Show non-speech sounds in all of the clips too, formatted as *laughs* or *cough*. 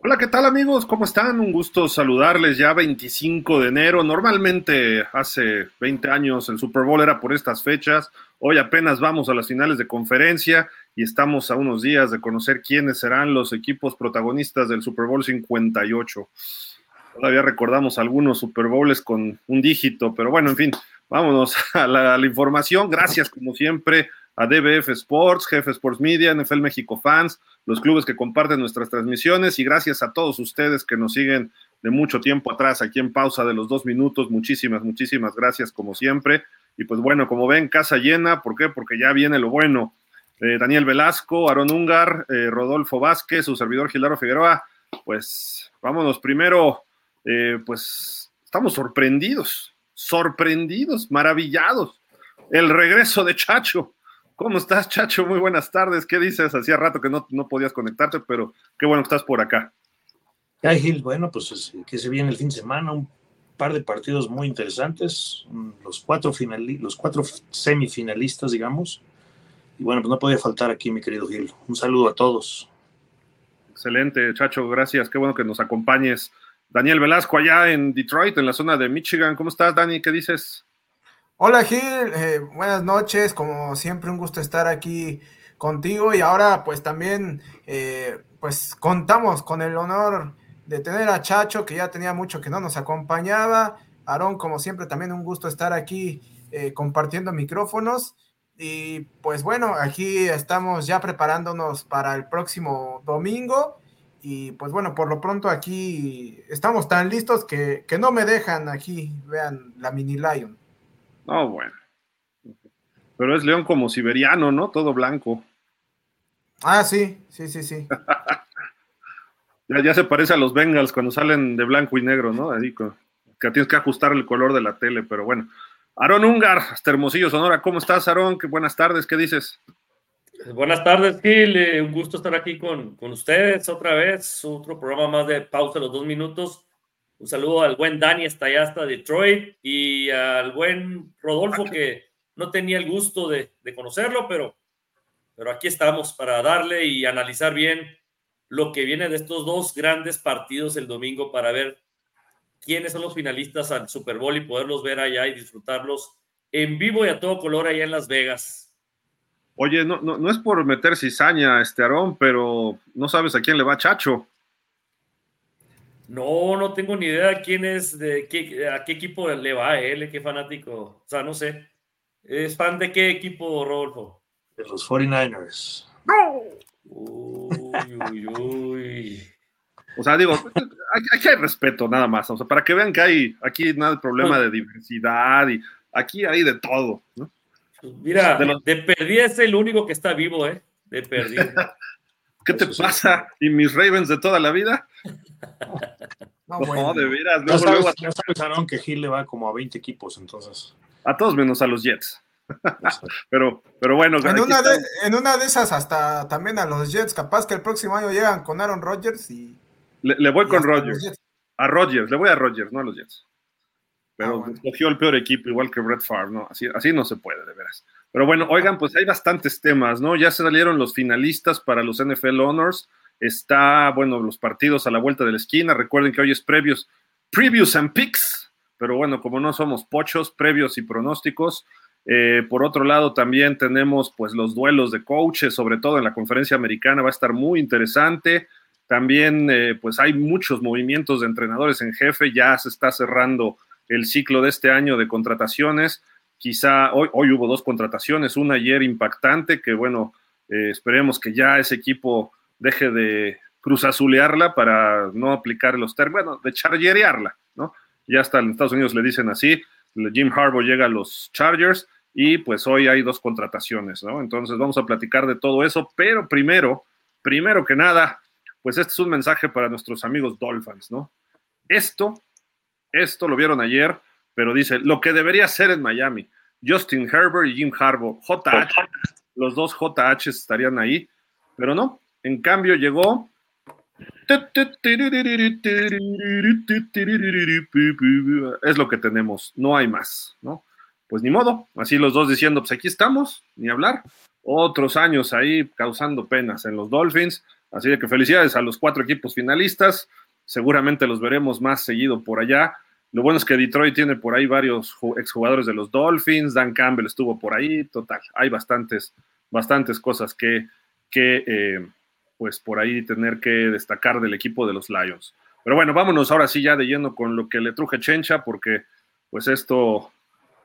Hola, ¿qué tal amigos? ¿Cómo están? Un gusto saludarles ya 25 de enero. Normalmente hace 20 años el Super Bowl era por estas fechas. Hoy apenas vamos a las finales de conferencia y estamos a unos días de conocer quiénes serán los equipos protagonistas del Super Bowl 58. Todavía recordamos algunos Super Bowls con un dígito, pero bueno, en fin, vámonos *laughs* a la, a la información. Gracias como siempre a DBF Sports, Jefe Sports Media, NFL México Fans, los clubes que comparten nuestras transmisiones y gracias a todos ustedes que nos siguen de mucho tiempo atrás aquí en pausa de los dos minutos. Muchísimas, muchísimas gracias como siempre. Y pues bueno, como ven, casa llena. ¿Por qué? Porque ya viene lo bueno. Eh, Daniel Velasco, Aaron Ungar, eh, Rodolfo Vázquez, su servidor Gilaro Figueroa. Pues vámonos primero, eh, pues estamos sorprendidos, sorprendidos, maravillados. El regreso de Chacho ¿Cómo estás, Chacho? Muy buenas tardes. ¿Qué dices? Hacía rato que no, no podías conectarte, pero qué bueno que estás por acá. Ay, Gil, bueno, pues que se viene el fin de semana, un par de partidos muy interesantes, los cuatro, los cuatro semifinalistas, digamos. Y bueno, pues no podía faltar aquí, mi querido Gil. Un saludo a todos. Excelente, Chacho, gracias. Qué bueno que nos acompañes. Daniel Velasco, allá en Detroit, en la zona de Michigan. ¿Cómo estás, Dani? ¿Qué dices? Hola Gil, eh, buenas noches, como siempre un gusto estar aquí contigo y ahora pues también eh, pues contamos con el honor de tener a Chacho que ya tenía mucho que no nos acompañaba, Aarón como siempre también un gusto estar aquí eh, compartiendo micrófonos. Y pues bueno, aquí estamos ya preparándonos para el próximo domingo. Y pues bueno, por lo pronto aquí estamos tan listos que, que no me dejan aquí, vean la mini Lion. No, bueno. Pero es león como siberiano, ¿no? Todo blanco. Ah, sí, sí, sí, sí. *laughs* ya, ya, se parece a los Bengals cuando salen de blanco y negro, ¿no? Así que tienes que ajustar el color de la tele, pero bueno. Aarón Ungar, hasta Hermosillo, Sonora. ¿Cómo estás, Aarón? Qué buenas tardes, ¿qué dices? Buenas tardes, Gil. Eh, un gusto estar aquí con, con, ustedes otra vez. Otro programa más de pausa los dos minutos. Un saludo al buen Dani, hasta allá, hasta Detroit, y al buen Rodolfo, que no tenía el gusto de, conocerlo, pero, pero aquí estamos para darle y analizar bien lo que viene de estos dos grandes partidos el domingo para ver quiénes son los finalistas al Super Bowl y poderlos ver allá y disfrutarlos en vivo y a todo color allá en Las Vegas. Oye, no, no, no es por meter cizaña, este Aarón, pero no sabes a quién le va Chacho. No, no tengo ni idea quién es, de qué, a qué equipo le va a él, qué fanático. O sea, no sé. ¿Es fan de qué equipo, Rodolfo? De los 49ers. ¡No! Uy, uy, uy. O sea, digo, aquí hay respeto nada más. O sea, para que vean que hay aquí nada de problema de diversidad y aquí hay de todo. ¿no? Mira, de, los... de perdida es el único que está vivo, ¿eh? De perdida. *laughs* ¿Qué te pasa? ¿Y mis Ravens de toda la vida? No, no de veras. No sabes, luego... sabes, que Gil le va como a 20 equipos, entonces. A todos menos a los Jets. *laughs* pero, pero bueno. En una, de, en una, de, esas hasta también a los Jets. Capaz que el próximo año llegan con Aaron Rodgers y... Le, le voy y con Rodgers. A Rodgers, le voy a Rodgers, no a los Jets. Pero ah, bueno. escogió el peor equipo, igual que Brett Favre, ¿no? Así, así no se puede, de veras. Pero bueno, oigan, pues hay bastantes temas, ¿no? Ya se salieron los finalistas para los NFL Honors. Está, bueno, los partidos a la vuelta de la esquina. Recuerden que hoy es previos, previews and picks, pero bueno, como no somos pochos, previos y pronósticos. Eh, por otro lado, también tenemos pues los duelos de coaches, sobre todo en la conferencia americana, va a estar muy interesante. También eh, pues hay muchos movimientos de entrenadores en jefe, ya se está cerrando el ciclo de este año de contrataciones. Quizá hoy, hoy hubo dos contrataciones, una ayer impactante, que bueno, eh, esperemos que ya ese equipo deje de cruzazulearla para no aplicar los términos, bueno, de chargerearla, ¿no? Ya hasta en Estados Unidos le dicen así, Jim Harbaugh llega a los Chargers y pues hoy hay dos contrataciones, ¿no? Entonces vamos a platicar de todo eso, pero primero, primero que nada, pues este es un mensaje para nuestros amigos Dolphins, ¿no? Esto, esto lo vieron ayer, pero dice, lo que debería ser en Miami, Justin Herbert y Jim Harbaugh, JH, los dos JH estarían ahí, pero no, en cambio llegó... Es lo que tenemos, no hay más, ¿no? Pues ni modo, así los dos diciendo, pues aquí estamos, ni hablar. Otros años ahí causando penas en los Dolphins. Así que felicidades a los cuatro equipos finalistas. Seguramente los veremos más seguido por allá. Lo bueno es que Detroit tiene por ahí varios exjugadores de los Dolphins. Dan Campbell estuvo por ahí. Total, hay bastantes, bastantes cosas que, que eh, pues por ahí tener que destacar del equipo de los Lions. Pero bueno, vámonos ahora sí ya de lleno con lo que le truje Chencha, porque pues esto,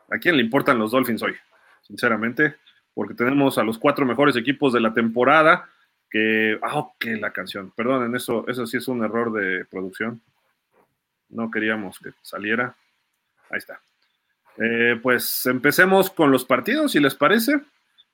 ¿a quién le importan los Dolphins hoy? Sinceramente, porque tenemos a los cuatro mejores equipos de la temporada, que, ah, ok, la canción, perdonen, eso, eso sí es un error de producción, no queríamos que saliera, ahí está. Eh, pues empecemos con los partidos, si les parece.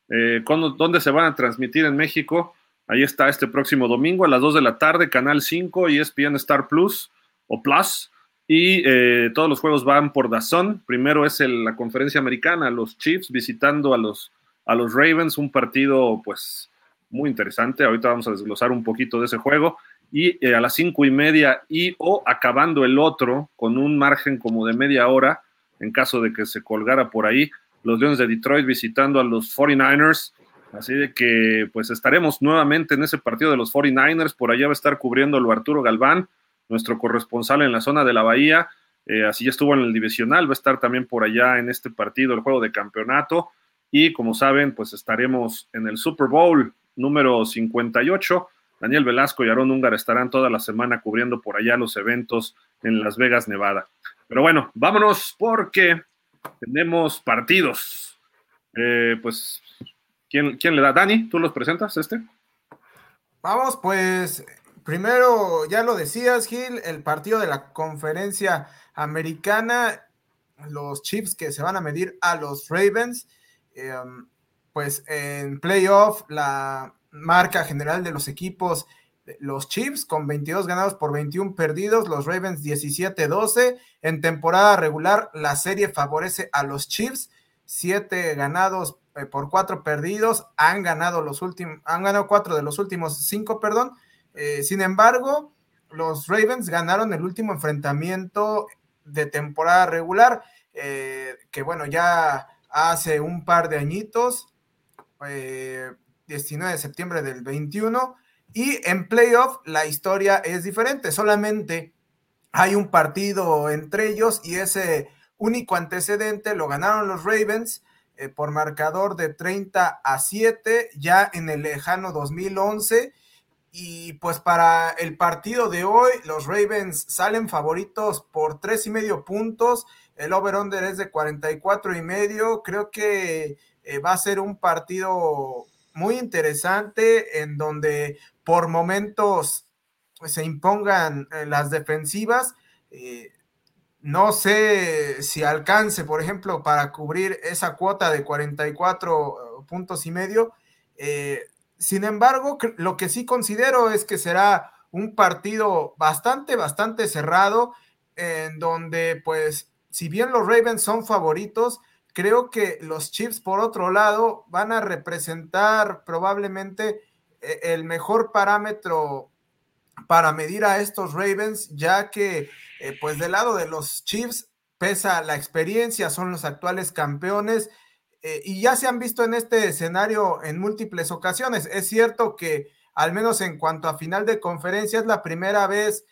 Eh, ¿Dónde se van a transmitir en México? Ahí está este próximo domingo a las 2 de la tarde, Canal 5 y ESPN Star Plus o Plus. Y eh, todos los juegos van por Dazón. Primero es la conferencia americana, los Chiefs visitando a los, a los Ravens, un partido pues muy interesante. Ahorita vamos a desglosar un poquito de ese juego. Y eh, a las cinco y media y o acabando el otro con un margen como de media hora, en caso de que se colgara por ahí, los Leones de Detroit visitando a los 49ers Así de que pues estaremos nuevamente en ese partido de los 49ers. Por allá va a estar cubriéndolo Arturo Galván, nuestro corresponsal en la zona de la Bahía. Eh, así ya estuvo en el divisional, va a estar también por allá en este partido, el juego de campeonato. Y como saben, pues estaremos en el Super Bowl número 58. Daniel Velasco y Aaron Ungar estarán toda la semana cubriendo por allá los eventos en Las Vegas, Nevada. Pero bueno, vámonos porque tenemos partidos. Eh, pues ¿Quién, le da? Dani, ¿tú los presentas este? Vamos, pues primero, ya lo decías, Gil, el partido de la conferencia americana, los Chiefs que se van a medir a los Ravens. Em, pues en playoff, la marca general de los equipos, los Chiefs con 22 ganados por 21 perdidos, los Ravens 17-12. En temporada regular, la serie favorece a los Chiefs, 7 ganados eh, por cuatro perdidos, han ganado los últimos, han ganado cuatro de los últimos cinco, perdón. Eh, sin embargo, los Ravens ganaron el último enfrentamiento de temporada regular, eh, que bueno, ya hace un par de añitos, 19 de septiembre del 21, y en playoff la historia es diferente, solamente hay un partido entre ellos y ese único antecedente lo ganaron los Ravens eh, por marcador de 30 a 7 ya en el lejano 2011. Y pues para el partido de hoy, los Ravens salen favoritos por tres y medio puntos. El over-under es de 44 y medio. Creo que eh, va a ser un partido muy interesante en donde por momentos se impongan eh, las defensivas. No sé si alcance, por ejemplo, para cubrir esa cuota de 44 puntos y medio. Eh, sin embargo, lo que sí considero es que será un partido bastante, bastante cerrado, en donde, pues, si bien los Ravens son favoritos, creo que los Chiefs, por otro lado, van a representar probablemente eh, el mejor parámetro para medir a estos Ravens, ya que eh, pues del lado de los Chiefs pesa la experiencia, son los actuales campeones eh, y ya se han visto en este escenario en múltiples ocasiones. Es cierto que al menos en cuanto a final de conferencia es la primera vez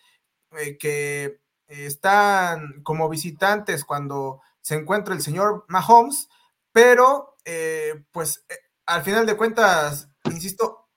que están como visitantes cuando se encuentra el señor Mahomes, pero pues al final de cuentas, insisto,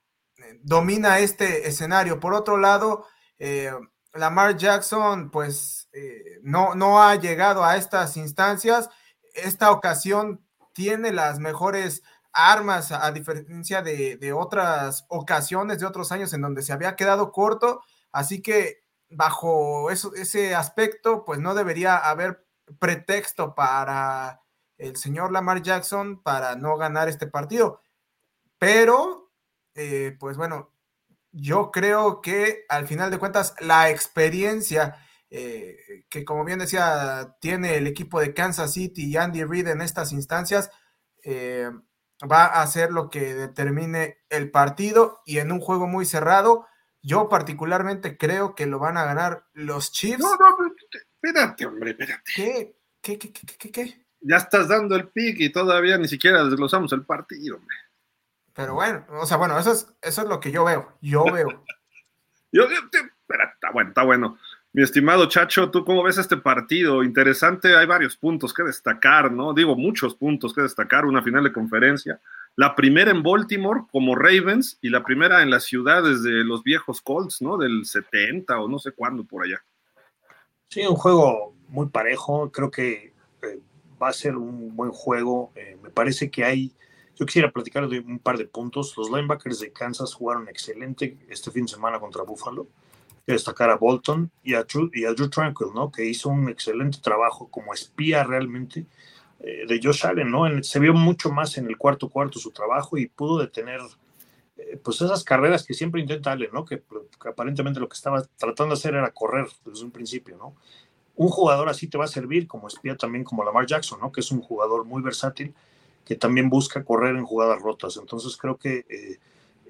domina este escenario. Por otro lado, eh, Lamar Jackson, pues eh, no, no ha llegado a estas instancias. Esta ocasión tiene las mejores armas, a, diferencia de, otras ocasiones, de otros años en donde se había quedado corto. Así que bajo eso, ese aspecto, pues no debería haber pretexto para el señor Lamar Jackson para no ganar este partido. Pero eh, pues bueno, yo creo que al final de cuentas la experiencia eh, que como bien decía tiene el equipo de Kansas City y Andy Reid en estas instancias eh, va a ser lo que determine el partido y en un juego muy cerrado yo particularmente creo que lo van a ganar los Chiefs. Espérate, hombre, espérate. ¿Qué? ¿Qué, qué, qué, qué, Ya estás dando el pick y todavía ni siquiera desglosamos el partido, hombre. Pero bueno, o sea, bueno, eso es, eso es lo que yo veo. Yo veo. *laughs* yo, espera, está bueno, está bueno. Mi estimado Chacho, ¿tú cómo ves este partido? Interesante, hay varios puntos que destacar, ¿no? Digo, muchos puntos que destacar, una final de conferencia. La primera en Baltimore como Ravens y la primera en la ciudad desde los viejos Colts, ¿no? Del 70 o no sé cuándo por allá. Sí, un juego muy parejo, creo que eh, va a ser un buen juego. Eh, me parece que hay, yo quisiera platicar de un par de puntos. Los linebackers de Kansas jugaron excelente este fin de semana contra Buffalo destacar a Bolton y a, Drew, y a Drew Tranquil, ¿no? Que hizo un excelente trabajo como espía realmente eh, de Josh Allen, ¿no? se vio mucho más en el cuarto cuarto su trabajo y pudo detener pues esas carreras que siempre intenta Allen, ¿no? Que, aparentemente lo que estaba tratando de hacer era correr desde un principio, ¿no? Un jugador así te va a servir como espía también como Lamar Jackson, ¿no? Que es un jugador muy versátil que también busca correr en jugadas rotas. Entonces creo que eh,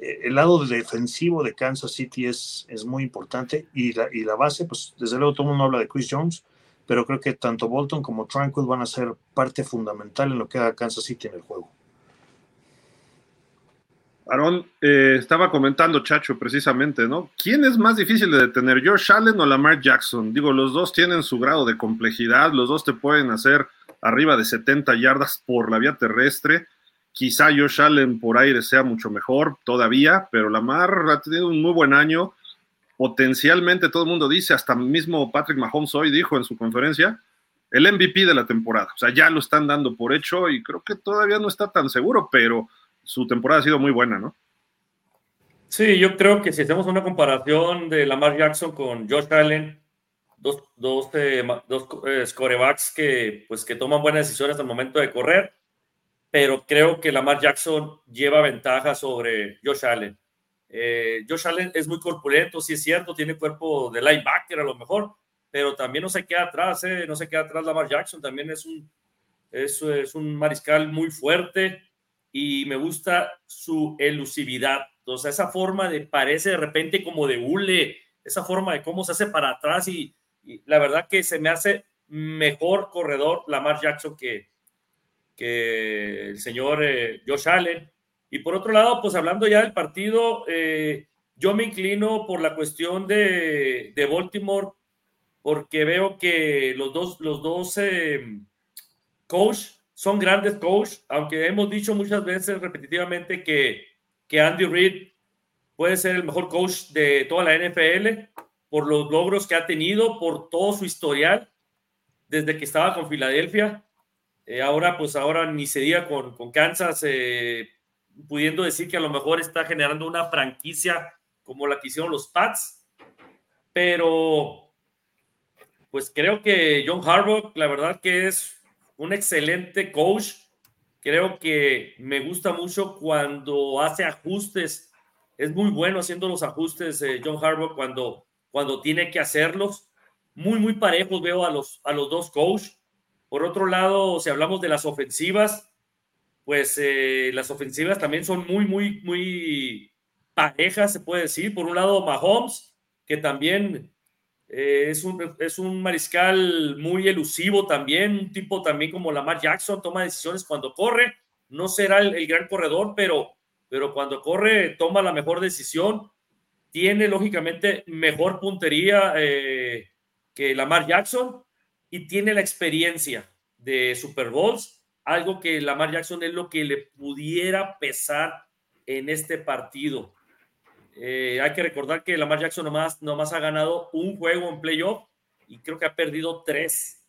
eh, el lado defensivo de Kansas City es, es muy importante y la, y la base, pues desde luego todo el mundo habla de Chris Jones, pero creo que tanto Bolton como Tranquil van a ser parte fundamental en lo que haga Kansas City en el juego. Aaron, eh, estaba comentando Chacho precisamente, ¿no? ¿Quién es más difícil de detener, George Allen o Lamar Jackson? Digo, los dos tienen su grado de complejidad, los dos te pueden hacer arriba de 70 yardas por la vía terrestre. Quizá Josh Allen por aire sea mucho mejor todavía, pero Lamar ha tenido un muy buen año. Potencialmente todo el mundo dice, hasta mismo Patrick Mahomes hoy dijo en su conferencia, el MVP de la temporada. O sea, ya lo están dando por hecho y creo que todavía no está tan seguro, pero su temporada ha sido muy buena, ¿no? Sí, yo creo que si hacemos una comparación de Lamar Jackson con Josh Allen, dos, dos, eh, dos eh, scorebacks que, pues, que toman buenas decisiones al momento de correr, pero creo que Lamar Jackson lleva ventaja sobre Josh Allen. Eh, Josh Allen es muy corpulento, sí es cierto, tiene cuerpo de linebacker a lo mejor, pero también no se queda atrás, eh, no se queda atrás Lamar Jackson, también es un, es, es un mariscal muy fuerte y me gusta su elusividad, o sea, esa forma de parece de repente como de hule, esa forma de cómo se hace para atrás y, la verdad que se me hace mejor corredor Lamar Jackson que, que el señor eh, Josh Allen. Y por otro lado, pues hablando ya del partido, eh, yo me inclino por la cuestión de, de, Baltimore, porque veo que los dos, los dos eh, coach son grandes coach, aunque hemos dicho muchas veces repetitivamente que, que Andy Reid puede ser el mejor coach de toda la NFL por los logros que ha tenido, por todo su historial desde que estaba con Filadelfia eh, ahora, pues ahora ni se diga con, con Kansas, eh, pudiendo decir que a lo mejor está generando una franquicia como la que hicieron los Pats. Pero, pues creo que John Harbaugh, la verdad que es un excelente coach. Creo que me gusta mucho cuando hace ajustes. Es muy bueno haciendo los ajustes, eh, John Harbaugh, cuando, cuando tiene que hacerlos. Muy, muy parejos veo a los, a los dos coaches por otro lado, si hablamos de las ofensivas, pues eh, las ofensivas también son muy, muy, muy parejas, se puede decir. Por un lado, Mahomes, que también eh, es, un, es un mariscal muy elusivo también, un tipo también como Lamar Jackson, toma decisiones cuando corre. No será el, gran corredor, pero, pero cuando corre toma la mejor decisión. Tiene lógicamente mejor puntería eh, que Lamar Jackson y tiene la experiencia de Super Bowls, algo que Lamar Jackson es lo que le pudiera pesar en este partido. Eh, hay que recordar que Lamar Jackson nomás, nomás ha ganado un juego en playoff y creo que ha perdido tres.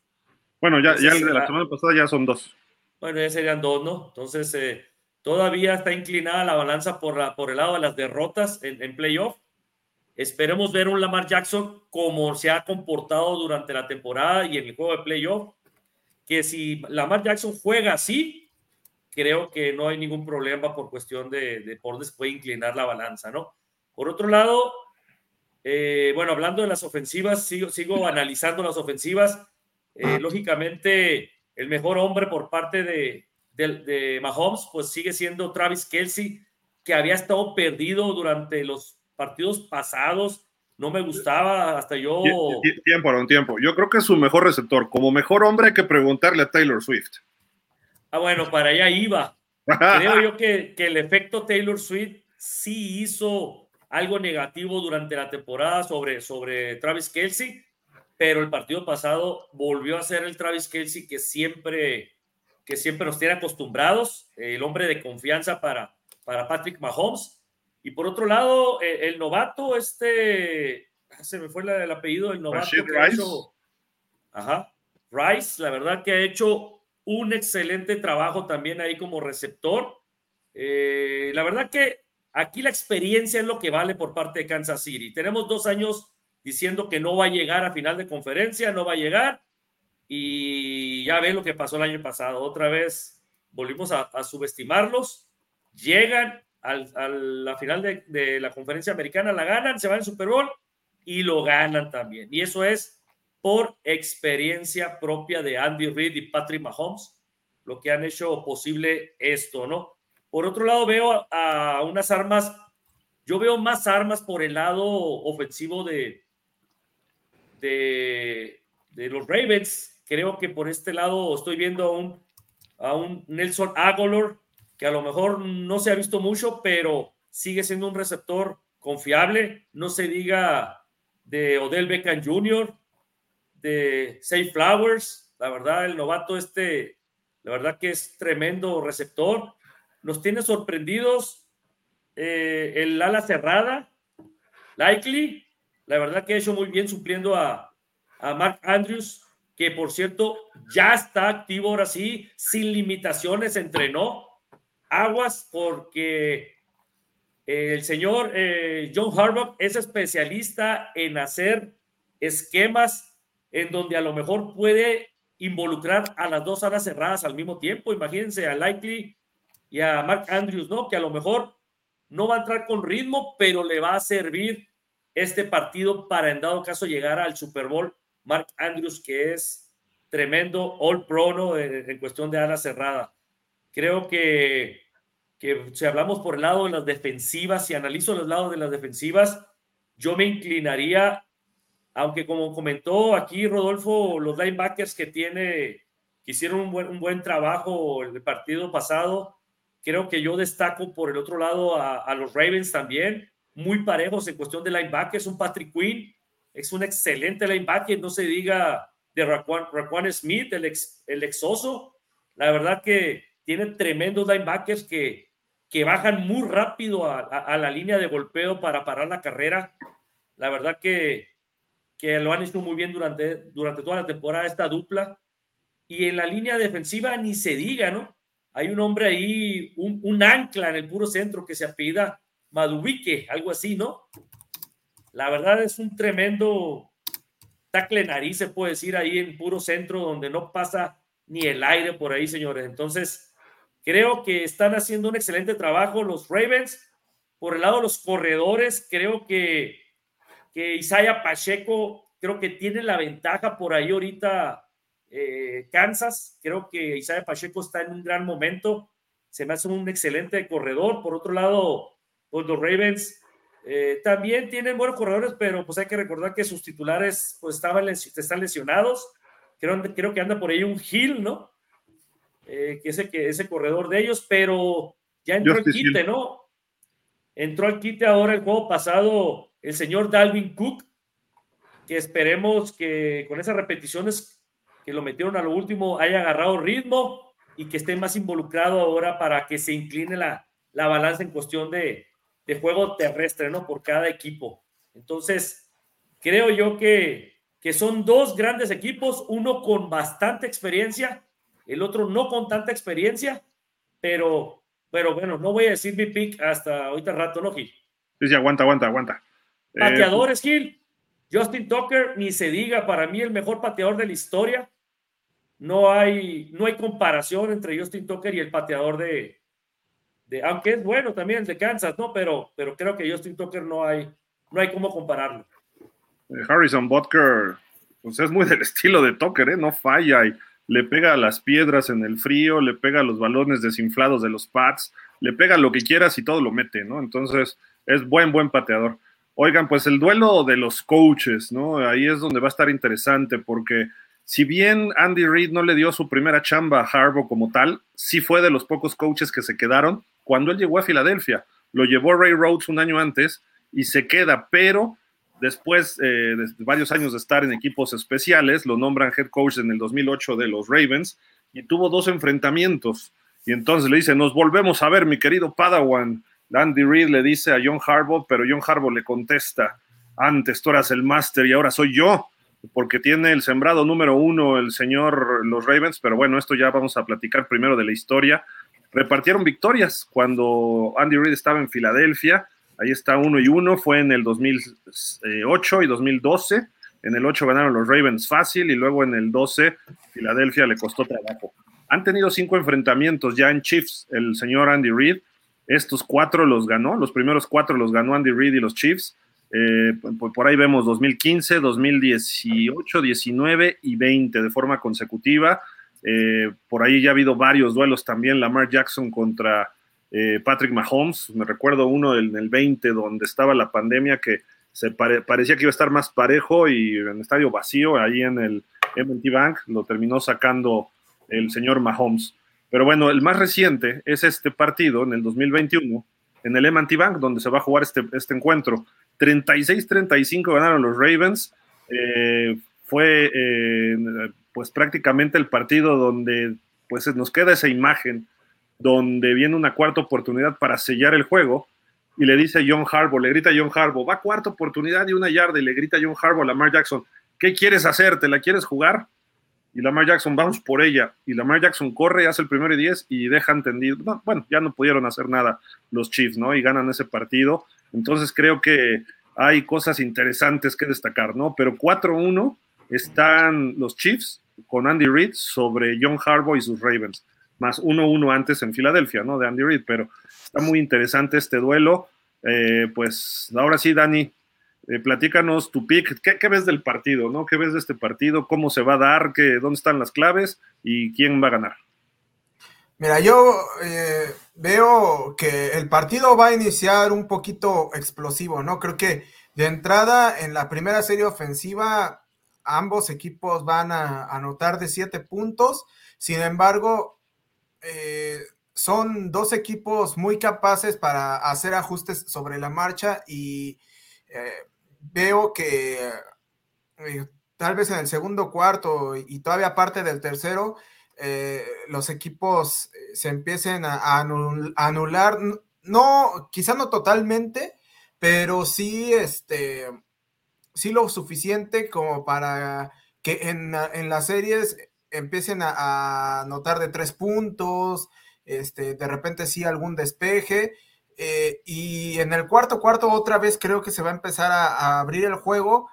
Bueno, ya, ya el de la semana pasada ya son dos. Bueno, ya serían dos, ¿no? Entonces, eh, todavía está inclinada la balanza por, la, por el lado de las derrotas en, en playoff Esperemos ver un Lamar Jackson como se ha comportado durante la temporada y en el juego de playoff. Que si Lamar Jackson juega así, creo que no hay ningún problema por cuestión de, por después inclinar la balanza, ¿no? Por otro lado, eh, bueno, hablando de las ofensivas, sigo, sigo analizando las ofensivas. Eh, lógicamente, el mejor hombre por parte de, de, de Mahomes, pues sigue siendo Travis Kelsey, que había estado perdido durante los partidos pasados no me gustaba, hasta yo... Tiempo, un tiempo. Yo creo que es su mejor receptor. Como mejor hombre hay que preguntarle a Taylor Swift. Ah, bueno, para allá iba. *laughs* creo yo que, que el efecto Taylor Swift sí hizo algo negativo durante la temporada sobre, sobre Travis Kelsey, pero el partido pasado volvió a ser el Travis Kelsey que siempre, que siempre nos tiene acostumbrados, el hombre de confianza para, para Patrick Mahomes. Y por otro lado, el, novato, este, ah, se me fue el, apellido del novato. Rice. ajá, Rice, la verdad que ha hecho un excelente trabajo también ahí como receptor. Eh, la verdad que Aquí la experiencia es lo que vale por parte de Kansas City. Tenemos dos años diciendo que no va a llegar a final de conferencia, no va a llegar. Y ya ven lo que pasó el año pasado. Otra vez volvimos a, subestimarlos. Llegan a la final de, de, la conferencia americana, la ganan, se van al Super Bowl y lo ganan también. Y eso es por experiencia propia de Andy Reid y Patrick Mahomes, lo que han hecho posible esto, ¿no? Por otro lado, veo a, unas armas, yo veo más armas por el lado ofensivo de, de, los Ravens. Creo que por este lado estoy viendo a un, a un Nelson Aguilar, que a lo mejor no se ha visto mucho, pero sigue siendo un receptor confiable. No se diga de Odell Beckham Jr., de Safe Flowers. La verdad, el novato este, la verdad que es tremendo receptor nos tiene sorprendidos eh, el ala cerrada, Likely, la verdad que ha hecho muy bien supliendo a, Mark Andrews, que por cierto ya está activo ahora sí, sin limitaciones, entrenó aguas porque el señor eh, John Harbaugh es especialista en hacer esquemas en donde a lo mejor puede involucrar a las dos alas cerradas al mismo tiempo. Imagínense a Likely y a Mark Andrews, ¿no? Que a lo mejor no va a entrar con ritmo, pero le va a servir este partido para en dado caso llegar al Super Bowl. Mark Andrews, que es tremendo all pro ¿no? en, cuestión de ala cerrada. Creo que, que si hablamos por el lado de las defensivas, si analizo los lados de las defensivas, yo me inclinaría, aunque como comentó aquí Rodolfo, los linebackers que tiene, que hicieron un buen, un buen trabajo el partido pasado, Creo que yo destaco por el otro lado a, los Ravens también, muy parejos en cuestión de linebackers. Un Patrick Quinn es un excelente linebacker, no se diga de Raquan, Smith, el, ex, el exoso. La verdad que tiene tremendos linebackers que, que bajan muy rápido a, la línea de golpeo para parar la carrera. La verdad que, que lo han hecho muy bien durante, durante toda la temporada esta dupla. Y en la línea defensiva ni se diga, ¿no? Hay un hombre ahí, un, ancla en el puro centro que se apellida Madubique, algo así, ¿no? La verdad es un tremendo tacle nariz, se puede decir, ahí en puro centro, donde no pasa ni el aire por ahí, señores. Entonces, creo que están haciendo un excelente trabajo los Ravens. Por el lado de los corredores, creo que, que Isaiah Pacheco, creo que tiene la ventaja por ahí ahorita eh, Kansas, creo que Isaiah Pacheco está en un gran momento, se me hace un excelente corredor. Por otro lado, pues los Ravens eh, también tienen buenos corredores, pero pues hay que recordar que sus titulares pues estaban, están lesionados. Creo, creo que anda por ahí un Hill, ¿no? Eh, que, ese, que ese corredor de ellos, pero ya entró el quite, ¿no? Entró al quite ahora el juego pasado el señor Dalvin Cook, que esperemos que con esas repeticiones que lo metieron a lo último haya agarrado ritmo y que esté más involucrado ahora para que se incline la, la balanza en cuestión de, de, juego terrestre, ¿no? Por cada equipo. Entonces, creo yo que, que son dos grandes equipos, uno con bastante experiencia, el otro no con tanta experiencia, pero, pero bueno, no voy a decir mi pick hasta ahorita rato, ¿no, Gil? Sí, sí, aguanta, aguanta, aguanta. Pateadores, Gil. Justin Tucker, ni se diga, para mí el mejor pateador de la historia. No hay, no hay comparación entre Justin Tucker y el pateador de, de, aunque es bueno también el de Kansas, ¿no? Pero, pero creo que Justin Tucker no hay, no hay cómo compararlo. Eh, Harrison Butker, pues es muy *laughs* del estilo de Tucker, ¿eh? No falla y le pega a las piedras en el frío, le pega a los balones desinflados de los pads, le pega lo que quieras y todo lo mete, ¿no? Entonces es buen, buen pateador. Oigan, pues el duelo de los coaches, ¿no? Ahí es donde va a estar interesante porque si bien Andy Reid no le dio su primera chamba a Harbaugh como tal, sí fue de los pocos coaches que se quedaron cuando él llegó a Filadelfia. Lo llevó Ray Rhodes un año antes y se queda, pero después eh, de varios años de estar en equipos especiales, lo nombran head coach en el 2008 de los Ravens y tuvo dos enfrentamientos. Y entonces le dice, nos volvemos a ver, mi querido Padawan. Andy Reid le dice a John Harbaugh, pero John Harbaugh le contesta, antes tú eras el máster y ahora soy yo, porque tiene el sembrado número uno el señor los Ravens, pero bueno, esto ya vamos a platicar primero de la historia. Repartieron victorias cuando Andy Reid estaba en Filadelfia, ahí está uno y uno, fue en el 2008 y 2012. En el 8 ganaron los Ravens fácil y luego en el 12 Filadelfia le costó trabajo. Han tenido cinco enfrentamientos ya en Chiefs, el señor Andy Reid. Estos cuatro los ganó, los primeros cuatro los ganó Andy Reid y los Chiefs. Eh, por ahí vemos 2015, 2018, 19 y 20 de forma consecutiva. Eh, por ahí ya ha habido varios duelos también. Lamar Jackson contra eh, Patrick Mahomes. Me recuerdo uno en el 20 donde estaba la pandemia que se parecía que iba a estar más parejo y en estadio vacío, ahí en el MT Bank, lo terminó sacando el señor Mahomes. Pero bueno, el más reciente es este partido en el 2021, en el MT Bank, donde se va a jugar este, este encuentro. 36-35 ganaron los Ravens. Eh, fue eh, pues prácticamente el partido donde pues nos queda esa imagen donde viene una cuarta oportunidad para sellar el juego y le dice John Harbaugh, le grita John Harbaugh, va cuarta oportunidad y una yarda y le grita John Harbaugh a Lamar Jackson, ¿qué quieres hacer? ¿Te la quieres jugar? Y Lamar Jackson, vamos por ella. Y Lamar Jackson corre, hace el primero y diez y deja entendido. bueno, ya no pudieron hacer nada los Chiefs, ¿no? Y ganan ese partido. Entonces creo que hay cosas interesantes que destacar, ¿no? Pero 4-1 están los Chiefs con Andy Reid sobre John Harbaugh y sus Ravens, más 1-1 antes en Filadelfia, ¿no? De Andy Reid, pero está muy interesante este duelo. Eh, pues ahora sí, Dani, eh, platícanos tu pick, ¿Qué, ves del partido, ¿no? ¿Qué ves de este partido? ¿Cómo se va a dar? ¿Qué, ¿Dónde están las claves? ¿Y quién va a ganar? Mira, yo eh, veo que el partido va a iniciar un poquito explosivo, ¿no? Creo que de entrada en la primera serie ofensiva ambos equipos van a anotar de siete puntos. Sin embargo, eh, son dos equipos muy capaces para hacer ajustes sobre la marcha y veo que tal vez en el segundo cuarto y todavía parte del tercero, eh, los equipos eh, se empiecen a, anular, no, quizá no totalmente, pero sí, este, sí lo suficiente como para que en, las series empiecen a, notar de tres puntos, este, de repente sí algún despeje. Eh, y en el cuarto cuarto otra vez creo que se va a empezar a, abrir el juego.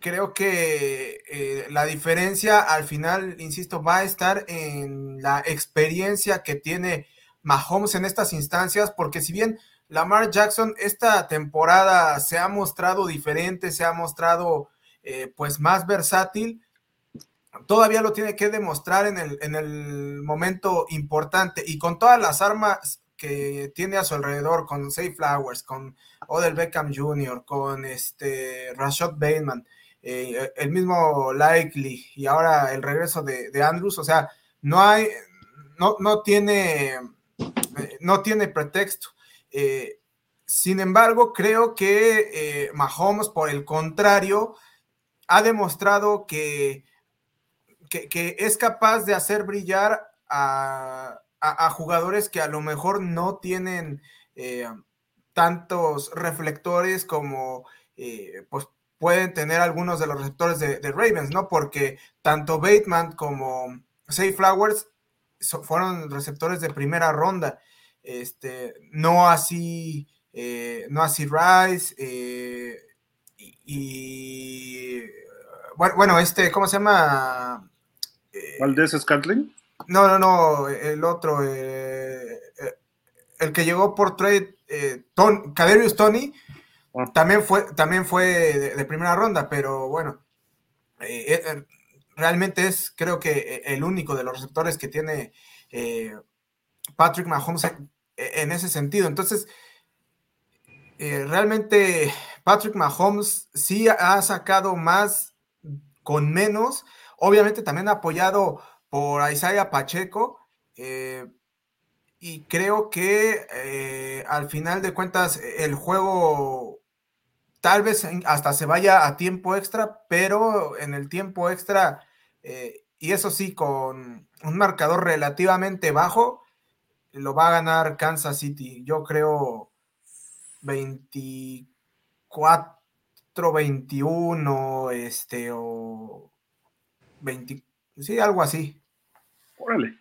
Creo que eh, la diferencia al final, insisto, va a estar en la experiencia que tiene Mahomes en estas instancias, porque si bien Lamar Jackson esta temporada se ha mostrado diferente, se ha mostrado eh, pues más versátil, todavía lo tiene que demostrar en el, en el momento importante y con todas las armas que tiene a su alrededor, con Safe Flowers, con Odell Beckham Jr., con este Rashad Bateman, eh, el mismo Likely y ahora el regreso de, Andrews, o sea, no hay, no, no tiene, eh, no tiene pretexto. Eh, sin embargo, creo que Mahomes, por el contrario, ha demostrado que, que, es capaz de hacer brillar a, jugadores que a lo mejor no tienen tantos reflectores como pues pueden tener algunos de los receptores de, Ravens, ¿no? Porque tanto Bateman como Say Flowers fueron receptores de primera ronda. Este, no así, eh, no así Rice, eh, y, bueno, este, ¿cómo se llama? Eh, ¿Valdés Scantling? No, no, no, el otro, el que llegó por trade, Ton, Caderius Tony, también fue, también fue de, primera ronda, pero bueno, eh, eh, eh, realmente es creo que el único de los receptores que tiene Patrick Mahomes en, ese sentido. Entonces, realmente Patrick Mahomes sí ha sacado más con menos, obviamente también apoyado por Isaiah Pacheco. Eh, y creo que eh, al final de cuentas el juego tal vez hasta se vaya a tiempo extra, pero en el tiempo extra, eh, y eso sí, con un marcador relativamente bajo, lo va a ganar Kansas City. Yo creo 24, 21, este, o 20, sí, algo así. Órale.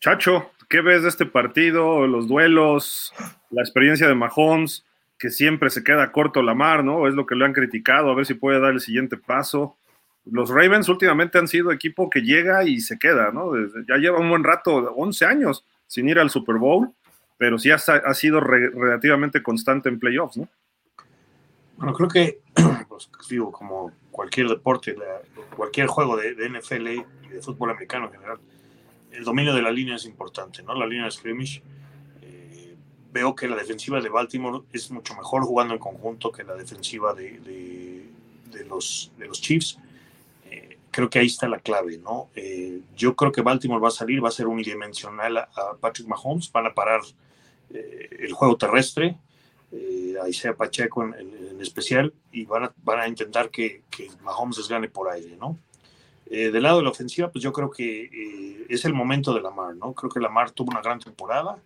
Chacho, ¿qué ves de este partido? Los duelos, la experiencia de Mahomes, que siempre se queda corto la mar, ¿no? Es lo que le han criticado, a ver si puede dar el siguiente paso. Los Ravens últimamente han sido equipo que llega y se queda, ¿no? ya lleva un buen rato, 11 años sin ir al Super Bowl, pero sí ha, sido relativamente constante en playoffs, ¿no? Bueno, creo que, *clears throat* pues, digo, como cualquier deporte, cualquier juego de, de NFL y de fútbol americano en general, el dominio de la línea es importante, ¿no? La línea de scrimmage. Eh, veo que la defensiva de Baltimore es mucho mejor jugando en conjunto que la defensiva de, de, los, de los Chiefs. Eh, creo que ahí está la clave, ¿no? Eh, yo creo que Baltimore va a salir, va a ser unidimensional a, Patrick Mahomes, van a parar el juego terrestre, a Isaiah Pacheco en, especial, y van a, intentar que, Mahomes les gane por aire, ¿no? Eh, del lado de la ofensiva, pues yo creo que eh, es el momento de Lamar, ¿no? Creo que Lamar tuvo una gran temporada.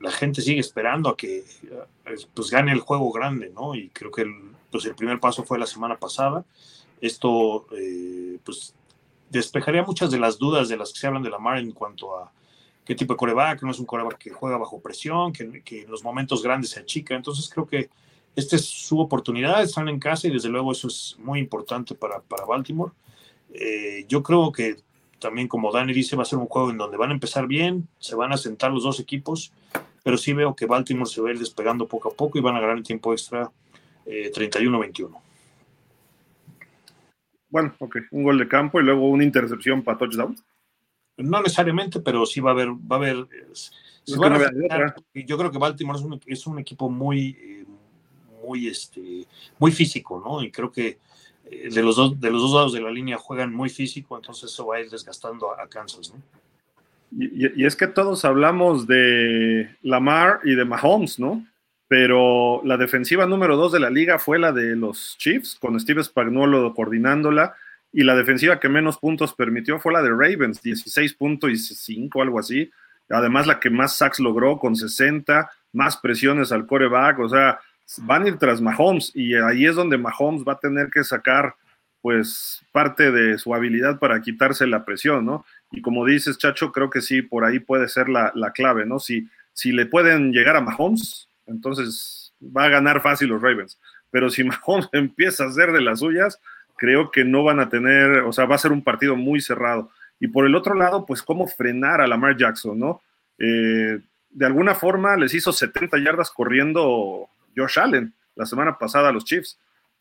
La gente sigue esperando a que eh, pues gane el juego grande, ¿no? Y creo que el, pues el primer paso fue la semana pasada. Esto, pues, despejaría muchas de las dudas de las que se hablan de Lamar en cuanto a qué tipo de coreback, no es un coreback que juega bajo presión, que, que en los momentos grandes se achica. Entonces creo que esta es su oportunidad, están en casa y desde luego eso es muy importante para, para Baltimore. Eh, yo creo que también, como Dani dice, va a ser un juego en donde van a empezar bien, se van a sentar los dos equipos, pero sí veo que Baltimore se va a ir despegando poco a poco y van a ganar en tiempo extra 31-21. Eh, bueno, ok, un gol de campo y luego una intercepción para touchdown. No necesariamente, pero sí va a haber, va a haber. yo creo que Baltimore es un, es un equipo muy, eh, muy, este, muy físico, ¿no? Y creo que eh, de los, dos, de los dos lados de la línea juegan muy físico, entonces eso va a ir desgastando a, Kansas, ¿no? Y, es que todos hablamos de Lamar y de Mahomes, ¿no? Pero la defensiva número dos de la liga fue la de los Chiefs, con Steve Spagnuolo coordinándola, y la defensiva que menos puntos permitió fue la de Ravens, 16 puntos y 5, algo así. Además, la que más sacks logró con 60, más presiones al coreback, o sea, van a ir tras Mahomes y ahí es donde Mahomes va a tener que sacar pues parte de su habilidad para quitarse la presión, ¿no? Y como dices, Chacho, creo que sí, por ahí puede ser la, clave, ¿no? Si, si le pueden llegar a Mahomes, entonces va a ganar fácil los Ravens. Pero si *laughs* Mahomes empieza a hacer de las suyas, creo que no van a tener, o sea, va a ser un partido muy cerrado. Y por el otro lado, pues cómo frenar a Lamar Jackson, ¿no? Eh, de alguna forma les hizo 70 yardas corriendo Josh Allen la semana pasada a los Chiefs.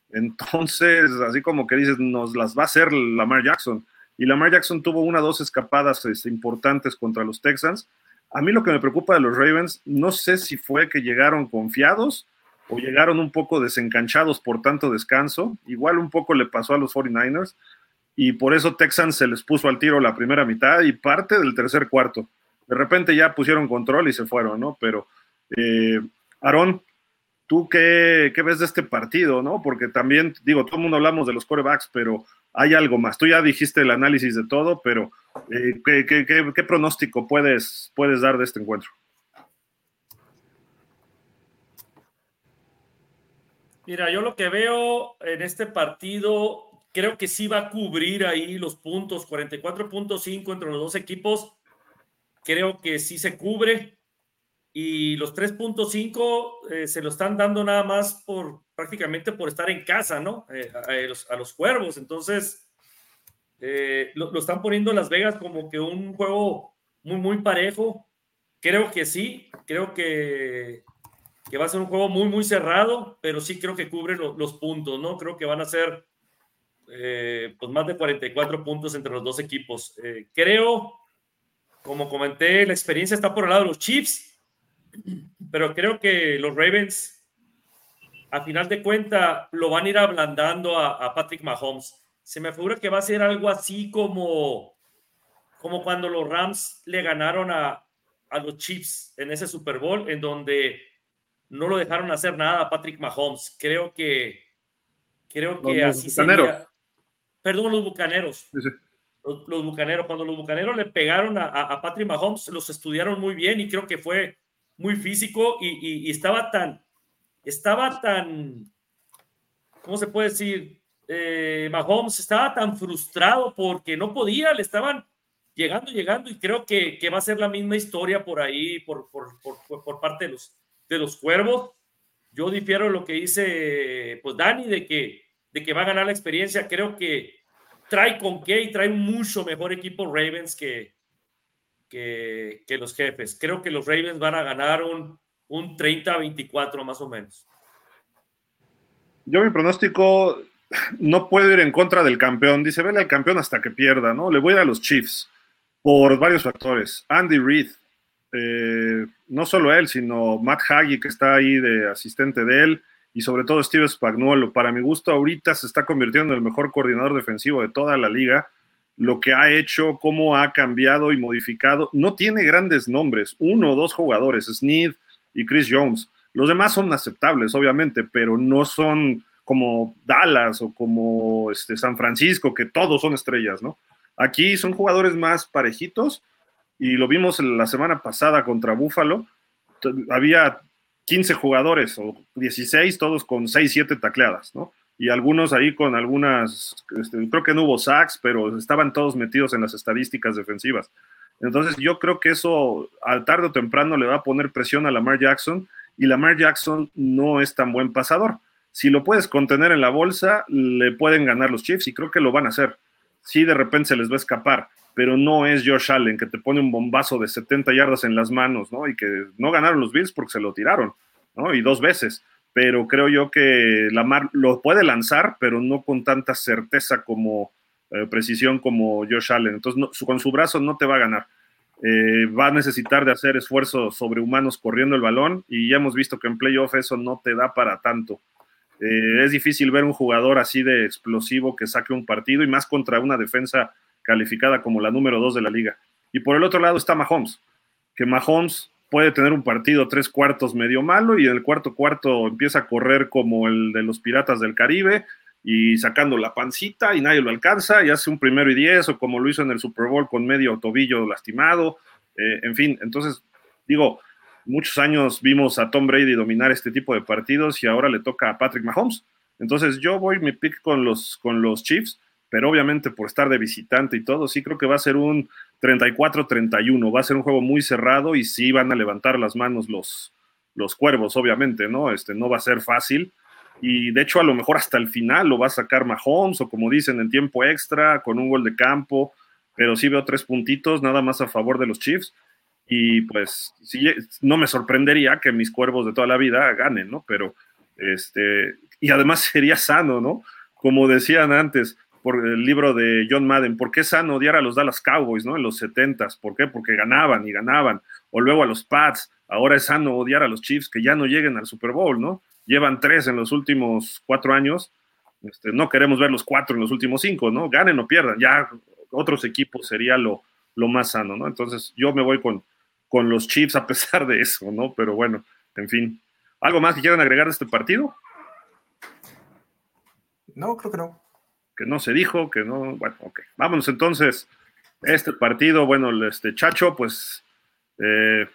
Entonces, *laughs* así como que dices, nos las va a hacer Lamar Jackson. Y Lamar Jackson tuvo una o dos escapadas este, importantes contra los Texans. A mí lo que me preocupa de los Ravens, no sé si fue que llegaron confiados o llegaron un poco desencanchados por tanto descanso. Igual un poco le pasó a los 49ers. Y por eso Texans se les puso al tiro la primera mitad y parte del tercer cuarto. De repente ya pusieron control y se fueron, ¿no? Pero, eh, ¿Tú qué, ves de este partido, no? Porque también, digo, todo el mundo hablamos de los corebacks, pero hay algo más. Tú ya dijiste el análisis de todo, pero eh, ¿qué, pronóstico puedes, puedes dar de este encuentro? Mira, yo lo que veo en este partido, creo que sí va a cubrir ahí los puntos, 44.5 entre los dos equipos. Creo que sí se cubre y los 3.5 eh, se lo están dando nada más por prácticamente por estar en casa, ¿no? Eh, a, los, cuervos. Entonces, eh, lo, están poniendo Las Vegas como que un juego muy, muy parejo. Creo que sí, creo que, que va a ser un juego muy, muy cerrado, pero sí creo que cubre los puntos, ¿no? Creo que van a ser pues más de 44 puntos entre los dos equipos. creo, como comenté, la experiencia está por el lado de los Chiefs pero creo que los Ravens, a final de cuenta, lo van a ir ablandando a, Patrick Mahomes. se me figura que va a ser algo así como, como cuando los Rams le ganaron a, a los Chiefs en ese Super Bowl, en donde no lo dejaron hacer nada a Patrick Mahomes. Creo que, creo que los así bucaneros. sería. Perdón, los bucaneros. Sí, sí. Los, los bucaneros, cuando los bucaneros le pegaron a, a, a Patrick Mahomes, los estudiaron muy bien y creo que fue muy físico y, estaba tan, estaba tan, ¿cómo se puede decir? Eh, Mahomes estaba tan frustrado porque no podía, le estaban llegando, llegando y creo que, que va a ser la misma historia por ahí, por, por, por, por parte de los, de los cuervos. Yo difiero lo que dice pues Dani de que, de que va a ganar la experiencia. Creo que trae con qué y trae mucho mejor equipo Ravens que, que, los jefes. Creo que los Ravens van a ganar un, un 30-24 más o menos. Yo mi pronóstico no puedo ir en contra del campeón. Dice, vele al campeón hasta que pierda, ¿no? Le voy a ir a los Chiefs por varios factores. Andy Reid, eh, no solo él, sino Matt Haggy, que está ahí de asistente de él, y sobre todo Steve Spagnuolo. Para mi gusto, ahorita se está convirtiendo en el mejor coordinador defensivo de toda la liga. Lo que ha hecho, cómo ha cambiado y modificado. No tiene grandes nombres, uno o dos jugadores, Snead y Chris Jones. Los demás son aceptables, obviamente, pero no son como Dallas o como este, San Francisco, que todos son estrellas, ¿no? Aquí son jugadores más parejitos y lo vimos la semana pasada contra Buffalo. Había 15 jugadores o 16, todos con 6, 7 tacleadas, ¿no? Y algunos ahí con algunas, este, creo que no hubo sacks, pero estaban todos metidos en las estadísticas defensivas. Entonces yo creo que eso al tarde o temprano le va a poner presión a Lamar Jackson y Lamar Jackson no es tan buen pasador. Si lo puedes contener en la bolsa, le pueden ganar los Chiefs y creo que lo van a hacer. Sí, de repente se les va a escapar, pero no es Josh Allen que te pone un bombazo de 70 yardas en las manos, ¿no? Y que no ganaron los Bills porque se lo tiraron, ¿no? Y dos veces. Pero creo yo que Lamar lo puede lanzar, pero no con tanta certeza como eh, precisión como Josh Allen. Entonces, con su brazo no te va a ganar. Eh, va a necesitar de hacer esfuerzos sobrehumanos corriendo el balón y ya hemos visto que en playoff eso no te da para tanto. Eh, es difícil ver un jugador así de explosivo que saque un partido y más contra una defensa calificada como la número dos de la liga. Y por el otro lado está Mahomes, que Mahomes puede tener un partido tres cuartos medio malo y en el cuarto cuarto empieza a correr como el de los Piratas del Caribe y sacando la pancita y nadie lo alcanza y hace un primero y diez o como lo hizo en el Super Bowl con medio tobillo lastimado. Eh, en fin, entonces digo, muchos años vimos a Tom Brady dominar este tipo de partidos y ahora le toca a Patrick Mahomes. Entonces yo voy mi pick con los, con los Chiefs, pero obviamente por estar de visitante y todo, sí creo que va a ser un 34-31, va a ser un juego muy cerrado y sí van a levantar las manos los, los cuervos, obviamente, ¿no? Este no va a ser fácil y de hecho a lo mejor hasta el final lo va a sacar Mahomes o como dicen en tiempo extra con un gol de campo, pero sí veo tres puntitos nada más a favor de los Chiefs y pues sí, no me sorprendería que mis cuervos de toda la vida ganen, ¿no? Pero, este, y además sería sano, ¿no? Como decían antes, por el libro de John Madden, ¿por qué sano odiar a los Dallas Cowboys, ¿no? En los 70s, ¿por qué? Porque ganaban y ganaban, o luego a los Pats, ahora es sano odiar a los Chiefs que ya no lleguen al Super Bowl, ¿no? Llevan tres en los últimos cuatro años, este, no queremos ver los cuatro en los últimos cinco, ¿no? Ganen o pierdan, ya otros equipos sería lo, lo más sano, ¿no? Entonces yo me voy con, con los Chiefs a pesar de eso, ¿no? Pero bueno, en fin. ¿Algo más que quieran agregar de este partido? No, creo que no. Que no se dijo, que no. Bueno, ok. Vámonos entonces. Este partido, bueno, este Chacho, pues eh,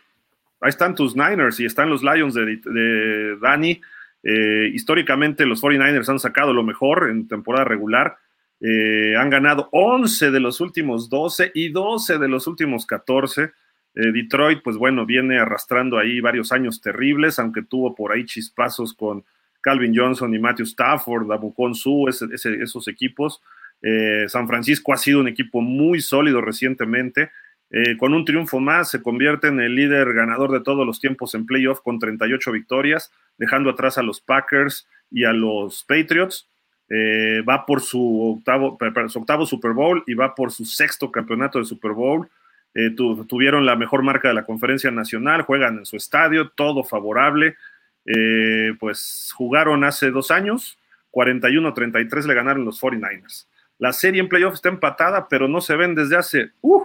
ahí están tus Niners y están los Lions de, de Dani. Eh, históricamente los 49ers han sacado lo mejor en temporada regular. Eh, han ganado 11 de los últimos 12 y 12 de los últimos 14. Eh, Detroit, pues bueno, viene arrastrando ahí varios años terribles, aunque tuvo por ahí chispazos con Calvin Johnson y Matthew Stafford, Abucon Su, esos equipos. Eh, San Francisco ha sido un equipo muy sólido recientemente. Eh, con un triunfo más se convierte en el líder ganador de todos los tiempos en playoff con 38 victorias, dejando atrás a los Packers y a los Patriots. Eh, va por su octavo, su octavo Super Bowl y va por su sexto campeonato de Super Bowl. Tu, tuvieron la mejor marca de la conferencia nacional, juegan en su estadio, todo favorable. Eh, pues jugaron hace dos años, 41-33 le ganaron los 49ers. La serie en playoff está empatada, pero no se ven desde hace, uh,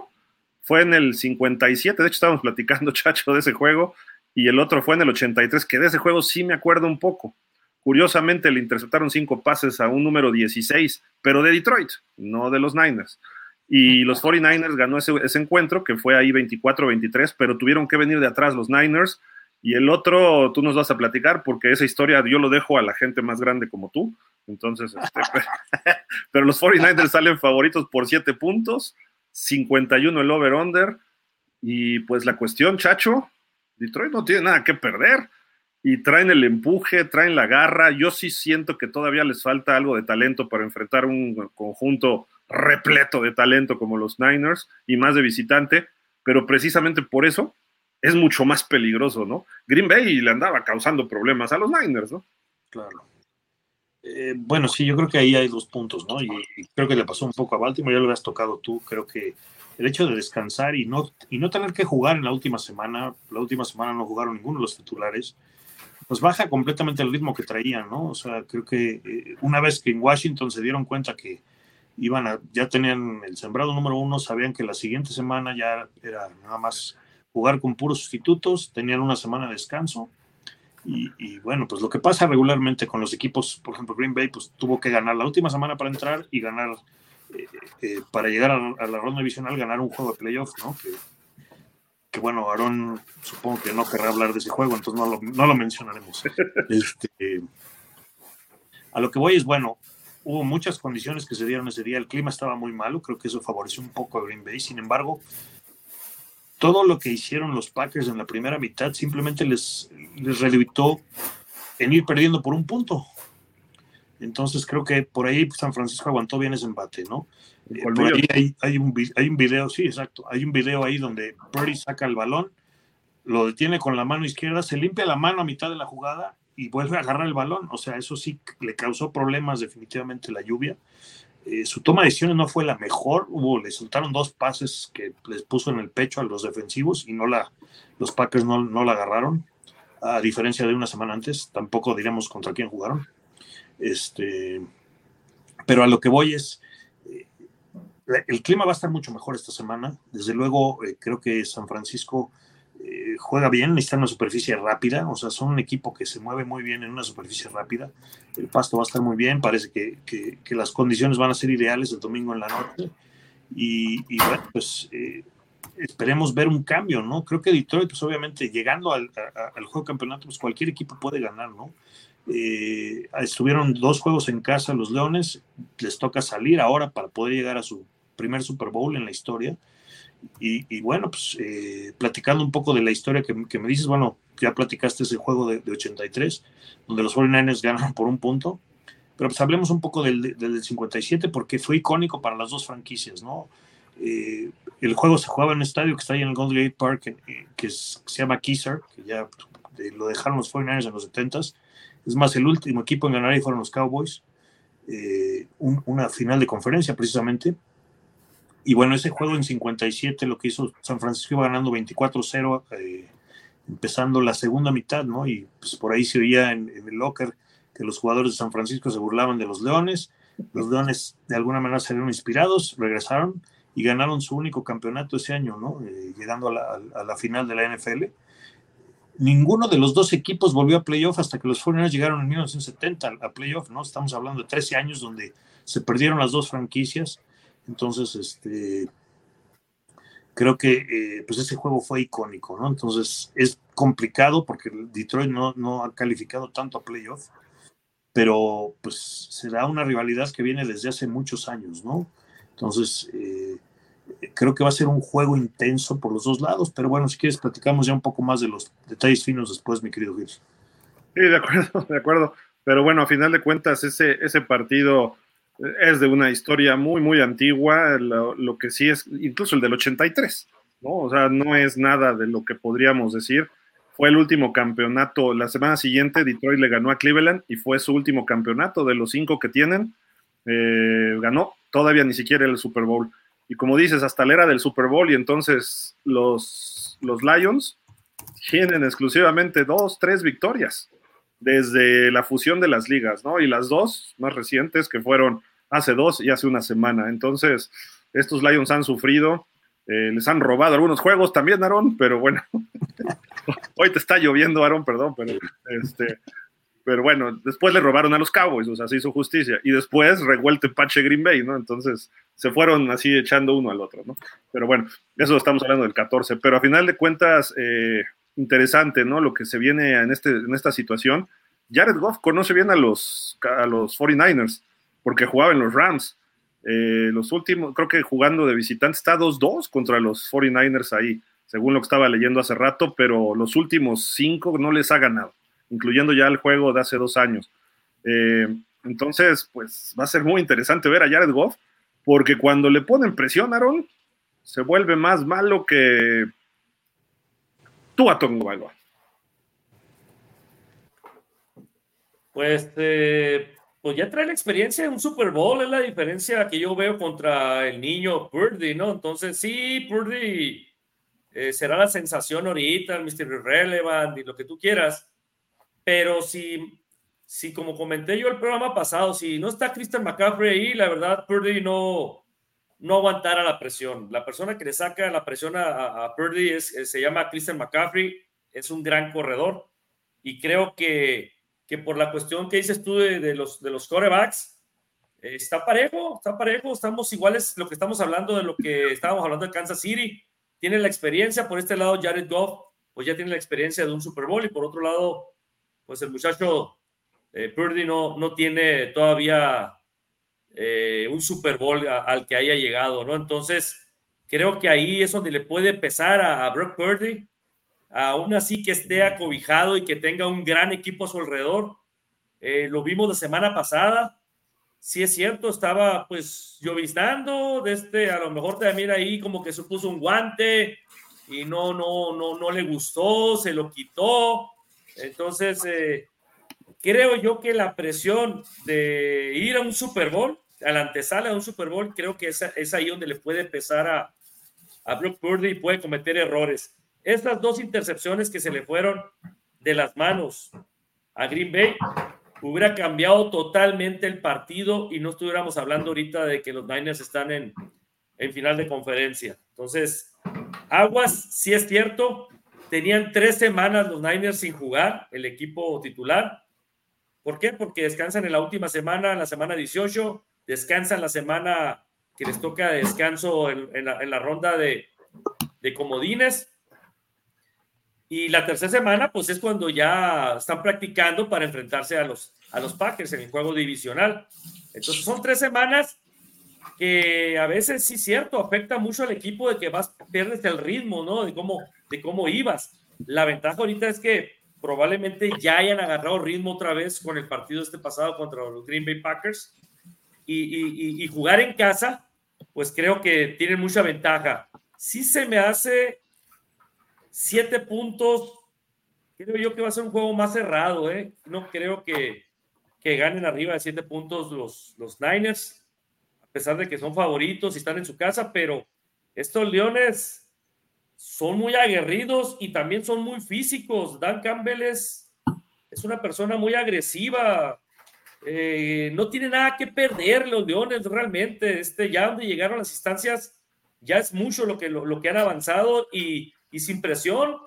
fue en el 57, de hecho estábamos platicando, *laughs* chacho, de ese juego, y el otro fue en el 83, que de ese juego sí me acuerdo un poco. Curiosamente le interceptaron cinco pases a un número 16, pero de Detroit, no de los Niners. Y los 49ers ganó ese, ese encuentro, que fue ahí 24-23, pero tuvieron que venir de atrás los Niners. Y el otro, tú nos vas a platicar, porque esa historia yo lo dejo a la gente más grande como tú. Entonces, este, *laughs* pero, los 49ers salen favoritos por 7 puntos, 51 el over-under. Y pues la cuestión, Chacho, Detroit no tiene nada que perder y traen el empuje, traen la garra. Yo sí siento que todavía les falta algo de talento para enfrentar un conjunto repleto de talento como los Niners y más de visitante, pero precisamente por eso es mucho más peligroso, ¿no? Green Bay le andaba causando problemas a los Niners, ¿no? Claro. Eh, bueno, sí, yo creo que ahí hay dos puntos, ¿no? Y, creo que le pasó un poco a Baltimore, ya lo habías tocado tú, creo que el hecho de descansar y no, y no tener que jugar en la última semana, la última semana no jugaron ninguno de los titulares, pues baja completamente el ritmo que traían, ¿no? O sea, creo que eh, una vez que en Washington se dieron cuenta que iban a, ya tenían el sembrado número uno, sabían que la siguiente semana ya era nada más jugar con puros sustitutos, tenían una semana de descanso. Y, bueno, pues lo que pasa regularmente con los equipos, por ejemplo, Green Bay, pues tuvo que ganar la última semana para entrar y ganar, eh, eh, para llegar a, la ronda divisional, ganar un juego de playoff, ¿no? Que, que bueno, Aaron supongo que no querrá hablar de ese juego, entonces no lo, no lo mencionaremos. *laughs* Este, a lo que voy es, bueno, hubo muchas condiciones que se dieron ese día, el clima estaba muy malo, creo que eso favoreció un poco a Green Bay, sin embargo, todo lo que hicieron los Packers en la primera mitad simplemente les, les relevitó en ir perdiendo por un punto. Entonces creo que por ahí San Francisco aguantó bien ese embate, ¿no? Eh, por ahí hay, un, hay un video, sí, exacto. Hay un video ahí donde Purdy saca el balón, lo detiene con la mano izquierda, se limpia la mano a mitad de la jugada y vuelve a agarrar el balón. O sea, eso sí le causó problemas definitivamente la lluvia. Eh, su toma de decisiones no fue la mejor. Hubo, le soltaron dos pases que les puso en el pecho a los defensivos y no la, los Packers no, no la agarraron. A diferencia de una semana antes, tampoco diremos contra quién jugaron. Este, pero a lo que voy es, el clima va a estar mucho mejor esta semana. Desde luego, eh, creo que San Francisco eh, juega bien, necesita una superficie rápida, o sea, son un equipo que se mueve muy bien en una superficie rápida. El pasto va a estar muy bien, parece que, las condiciones van a ser ideales el domingo en la noche. Y, bueno, pues eh, esperemos ver un cambio, ¿no? Creo que Detroit, pues obviamente, llegando al, juego de campeonato, pues cualquier equipo puede ganar, ¿no? estuvieron dos juegos en casa los Leones, les toca salir ahora para poder llegar a su primer Super Bowl en la historia. Y, bueno, pues eh, platicando un poco de la historia que, me dices, bueno, ya platicaste ese juego de, 83, donde los 49ers ganaron por un punto, pero pues hablemos un poco del, del 57 porque fue icónico para las dos franquicias, ¿no? Eh, el juego se jugaba en un estadio que está ahí en el Golden Gate Park, eh, que, se llama Keeser, que ya lo dejaron los 49ers en los 70s. Es más, el último equipo en ganar ahí fueron los Cowboys. una final de conferencia precisamente. Y bueno, ese juego en 57 lo que hizo San Francisco iba ganando 24-0, eh, empezando la segunda mitad, ¿no? Y pues por ahí se oía en, el locker que los jugadores de San Francisco se burlaban de los Leones. Los Leones de alguna manera salieron inspirados, regresaron y ganaron su único campeonato ese año, ¿no? Eh, llegando a la, a la, final de la NFL. Ninguno de los dos equipos volvió a playoff hasta que los 49 llegaron en 1970 a playoff, ¿no? Estamos hablando de 13 años donde se perdieron las dos franquicias entonces, este, creo que eh, pues ese juego fue icónico, ¿no? Entonces es complicado porque Detroit no, ha calificado tanto a playoff, pero pues será una rivalidad que viene desde hace muchos años, ¿no? Entonces, eh, creo que va a ser un juego intenso por los dos lados, pero bueno, si quieres platicamos ya un poco más de los detalles finos después, mi querido Gil. Sí, de acuerdo, *laughs* de acuerdo. Pero bueno, a final de cuentas, ese, ese partido es de una historia muy, muy antigua, lo, que sí es, incluso el del 83, ¿no? O sea, no es nada de lo que podríamos decir. Fue el último campeonato, la semana siguiente Detroit le ganó a Cleveland y fue su último campeonato de los cinco que tienen. Eh, ganó todavía ni siquiera el Super Bowl. Y como dices, hasta la era del Super Bowl y entonces los, los Lions tienen exclusivamente dos, tres victorias desde la fusión de las ligas, ¿no? Y las dos más recientes que fueron hace dos y hace una semana. Entonces, estos Lions han sufrido, eh, les han robado algunos juegos también, Aaron, pero bueno, *laughs* hoy te está lloviendo, Aaron, perdón, pero este, pero bueno, después le robaron a los Cowboys, o sea, se hizo justicia. Y después revuelto Pache Green Bay, ¿no? Entonces se fueron así echando uno al otro, ¿no? Pero bueno, eso estamos hablando del 14. Pero a final de cuentas, eh, interesante, ¿no? Lo que se viene en, este, en esta situación. Jared Goff conoce bien a los, a los 49ers, porque jugaba en los Rams. Eh, los últimos, creo que jugando de visitante está 2-2 contra los 49ers ahí, según lo que estaba leyendo hace rato, pero los últimos cinco no les ha ganado incluyendo ya el juego de hace dos años. Eh, entonces, pues va a ser muy interesante ver a Jared Goff, porque cuando le ponen presión, Aaron, se vuelve más malo que tú a Tongo Pues, eh, pues ya trae la experiencia de un Super Bowl, es la diferencia que yo veo contra el niño Purdy, ¿no? Entonces, sí, Purdy eh, será la sensación ahorita, el Mr. Irrelevant y lo que tú quieras, pero si, si, como comenté yo el programa pasado, si no está Christian McCaffrey ahí, la verdad, Purdy no, no aguantara la presión. La persona que le saca la presión a, Purdy es, se llama Christian McCaffrey, es un gran corredor. Y creo que, que por la cuestión que dices tú de, los, de los corebacks, eh, está parejo, está parejo, estamos iguales, lo que estamos hablando de lo que estábamos hablando de Kansas City. Tiene la experiencia, por este lado Jared Goff, pues ya tiene la experiencia de un Super Bowl y por otro lado pues el muchacho eh, Purdy no, no tiene todavía eh, un Super Bowl al que haya llegado, ¿no? Entonces, creo que ahí es donde le puede pesar a, Brock Purdy, aún así que esté acobijado y que tenga un gran equipo a su alrededor. Eh, lo vimos la semana pasada. Sí es cierto, estaba pues lloviznando, de este, a lo mejor también ahí como que se puso un guante y no, no, no, no le gustó, se lo quitó entonces, eh, creo yo que la presión de ir a un Super Bowl, a la antesala de un Super Bowl, creo que es, ahí donde le puede pesar a, a Brock Purdy y puede cometer errores. Estas dos intercepciones que se le fueron de las manos a Green Bay, hubiera cambiado totalmente el partido y no estuviéramos hablando ahorita de que los Niners están en, en final de conferencia. Entonces, Aguas, sí es cierto, Tenían tres semanas los Niners sin jugar, el equipo titular. ¿Por qué? Porque descansan en la última semana, en la semana 18, descansan la semana que les toca descanso en, la, ronda de, comodines. Y la tercera semana, pues es cuando ya están practicando para enfrentarse a los, a los Packers en el juego divisional. Entonces son tres semanas que a veces sí cierto, afecta mucho al equipo de que vas, pierdes el ritmo, ¿no? De cómo, de cómo ibas. La ventaja ahorita es que probablemente ya hayan agarrado ritmo otra vez con el partido este pasado contra los Green Bay Packers y, jugar en casa, pues creo que tienen mucha ventaja. Sí se me hace siete puntos, creo yo que va a ser un juego más cerrado, ¿eh? No creo que, que ganen arriba de siete puntos los, los Niners pesar de que son favoritos y están en su casa, pero estos Leones son muy aguerridos y también son muy físicos. Dan Campbell es, una persona muy agresiva. Eh, no tiene nada que perder los Leones realmente. Este, ya donde llegaron las instancias, ya es mucho lo que, lo, que han avanzado y, sin presión.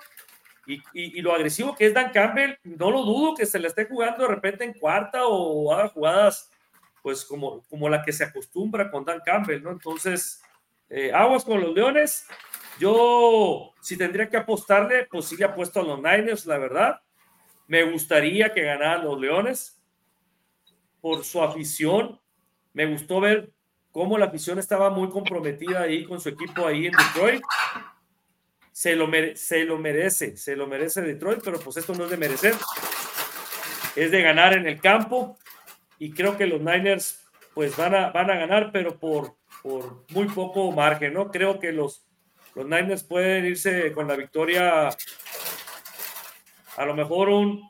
Y, y, lo agresivo que es Dan Campbell, no lo dudo que se le esté jugando de repente en cuarta o haga jugadas pues como, como la que se acostumbra con Dan Campbell, ¿no? Entonces, eh, aguas con los Leones. Yo, si tendría que apostarle, pues sí le apuesto a los Niners, la verdad. Me gustaría que ganaran los Leones por su afición. Me gustó ver cómo la afición estaba muy comprometida ahí con su equipo ahí en Detroit. Se lo, se lo merece, se lo merece Detroit, pero pues esto no es de merecer. Es de ganar en el campo y creo que los Niners pues van a, van a ganar, pero por, por muy poco margen, ¿no? Creo que los, los Niners pueden irse con la victoria a lo mejor un,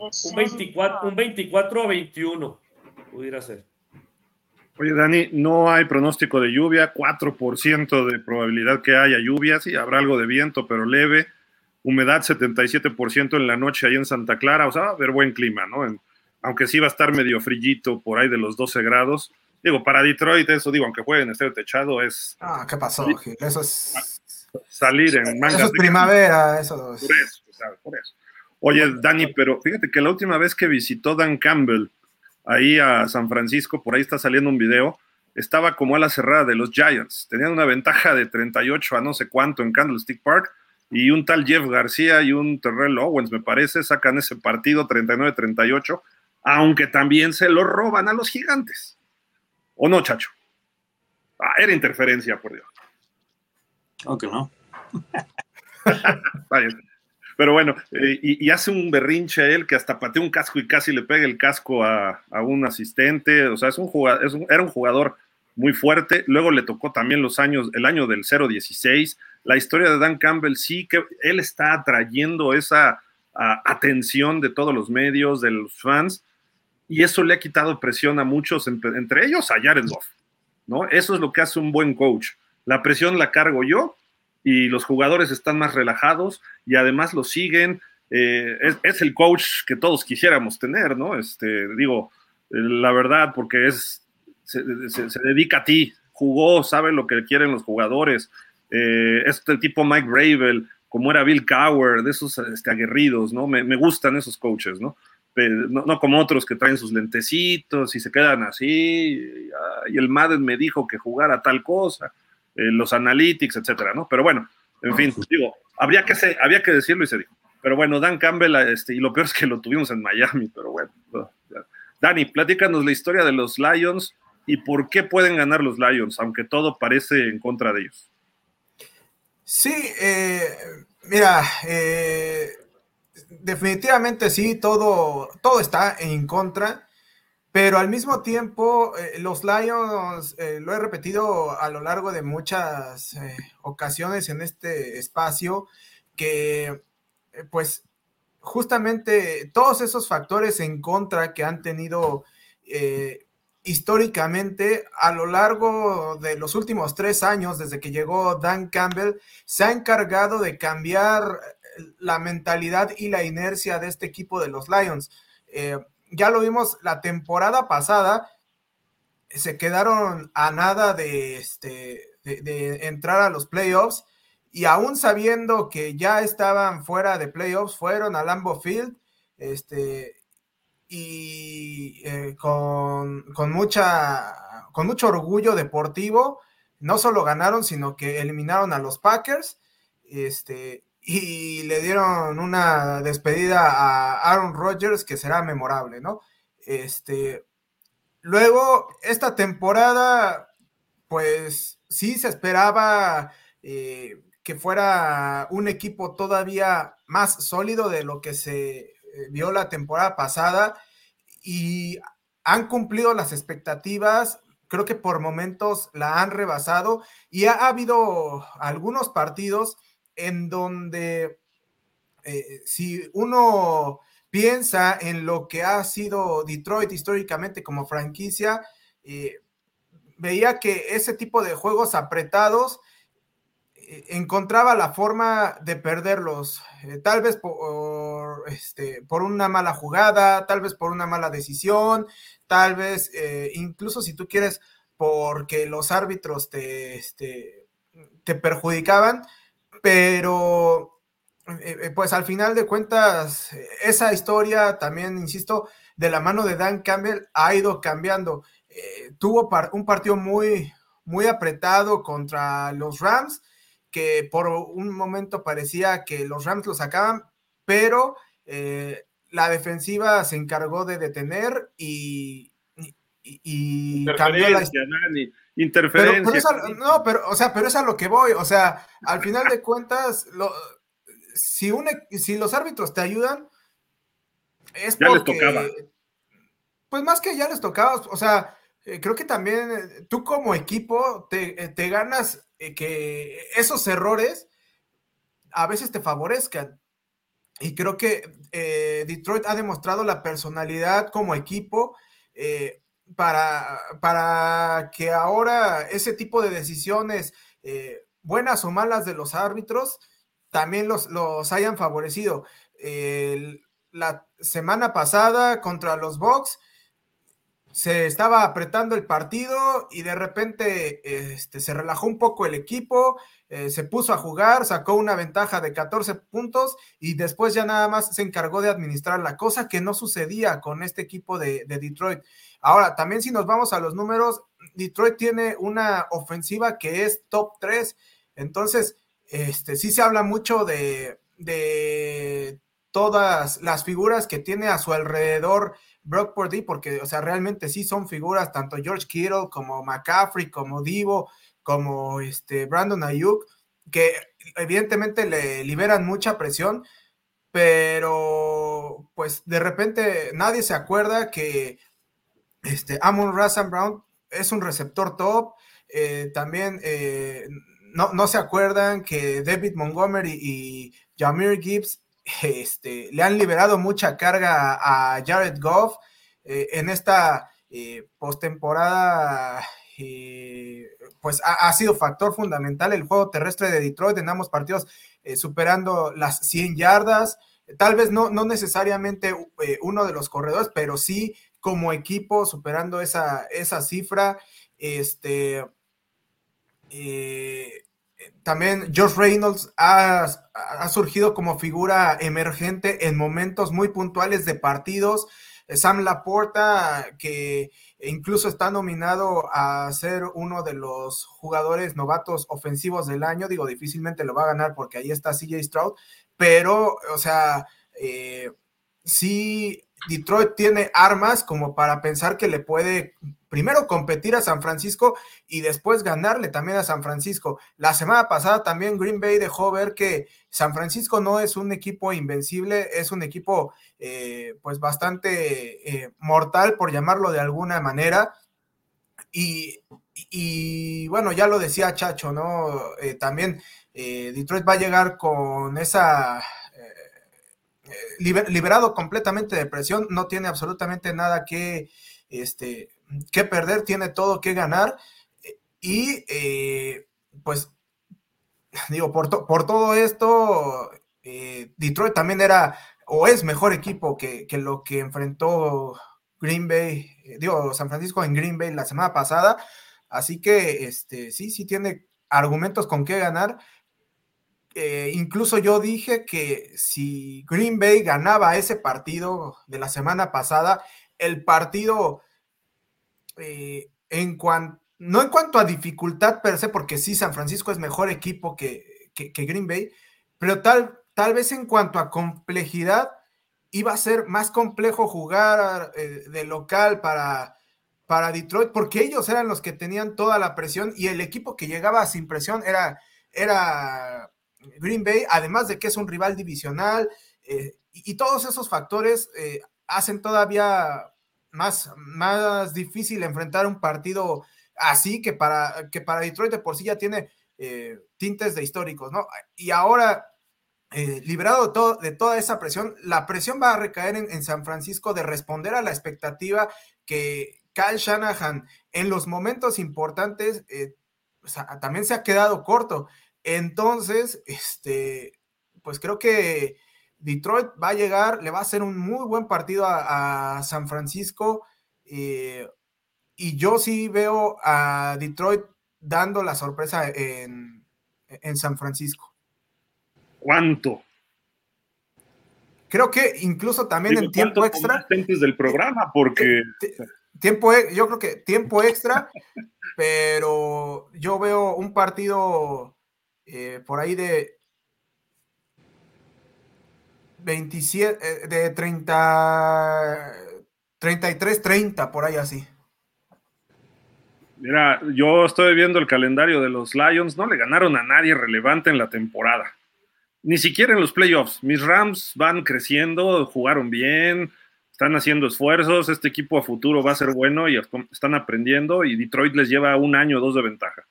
un 24, un 24 a 21 pudiera ser. Oye, Dani, no hay pronóstico de lluvia, 4% de probabilidad que haya lluvia, sí, habrá algo de viento, pero leve, humedad 77% en la noche ahí en Santa Clara, o sea, va a haber buen clima, ¿no? aunque sí va a estar medio frillito por ahí de los 12 grados. Digo, para Detroit, eso digo, aunque jueguen en estadio techado, es. Ah, ¿qué pasó, Eso es. Salir en mangas. Eso es primavera, eso. Por eso, por eso. Oye, Dani, pero fíjate que la última vez que visitó Dan Campbell ahí a San Francisco, por ahí está saliendo un video, estaba como a la cerrada de los Giants. Tenían una ventaja de 38 a no sé cuánto en Candlestick Park y un tal Jeff García y un Terrell Owens, me parece, sacan ese partido 39-38, aunque también se lo roban a los gigantes. ¿O no, chacho? Ah, era interferencia, por Dios. Aunque no. *laughs* Pero bueno, eh, y, hace un berrinche él que hasta patea un casco y casi le pega el casco a, un asistente. O sea, es un jugador, era un jugador muy fuerte. Luego le tocó también los años, el año del 0-16. La historia de Dan Campbell sí que él está atrayendo esa atención de todos los medios, de los fans, y eso le ha quitado presión a muchos, entre ellos a Jared Goff. ¿no? Eso es lo que hace un buen coach. La presión la cargo yo y los jugadores están más relajados y además lo siguen. Eh, es, el coach que todos quisiéramos tener, ¿no? Este, digo, la verdad, porque es se, dedica a ti, jugó, sabe lo que quieren los jugadores. Eh, es el tipo Mike Bravel, como era Bill Cower, de esos este, aguerridos, ¿no? Me, gustan esos coaches, ¿no? ¿no? como otros que traen sus lentecitos y se quedan así, y, el Madden me dijo que jugara tal cosa, eh, los analytics, etcétera, ¿no? Pero bueno, en fin, digo, habría que, había que decirlo y se dijo. Pero bueno, Dan Campbell, este, y lo peor es que lo tuvimos en Miami, pero bueno. Dani, platícanos la historia de los Lions y por qué pueden ganar los Lions, aunque todo parece en contra de ellos. Sí, eh, mira, eh, definitivamente sí, todo, todo está en contra, pero al mismo tiempo eh, los Lions, lo he repetido a lo largo de muchas ocasiones en este espacio, que pues justamente todos esos factores en contra que han tenido históricamente, a lo largo de los últimos tres años, desde que llegó Dan Campbell, se ha encargado de cambiar la mentalidad y la inercia de este equipo de los Lions. Eh, ya lo vimos la temporada pasada, se quedaron a nada de, este, de, entrar a los playoffs y aún sabiendo que ya estaban fuera de playoffs, fueron a Lambeau Field este, y eh, con, mucha, con mucho orgullo deportivo, no solo ganaron, sino que eliminaron a los Packers este, y le dieron una despedida a Aaron Rodgers que será memorable, ¿no? Este, luego, esta temporada, pues sí se esperaba eh, que fuera un equipo todavía más sólido de lo que se eh, vio la temporada pasada y han cumplido las expectativas. Creo que por momentos la han rebasado y ha, habido algunos partidos en donde eh, si uno piensa en lo que ha sido Detroit históricamente como franquicia, eh, veía que ese tipo de juegos apretados eh, encontraba la forma de perderlos, tal vez por, este, por una mala jugada, tal vez por una mala decisión, tal vez incluso si tú quieres porque los árbitros te, este, te perjudicaban, pero pues al final de cuentas esa historia también, insisto, de la mano de Dan Campbell ha ido cambiando. tuvo un partido muy, muy apretado contra los Rams que por un momento parecía que los Rams lo sacaban, pero eh, la defensiva se encargó de detener y, y, cambió la interferencia. no, pero, o sea, pero es a lo que voy. O sea, al final de cuentas, si, si los árbitros te ayudan, es ya les tocaba. Pues más que ya les tocaba, o sea, eh, creo que también eh, tú como equipo te, te ganas eh, que esos errores a veces te favorezcan. Y creo que eh, Detroit ha demostrado la personalidad como equipo eh, para, para, que ahora ese tipo de decisiones, buenas o malas de los árbitros, también los, los hayan favorecido. la semana pasada contra los Bucks se estaba apretando el partido y de repente este, se relajó un poco el equipo, eh, se puso a jugar, sacó una ventaja de 14 puntos y después ya nada más se encargó de administrar la cosa que no sucedía con este equipo de, Detroit. Ahora, también si nos vamos a los números, Detroit tiene una ofensiva que es top 3, entonces este, sí se habla mucho de, de todas las figuras que tiene a su alrededor Brock Purdy, porque, o sea, realmente sí son figuras, tanto George Kittle como McCaffrey, como Divo, como este Brandon Ayuk, que evidentemente le liberan mucha presión, pero pues de repente nadie se acuerda que este Amon Razan Brown es un receptor top, eh, también eh, no, no, se acuerdan que David Montgomery y Jameer Gibbs este, le han liberado mucha carga a Jared Goff eh, en esta postemporada. Pues ha, sido factor fundamental el juego terrestre de Detroit en ambos partidos, superando las 100 yardas. Tal vez no, no necesariamente uno de los corredores, pero sí como equipo superando esa, esa cifra. Este, también Josh Reynolds ha, surgido como figura emergente en momentos muy puntuales de partidos. Sam Laporta, que incluso está nominado a ser uno de los jugadores novatos ofensivos del año, digo, difícilmente lo va a ganar porque ahí está CJ Stroud, pero, o sea, eh, sí, Detroit tiene armas como para pensar que le puede primero competir a San Francisco y después ganarle también a San Francisco. La semana pasada también Green Bay dejó ver que San Francisco no es un equipo invencible, es un equipo eh, pues bastante eh, mortal, por llamarlo de alguna manera. Y, bueno, ya lo decía Chacho, ¿no? Eh, también Detroit va a llegar con esa liberado completamente de presión, no tiene absolutamente nada que este, que perder, tiene todo que ganar. Y eh, pues, *laughs* digo, por, por todo esto, eh, Detroit también era o es mejor equipo que, lo que enfrentó Green Bay, eh, digo, San Francisco en Green Bay la semana pasada. Así que este, sí, sí tiene argumentos con qué ganar. Incluso yo dije que si Green Bay ganaba ese partido de la semana pasada, el partido eh, en no en cuanto a dificultad per se, porque sí, San Francisco es mejor equipo que, Green Bay, pero tal, tal vez en cuanto a complejidad, iba a ser más complejo jugar eh, de local para, para Detroit, porque ellos eran los que tenían toda la presión y el equipo que llegaba sin presión era, era Green Bay, además de que es un rival divisional, eh, y, todos esos factores hacen todavía más, más difícil enfrentar un partido así que para, que para Detroit de por sí ya tiene eh, tintes de históricos, ¿no? Y ahora, eh, liberado todo, de toda esa presión, la presión va a recaer en, San Francisco de responder a la expectativa que Kyle Shanahan en los momentos importantes eh, también se ha quedado corto. Entonces, este, pues creo que Detroit va a llegar, le va a hacer un muy buen partido a, San Francisco. Eh, y yo sí veo a Detroit dando la sorpresa en, San Francisco. ¿Cuánto? Creo que incluso también en tiempo extra. Del programa, porque. Tiempo, e, yo creo que tiempo extra, *laughs* pero yo veo un partido eh, por ahí de 27, eh, de 30, 33, 30, por ahí así. Mira, yo estoy viendo el calendario de los Lions, no le ganaron a nadie relevante en la temporada, ni siquiera en los playoffs. Mis Rams van creciendo, jugaron bien, están haciendo esfuerzos, este equipo a futuro va a ser bueno y están aprendiendo y Detroit les lleva un año o dos de ventaja.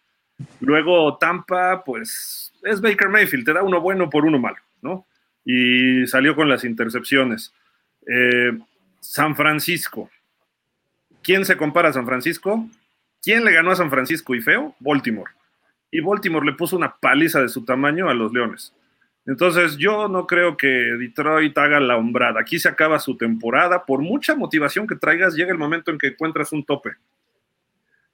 Luego Tampa, pues es Baker Mayfield, te da uno bueno por uno malo, ¿no? y salió con las intercepciones. Eh, San Francisco. ¿Quién se compara a San Francisco? ¿Quién le ganó a San Francisco y feo? Baltimore. Y Baltimore le puso una paliza de su tamaño a los Leones. Entonces, yo no creo que Detroit haga la hombrada. Aquí se acaba su temporada. Por mucha motivación que traigas, llega el momento en que encuentras un tope.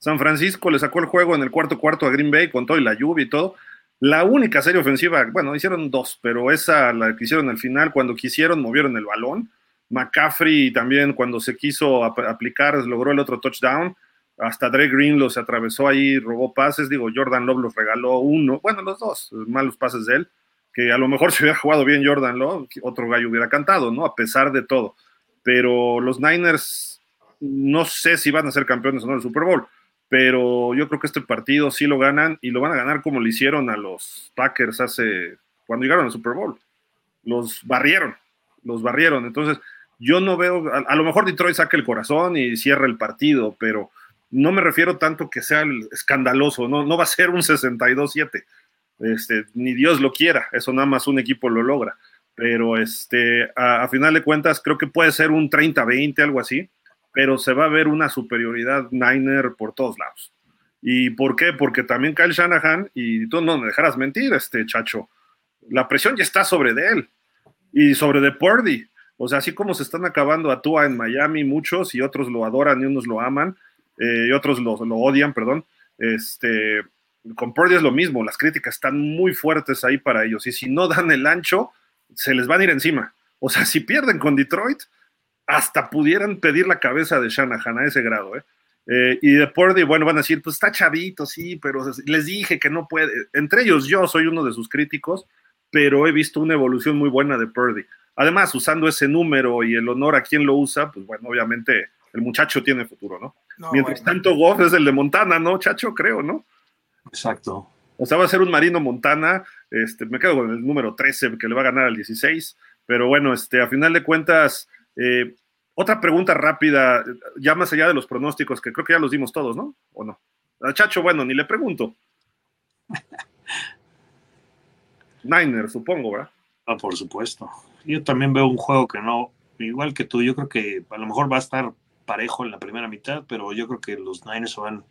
San Francisco le sacó el juego en el cuarto cuarto a Green Bay con todo y la lluvia y todo. La única serie ofensiva, bueno, hicieron dos, pero esa la que hicieron al final, cuando quisieron, movieron el balón. McCaffrey también, cuando se quiso aplicar, logró el otro touchdown. Hasta Dre Green los atravesó ahí, robó pases. Digo, Jordan Love los regaló uno, bueno, los dos, malos pases de él. Que a lo mejor *laughs* si hubiera jugado bien Jordan Love, otro gallo hubiera cantado, ¿no? A pesar de todo. Pero los Niners, no sé si van a ser campeones o no del Super Bowl pero yo creo que este partido sí lo ganan y lo van a ganar como lo hicieron a los Packers hace cuando llegaron al Super Bowl. Los barrieron, los barrieron. Entonces, yo no veo, a, lo mejor Detroit saque el corazón y cierra el partido, pero no me refiero tanto que sea escandaloso, no, no va a ser un 62-7. Este, ni Dios lo quiera, eso nada más un equipo lo logra. Pero este, a, a final de cuentas, creo que puede ser un 30-20, algo así pero se va a ver una superioridad Niner por todos lados. ¿Y por qué? Porque también Kyle Shanahan, y tú no me dejarás mentir, este chacho, la presión ya está sobre de él y sobre de Purdy. O sea, así como se están acabando a Tua en Miami muchos y otros lo adoran y unos lo aman eh, y otros lo, odian, perdón, este, con Purdy es lo mismo, las críticas están muy fuertes ahí para ellos y si no dan el ancho, se les van a ir encima. O sea, si pierden con Detroit, hasta pudieran pedir la cabeza de Shanahan a ese grado, ¿eh? eh y de Purdy, bueno, van a decir, pues está chavito, sí, pero les dije que no puede. Entre ellos, yo soy uno de sus críticos, pero he visto una evolución muy buena de Purdy. Además, usando ese número y el honor a quien lo usa, pues bueno, obviamente el muchacho tiene futuro, ¿no? Mientras tanto, Goff es el de Montana, ¿no, chacho? Creo, ¿no? Exacto. O sea, va a ser un Marino Montana, este, me quedo con el número 13, que le va a ganar al 16, pero bueno, este, a final de cuentas, eh, otra pregunta rápida, ya más allá de los pronósticos, que creo que ya los dimos todos, ¿no? ¿O no? A Chacho, bueno, ni le pregunto. *laughs* Niner, supongo, ¿verdad? Ah, por supuesto. Yo también veo un juego que no, igual que tú, yo creo que a lo mejor va a estar parejo en la primera mitad, pero yo creo que los Niners se van,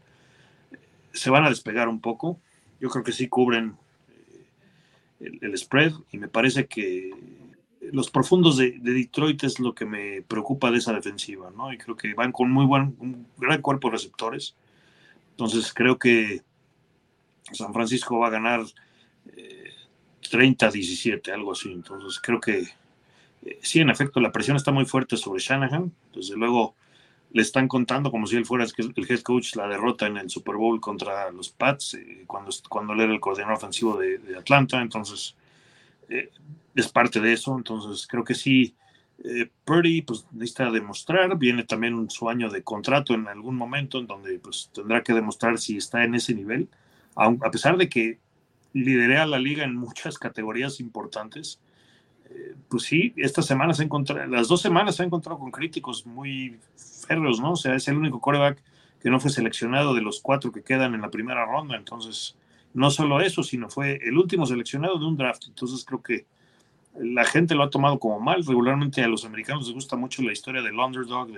se van a despegar un poco. Yo creo que sí cubren eh, el spread y me parece que los profundos de, Detroit es lo que me preocupa de esa defensiva, ¿no? Y creo que van con muy buen, un gran cuerpo de receptores. Entonces creo que San Francisco va a ganar 30-17, eh, algo así. Entonces creo que eh, sí, en efecto, la presión está muy fuerte sobre Shanahan. Desde luego le están contando como si él fuera el head coach la derrota en el Super Bowl contra los Pats eh, cuando, cuando él era el coordinador ofensivo de Atlanta. Entonces es parte de eso, entonces creo que sí, eh, Purdy pues necesita demostrar, viene también su año de contrato en algún momento en donde pues tendrá que demostrar si está en ese nivel, a, pesar de que liderea la liga en muchas categorías importantes, eh, pues sí, esta semana se encontrado, las dos semanas se ha encontrado con críticos muy férreos, ¿no? O sea, es el único coreback que no fue seleccionado de los cuatro que quedan en la primera ronda, entonces no solo eso, sino fue el último seleccionado de un draft, entonces creo que la gente lo ha tomado como mal. Regularmente a los americanos les gusta mucho la historia del underdog,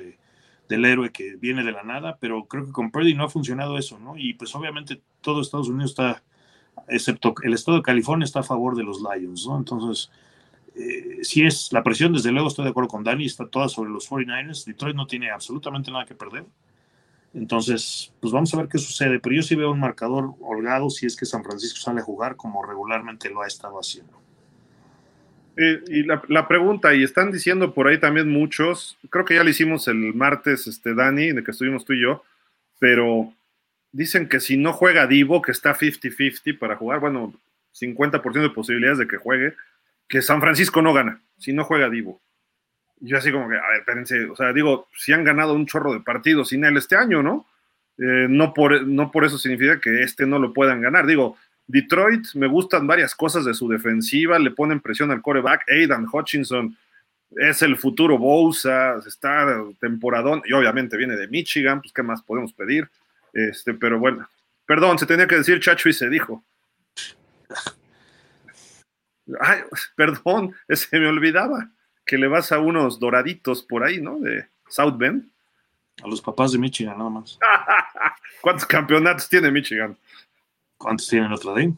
del héroe que viene de la nada, pero creo que con Purdy no ha funcionado eso, ¿no? Y pues obviamente todo Estados Unidos está, excepto el estado de California, está a favor de los Lions, ¿no? Entonces, eh, si es la presión, desde luego estoy de acuerdo con Dani, está toda sobre los 49ers. Detroit no tiene absolutamente nada que perder. Entonces, pues vamos a ver qué sucede. Pero yo sí veo un marcador holgado si es que San Francisco sale a jugar como regularmente lo ha estado haciendo. Eh, y la, pregunta, y están diciendo por ahí también muchos, creo que ya lo hicimos el martes, este, Dani, de que estuvimos tú y yo, pero dicen que si no juega Divo, que está 50-50 para jugar, bueno, 50% de posibilidades de que juegue, que San Francisco no gana, si no juega Divo. Yo así como que, a ver, espérense, o sea, digo, si han ganado un chorro de partidos sin él este año, ¿no? Eh, no, por, no por eso significa que este no lo puedan ganar. Digo, Detroit, me gustan varias cosas de su defensiva, le ponen presión al coreback. Aidan Hutchinson es el futuro Bosa, está temporadón, y obviamente viene de Michigan, pues qué más podemos pedir. Este, pero bueno, perdón, se tenía que decir Chacho y se dijo. Ay, perdón, *laughs* se me olvidaba que le vas a unos doraditos por ahí, ¿no? De South Bend. A los papás de Michigan, nada más. *laughs* ¿Cuántos campeonatos tiene Michigan? ¿Cuántos tiene Notre Dame?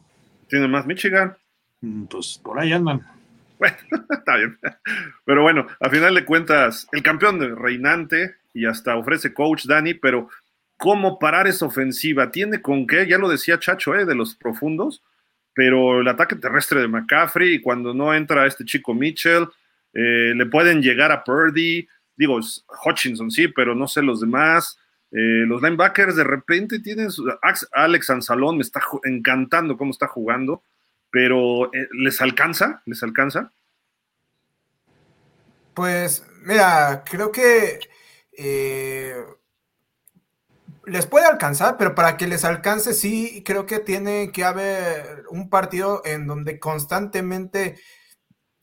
Tiene más Michigan. Mm, pues por ahí andan. Bueno, *laughs* está bien. Pero bueno, a final de cuentas, el campeón de reinante y hasta ofrece coach Dani, pero ¿cómo parar esa ofensiva? ¿Tiene con qué? Ya lo decía Chacho, ¿eh? De los profundos, pero el ataque terrestre de McCaffrey cuando no entra este chico Mitchell, eh, le pueden llegar a Purdy, digo, Hutchinson sí, pero no sé los demás. Eh, los linebackers de repente tienen Alex Anzalón me está encantando cómo está jugando, pero eh, ¿les alcanza? ¿Les alcanza? Pues mira, creo que les puede alcanzar, pero para que les alcance, sí, creo que tiene que haber un partido en donde constantemente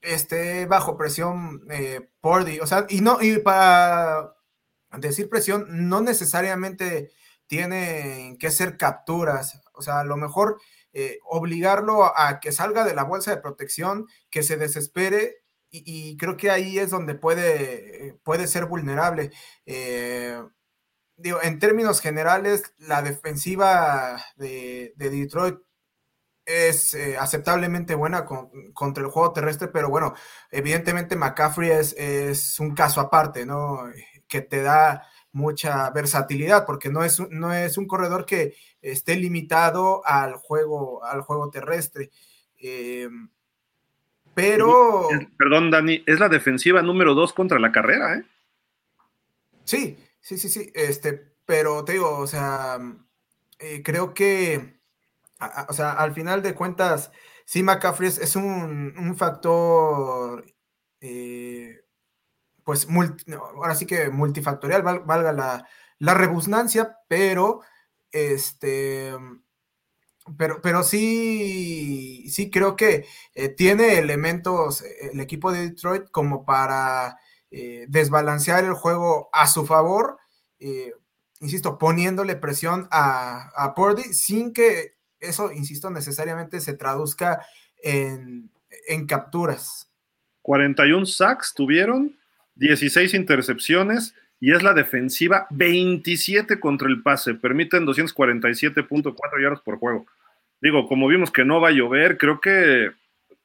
esté bajo presión eh, Pordy. O sea, y no, y para decir presión, no necesariamente tienen que ser capturas. O sea, a lo mejor eh, obligarlo a que salga de la bolsa de protección, que se desespere. Y, creo que ahí es donde puede, puede ser vulnerable. Eh, digo, en términos generales, la defensiva de, Detroit es eh, aceptablemente buena contra el juego terrestre, pero bueno, evidentemente McCaffrey es, es, un caso aparte, ¿no? Que te da mucha versatilidad, porque no es, no es un corredor que esté limitado al juego, al juego terrestre. Eh, pero. Perdón, Dani, es la defensiva número dos contra la carrera, ¿eh? Sí, Sí, sí, sí, este, pero te digo, o sea, eh, creo que, o sea, al final de cuentas, sí, McCaffrey es, un, factor, eh, pues, ahora sí que multifactorial, valga la, la pero, este, pero, pero sí, sí creo que eh, tiene elementos el equipo de Detroit como para eh, desbalancear el juego a su favor, eh, insisto, poniéndole presión a, a Purdy sin que eso, insisto, necesariamente se traduzca en, capturas. 41 sacks tuvieron, 16 intercepciones y es la defensiva 27 contra el pase. Permiten 247.4 yardas por juego. Digo, como vimos que no va a llover, creo que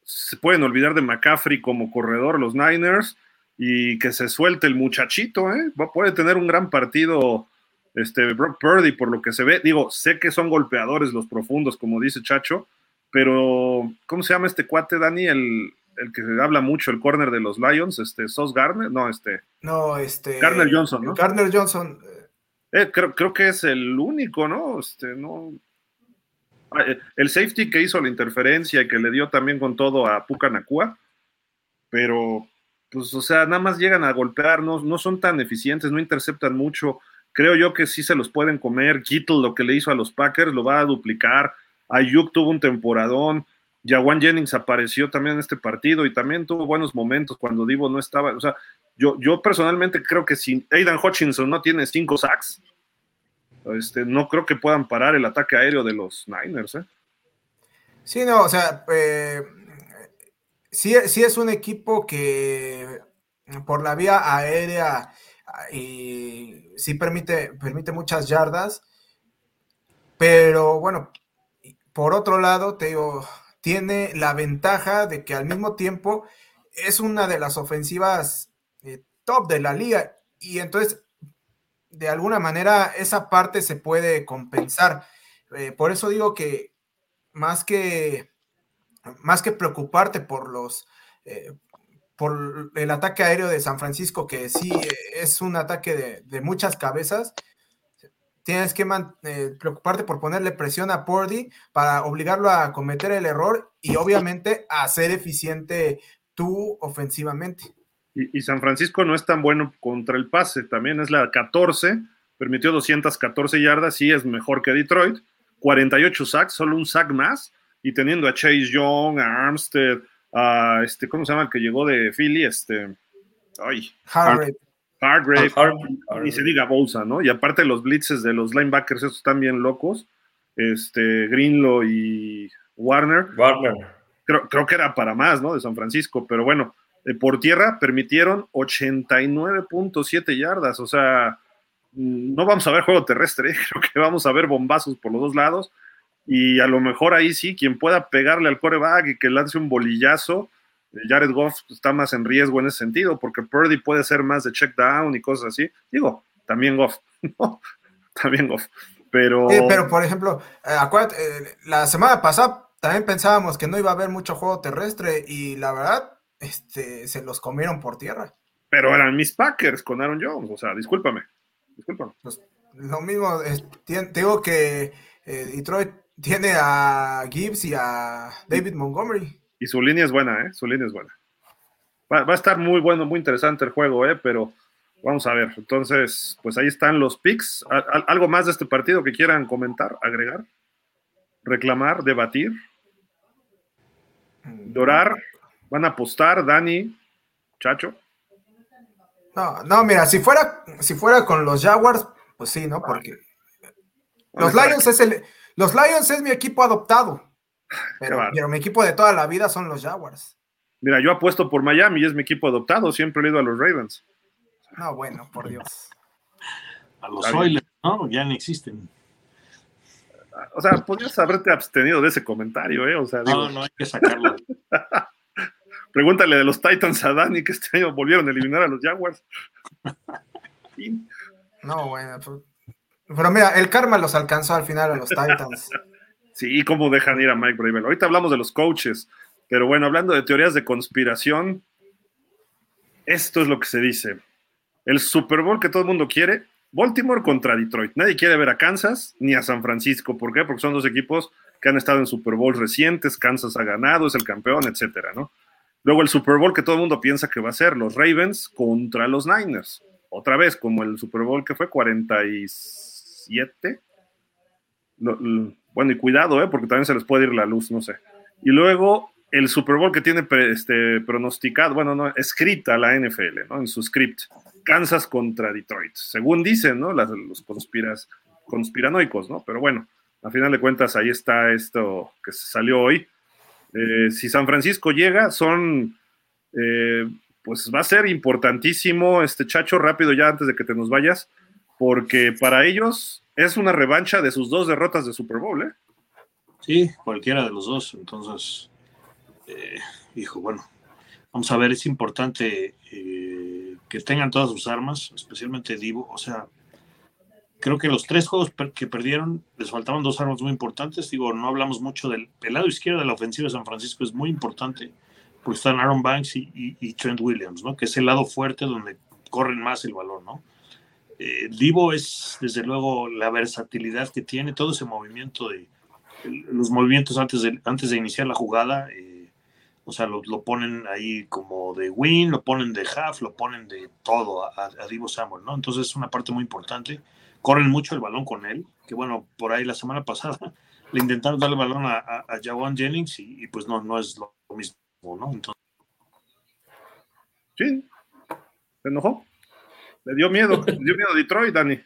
se pueden olvidar de McCaffrey como corredor los Niners y que se suelte el muchachito, ¿eh? puede tener un gran partido este Brock Purdy por lo que se ve. Digo, sé que son golpeadores los profundos, como dice Chacho, pero ¿cómo se llama este cuate, Dani? El, el que habla mucho, el corner de los Lions, este, Sos Garner, no, este. No, este. Garner Johnson, ¿no? Garner Johnson. Eh, creo, creo que es el único, ¿no? Este, no. Ah, eh, el safety que hizo la interferencia y que le dio también con todo a Puka Nakua, pero pues, o sea, nada más llegan a golpear, no, son tan eficientes, no interceptan mucho. Creo yo que sí se los pueden comer. Kittle, lo que le hizo a los Packers, lo va a duplicar. Ayuk tuvo un temporadón. Jawan Jennings apareció también en este partido y también tuvo buenos momentos cuando Divo no estaba. O sea, yo, yo personalmente creo que si Aidan Hutchinson no tiene cinco sacks, este, no creo que puedan parar el ataque aéreo de los Niners. ¿eh? Sí, no, o sea, eh, sí, sí es un equipo que por la vía aérea y sí permite, permite muchas yardas, pero bueno, por otro lado, te digo, tiene la ventaja de que al mismo tiempo es una de las ofensivas eh, top de la liga y entonces de alguna manera esa parte se puede compensar. Eh, por eso digo que más que más que preocuparte por los eh, por el ataque aéreo de San Francisco, que sí es un ataque de, muchas cabezas, tienes que eh, preocuparte por ponerle presión a Pordy para obligarlo a cometer el error y obviamente a ser eficiente tú ofensivamente. Y, San Francisco no es tan bueno contra el pase, también es la 14, permitió 214 yardas, sí es mejor que Detroit, 48 sacks, solo un sack más, y teniendo a Chase Young, a Armstead, a este, ¿cómo se llama el que llegó de Philly? Este, ay, Hargrave. Hargrave, y se diga Bolsa, ¿no? Y aparte los blitzes de los linebackers, esos están bien locos. Este, Greenlow y Warner. Warner. Creo, creo que era para más, ¿no? De San Francisco, pero bueno, eh, por tierra permitieron 89.7 yardas, o sea, mm, no vamos a ver juego terrestre, *laughs* creo que vamos a ver bombazos por los dos lados y a lo mejor ahí sí, quien pueda pegarle al coreback y que lance un bolillazo, eh, Jared Goff está más en riesgo en ese sentido, porque Purdy puede ser más de check down y cosas así. Digo, también Goff, *laughs* también Goff. Pero... pero por ejemplo, eh, acuérdate, eh, la semana pasada también pensábamos que no iba a haber mucho juego terrestre y la verdad, este, se los comieron por tierra. Pero eran mis Packers con Aaron Jones, o sea, discúlpame. discúlpame. Pues, lo mismo, digo que Detroit tiene a Gibbs y a David Montgomery. Y su línea es buena, ¿eh? Su línea es buena. Va, a estar muy bueno, muy interesante el juego, ¿eh? Pero vamos a ver. Entonces, pues ahí están los picks. ¿Algo más de este partido que quieran comentar, agregar, reclamar, debatir? Dorar, van a apostar, Dani, Chacho. No, no, mira, si fuera, si fuera con los Jaguars, pues sí, ¿no? Porque los Lions es el, los Lions es mi equipo adoptado. Pero, mi equipo de toda la vida son los Jaguars. Mira, yo apuesto por Miami y es mi equipo adoptado. Siempre he ido a los Ravens. No, bueno, por Dios. A los Oilers, ¿no? Ya no existen. O sea, podrías haberte abstenido de ese comentario, ¿eh? O sea, no, no hay que sacarlo. *laughs* Pregúntale de los Titans a Dani que este año volvieron a eliminar a los Jaguars. no, bueno, pues, pero mira, el karma los alcanzó al final a los Titans. *laughs* sí, cómo dejan ir a Mike Bravel. Ahorita hablamos de los coaches, pero bueno, hablando de teorías de conspiración, esto es lo que se dice. El Super Bowl que todo el mundo quiere, Baltimore contra Detroit. Nadie quiere ver a Kansas ni a San Francisco. ¿Por qué? Porque son dos equipos que han estado en Super Bowl recientes, Kansas ha ganado, es el campeón, etcétera, ¿no? Luego el Super Bowl que todo el mundo piensa que va a ser los Ravens contra los Niners. Otra vez, como el Super Bowl que fue 46 bueno, y cuidado, ¿eh? porque también se les puede ir la luz, no sé. Y luego el Super Bowl que tiene este, pronosticado, bueno, no, escrita la NFL, ¿no? En su script, Kansas contra Detroit, según dicen, ¿no? Los conspiras, conspiranoicos, ¿no? Pero bueno, a final de cuentas ahí está esto que salió hoy. Eh, si San Francisco llega, son, eh, pues va a ser importantísimo, este chacho, rápido ya antes de que te nos vayas, porque para ellos es una revancha de sus dos derrotas de Super Bowl, ¿eh? Sí, cualquiera de los dos. Entonces, eh, hijo, bueno, vamos a ver, es importante eh, que tengan todas sus armas, especialmente Divo. O sea, creo que los tres juegos que perdieron les faltaban dos armas muy importantes. Digo, no hablamos mucho del lado izquierdo de la ofensiva de San Francisco, es muy importante, porque están Aaron Banks y, y Trent Williams, ¿no? Que es el lado fuerte donde corren más el balón, ¿no? Eh, Divo es desde luego la versatilidad que tiene, todo ese movimiento de los movimientos antes de, antes de iniciar la jugada, eh, o sea, lo, ponen ahí como de win, lo ponen de half, lo ponen de todo a, Divo Samuel, ¿no? Entonces es una parte muy importante. Corren mucho el balón con él, que bueno, por ahí la semana pasada *laughs* le intentaron darle el balón a, a, Jennings y, pues no, no es lo mismo, ¿no? Entonces... Sí, se enojó. Le dio miedo, *laughs* le dio miedo a Detroit, Dani.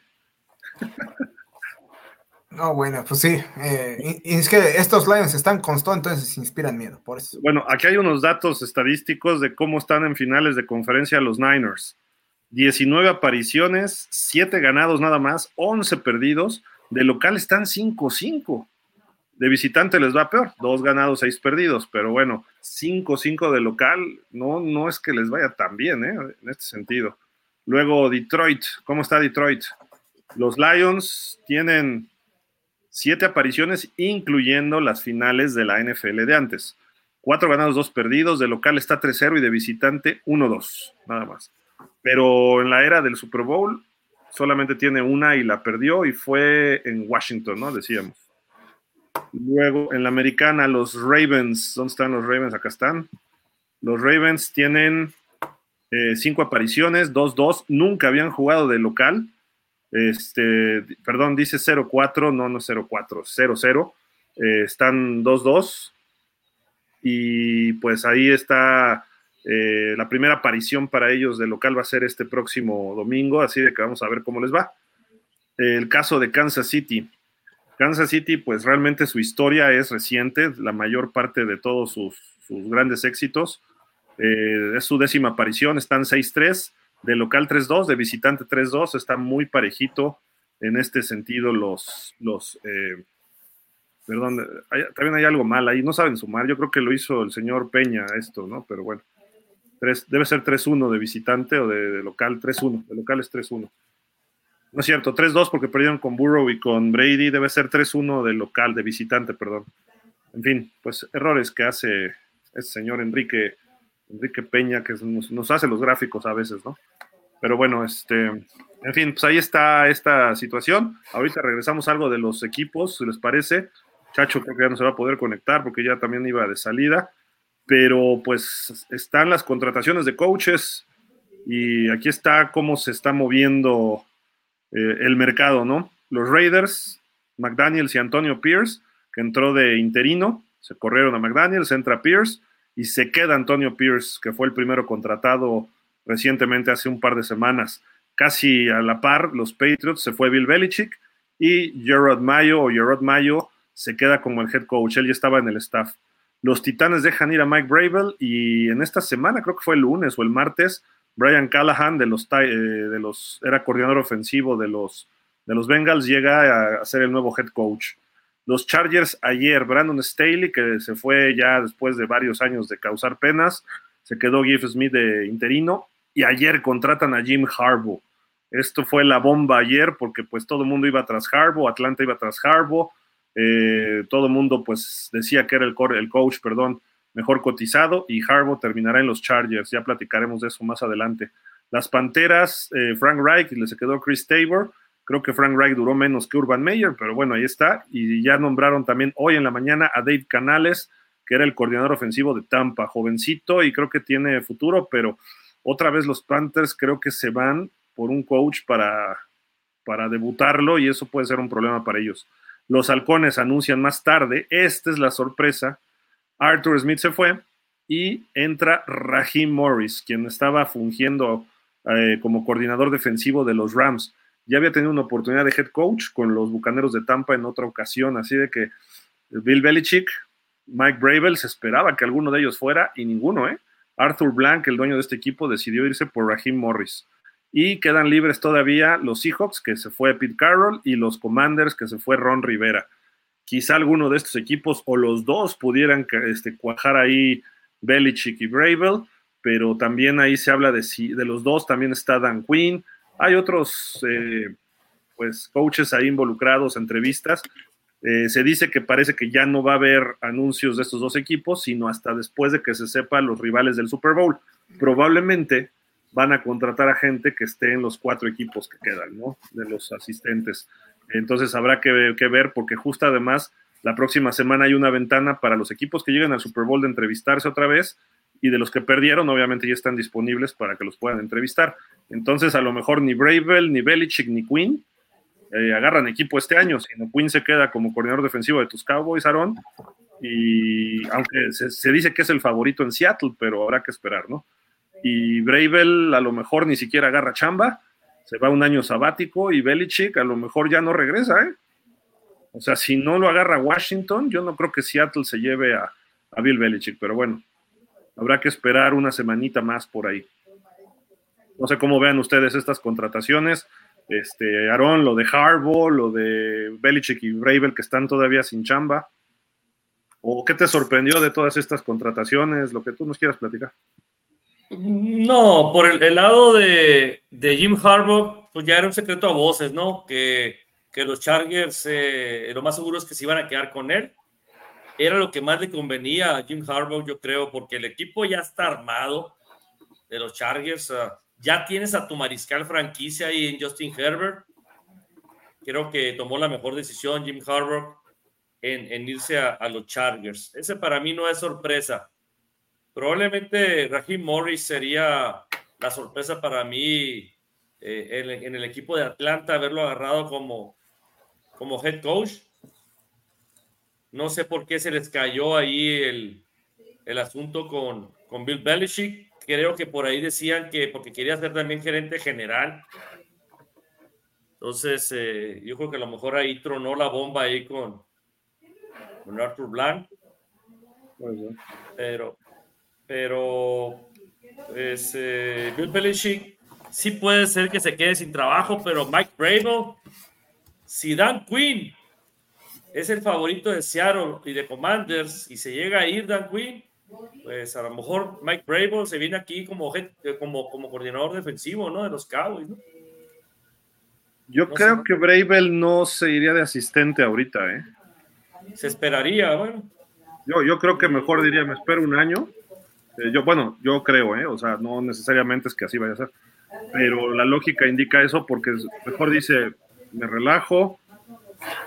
No, bueno, pues sí. Eh, y, es que estos Lions están constantes, entonces inspiran miedo, por eso. Bueno, aquí hay unos datos estadísticos de cómo están en finales de conferencia los Niners. 19 apariciones, 7 ganados nada más, 11 perdidos. De local están 5-5. De visitante les va peor, 2 ganados, 6 perdidos. Pero bueno, 5-5 de local no, no es que les vaya tan bien, ¿eh? En este sentido. Luego Detroit, ¿cómo está Detroit? Los Lions tienen siete apariciones, incluyendo las finales de la NFL de antes. Cuatro ganados, dos perdidos. De local está 3-0 y de visitante 1-2, nada más. Pero en la era del Super Bowl solamente tiene una y la perdió y fue en Washington, ¿no? Decíamos. Luego en la americana, los Ravens, ¿dónde están los Ravens? Acá están. Los Ravens tienen eh, cinco apariciones, 2-2, nunca habían jugado de local. Este, perdón, dice 0-4, no, no 0-4, 0-0. Eh, están 2-2. Y pues ahí está eh, la primera aparición para ellos de local va a ser este próximo domingo, así de que vamos a ver cómo les va. El caso de Kansas City. Kansas City, pues realmente su historia es reciente, la mayor parte de todos sus, sus grandes éxitos eh, es su décima aparición, están 6-3, de local 3-2, de visitante 3-2, está muy parejito en este sentido los, los, eh, Perdón, también hay algo mal ahí. No saben sumar. Yo creo que lo hizo el señor Peña esto, ¿no? Pero bueno. debe ser 3-1 de visitante o de, local. 3-1. De local es 3-1. No es cierto, 3-2 porque perdieron con Burrow y con Brady. Debe ser 3-1 de local, de visitante, perdón. En fin, pues errores que hace este señor Enrique, Enrique Peña, que nos, hace los gráficos a veces, ¿no? Pero bueno, este, en fin, pues ahí está esta situación. Ahorita regresamos algo de los equipos, si les parece. Chacho creo que ya no se va a poder conectar porque ya también iba de salida, pero pues están las contrataciones de coaches y aquí está cómo se está moviendo eh, el mercado, ¿no? Los Raiders, McDaniels y Antonio Pierce, que entró de interino, se corrieron a McDaniels, entra Pierce y se queda Antonio Pierce, que fue el primero contratado recientemente hace un par de semanas. Casi a la par, los Patriots se fue Bill Belichick y Gerard Mayo o Gerard Mayo se queda como el head coach, él ya estaba en el staff. Los Titanes dejan ir a Mike Bravel y en esta semana, creo que fue el lunes o el martes, Brian Callahan de los, eh, de los era coordinador ofensivo de los, de los Bengals, llega a, ser el nuevo head coach. Los Chargers ayer, Brandon Staley, que se fue ya después de varios años de causar penas, se quedó Giff Smith de interino y ayer contratan a Jim Harbaugh. Esto fue la bomba ayer porque pues todo el mundo iba tras Harbaugh, Atlanta iba tras Harbaugh, eh, todo el mundo pues decía que era el, el coach, perdón, mejor cotizado y Harbaugh terminará en los Chargers. Ya platicaremos de eso más adelante. Las Panteras, eh, Frank Reich le se quedó Chris Tabor. Creo que Frank Reich duró menos que Urban Meyer, pero bueno, ahí está. Y ya nombraron también hoy en la mañana a Dave Canales, que era el coordinador ofensivo de Tampa, jovencito y creo que tiene futuro, pero otra vez los Panthers creo que se van por un coach para, para debutarlo y eso puede ser un problema para ellos. Los halcones anuncian más tarde, esta es la sorpresa, Arthur Smith se fue y entra Raheem Morris, quien estaba fungiendo eh, como coordinador defensivo de los Rams. Ya había tenido una oportunidad de head coach con los Bucaneros de Tampa en otra ocasión, así de que Bill Belichick, Mike Bravel, se esperaba que alguno de ellos fuera y ninguno, ¿eh? Arthur Blank, el dueño de este equipo, decidió irse por Raheem Morris. Y quedan libres todavía los Seahawks, que se fue Pete Carroll, y los Commanders, que se fue Ron Rivera. Quizá alguno de estos equipos o los dos pudieran este, cuajar ahí Belichick y Bravel, pero también ahí se habla de, de los dos, también está Dan Quinn. Hay otros eh, pues coaches ahí involucrados, entrevistas. Eh, se dice que parece que ya no va a haber anuncios de estos dos equipos, sino hasta después de que se sepan los rivales del Super Bowl. Probablemente van a contratar a gente que esté en los cuatro equipos que quedan, ¿no? De los asistentes. Entonces habrá que, ver, porque justo además la próxima semana hay una ventana para los equipos que lleguen al Super Bowl de entrevistarse otra vez y de los que perdieron, obviamente ya están disponibles para que los puedan entrevistar. Entonces, a lo mejor ni Bravel, ni Belichick, ni Quinn eh, agarran equipo este año, sino Quinn se queda como coordinador defensivo de tus Cowboys, Aaron. Y aunque se, dice que es el favorito en Seattle, pero habrá que esperar, ¿no? y Bravel a lo mejor ni siquiera agarra chamba, se va un año sabático y Belichick a lo mejor ya no regresa, ¿eh? O sea, si no lo agarra Washington, yo no creo que Seattle se lleve a, Bill Belichick, pero bueno, habrá que esperar una semanita más por ahí. No sé cómo vean ustedes estas contrataciones. Este, Aaron, lo de Harbaugh, lo de Belichick y Bravel que están todavía sin chamba. ¿O qué te sorprendió de todas estas contrataciones? Lo que tú nos quieras platicar. No, por el, lado de, Jim Harbaugh, pues ya era un secreto a voces, ¿no? Que, los Chargers, eh, lo más seguro es que se iban a quedar con él. Era lo que más le convenía a Jim Harbaugh, yo creo, porque el equipo ya está armado de los Chargers. Ah, ya tienes a tu mariscal franquicia ahí en Justin Herbert. Creo que tomó la mejor decisión Jim Harbaugh en, irse a, los Chargers. Ese para mí no es sorpresa Probablemente Raheem Morris sería la sorpresa para mí eh, en, el equipo de Atlanta, haberlo agarrado como, como head coach. No sé por qué se les cayó ahí el, el asunto con, con Bill Belichick. Creo que por ahí decían que porque quería ser también gerente general. Entonces, eh, yo creo que a lo mejor ahí tronó la bomba ahí con, con Arthur Blanc. Pero, pero pues, eh, Bill Belichick sí puede ser que se quede sin trabajo, pero Mike Bravo, si Dan Quinn es el favorito de Seattle y de Commanders y se llega a ir Dan Quinn, pues a lo mejor Mike Brable se viene aquí como, como, como coordinador defensivo, ¿no? De los Cowboys, ¿no? Yo creo que Brable no se iría de asistente ahorita, ¿eh? Se esperaría, bueno. Yo, yo creo que mejor diría, me espero un año. Eh, yo, bueno, yo creo, ¿eh? O sea, no necesariamente es que así vaya a ser. Pero la lógica indica eso porque mejor dice, me relajo,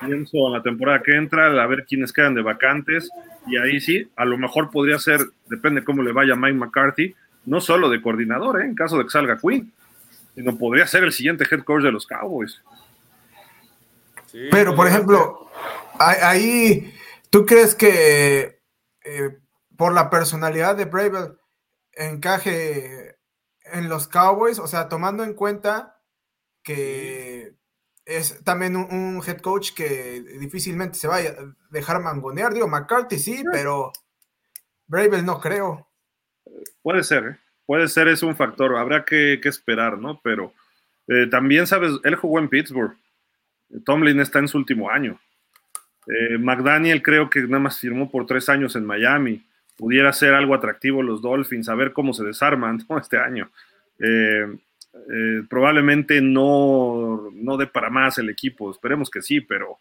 pienso en la temporada que entra, a ver quiénes quedan de vacantes, y ahí sí, a lo mejor podría ser, depende cómo le vaya Mike McCarthy, no solo de coordinador, ¿eh? en caso de que salga Quinn, sino podría ser el siguiente head coach de los Cowboys. Pero, por ejemplo, ahí, ¿tú crees que eh, por la personalidad de Bravel encaje en los Cowboys? O sea, tomando en cuenta que es también un, head coach que difícilmente se vaya a dejar mangonear. Digo, McCarthy sí, pero Bravel no creo. Puede ser, ¿eh? puede ser, es un factor, habrá que, esperar, ¿no? Pero eh, también, sabes, él jugó en Pittsburgh. Tomlin está en su último año. Eh, McDaniel creo que nada más firmó por tres años en Miami. Pudiera ser algo atractivo los Dolphins, a ver cómo se desarman *laughs* este año. Eh, probablemente no, no dé para más el equipo, esperemos que sí, pero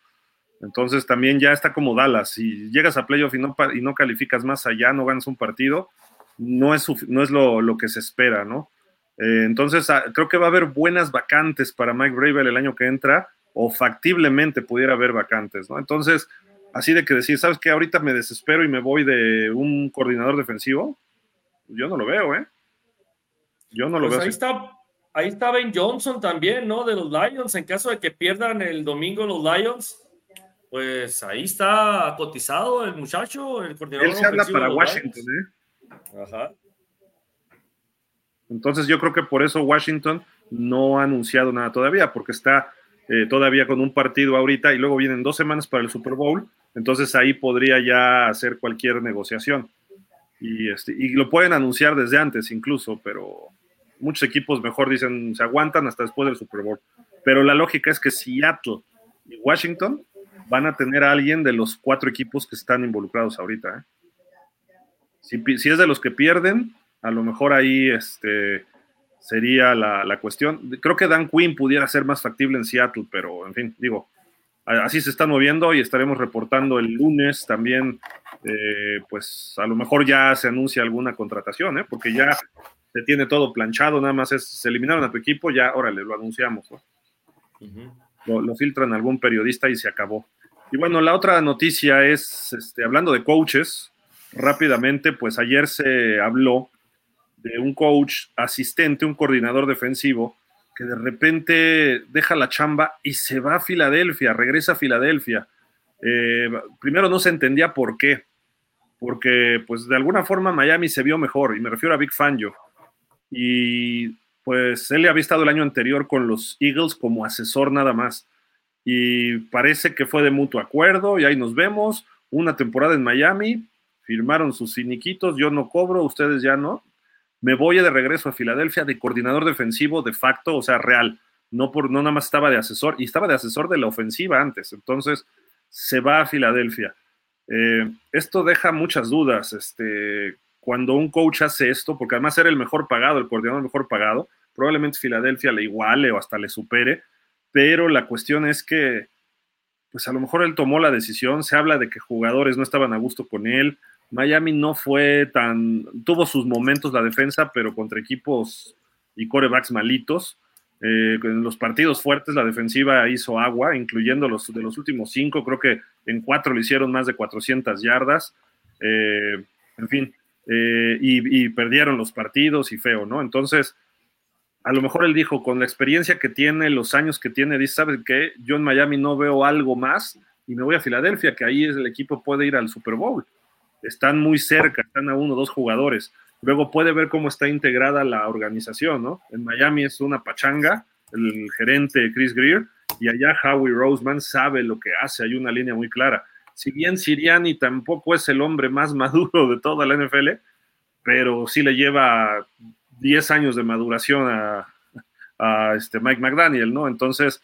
entonces también ya está como Dallas. Si llegas a playoff y no, y no calificas más allá, no ganas un partido, no es, no es lo, que se espera, ¿no? Eh, entonces ah, creo que va a haber buenas vacantes para Mike Bravel el año que entra, o factiblemente pudiera haber vacantes, ¿no? Entonces, así de que decir, ¿sabes qué? Ahorita me desespero y me voy de un coordinador defensivo, yo no lo veo, ¿eh? Yo no lo pues veo. Ahí está, ahí está Ben Johnson también, ¿no? De los Lions, en caso de que pierdan el domingo los Lions, pues ahí está cotizado el muchacho, el coordinador. Él se habla para Washington, ¿eh? Ajá. Entonces yo creo que por eso Washington no ha anunciado nada todavía, porque está eh, todavía con un partido ahorita y luego vienen dos semanas para el Super Bowl, entonces ahí podría ya hacer cualquier negociación. Y, este, y lo pueden anunciar desde antes incluso, pero muchos equipos mejor dicen, se aguantan hasta después del Super Bowl. Pero la lógica es que Seattle y Washington van a tener a alguien de los cuatro equipos que están involucrados ahorita. ¿eh? Si, es de los que pierden, a lo mejor ahí este, sería la, cuestión. Creo que Dan Quinn pudiera ser más factible en Seattle, pero en fin, digo, así se están moviendo y estaremos reportando el lunes también, eh, pues a lo mejor ya se anuncia alguna contratación, ¿eh? porque ya se tiene todo planchado, nada más es, se eliminaron a tu equipo, ya, órale, lo anunciamos, lo, filtran algún periodista y se acabó. Y bueno, la otra noticia es, este, hablando de coaches, rápidamente, pues ayer se habló de un coach asistente, un coordinador defensivo, que de repente deja la chamba y se va a Filadelfia, regresa a Filadelfia. Eh, primero no se entendía por qué, porque pues de alguna forma Miami se vio mejor, y me refiero a Big Fangio y pues él le había estado el año anterior con los Eagles como asesor nada más. Y parece que fue de mutuo acuerdo y ahí nos vemos. Una temporada en Miami, firmaron sus finiquitos, yo no cobro, ustedes ya no. Me voy de regreso a Filadelfia de coordinador defensivo de facto, o sea, real. No, por, no nada más estaba de asesor, y estaba de asesor de la ofensiva antes. Entonces, se va a Filadelfia. Eh, esto deja muchas dudas. Este, cuando un coach hace esto, porque además era el mejor pagado, el coordinador mejor pagado, probablemente Filadelfia le iguale o hasta le supere, pero la cuestión es que, pues a lo mejor él tomó la decisión, se habla de que jugadores no estaban a gusto con él, Miami no fue tan, tuvo sus momentos la defensa, pero contra equipos y corebacks malitos. Eh, en los partidos fuertes la defensiva hizo agua, incluyendo los de los últimos cinco, creo que en cuatro le hicieron más de 400 yardas. Eh, en fin, eh, y, perdieron los partidos y feo, ¿no? Entonces, a lo mejor él dijo, con la experiencia que tiene, los años que tiene, dice, ¿sabes qué? Yo en Miami no veo algo más y me voy a Filadelfia, que ahí el equipo puede ir al Super Bowl. Están muy cerca, están a uno o dos jugadores. Luego puede ver cómo está integrada la organización, ¿no? En Miami es una pachanga, el gerente Chris Greer, y allá Howie Roseman sabe lo que hace, hay una línea muy clara si bien Siriani tampoco es el hombre más *laughs* maduro de toda la NFL, pero sí le lleva 10 años de maduración a, este Mike McDaniel, ¿no? Entonces,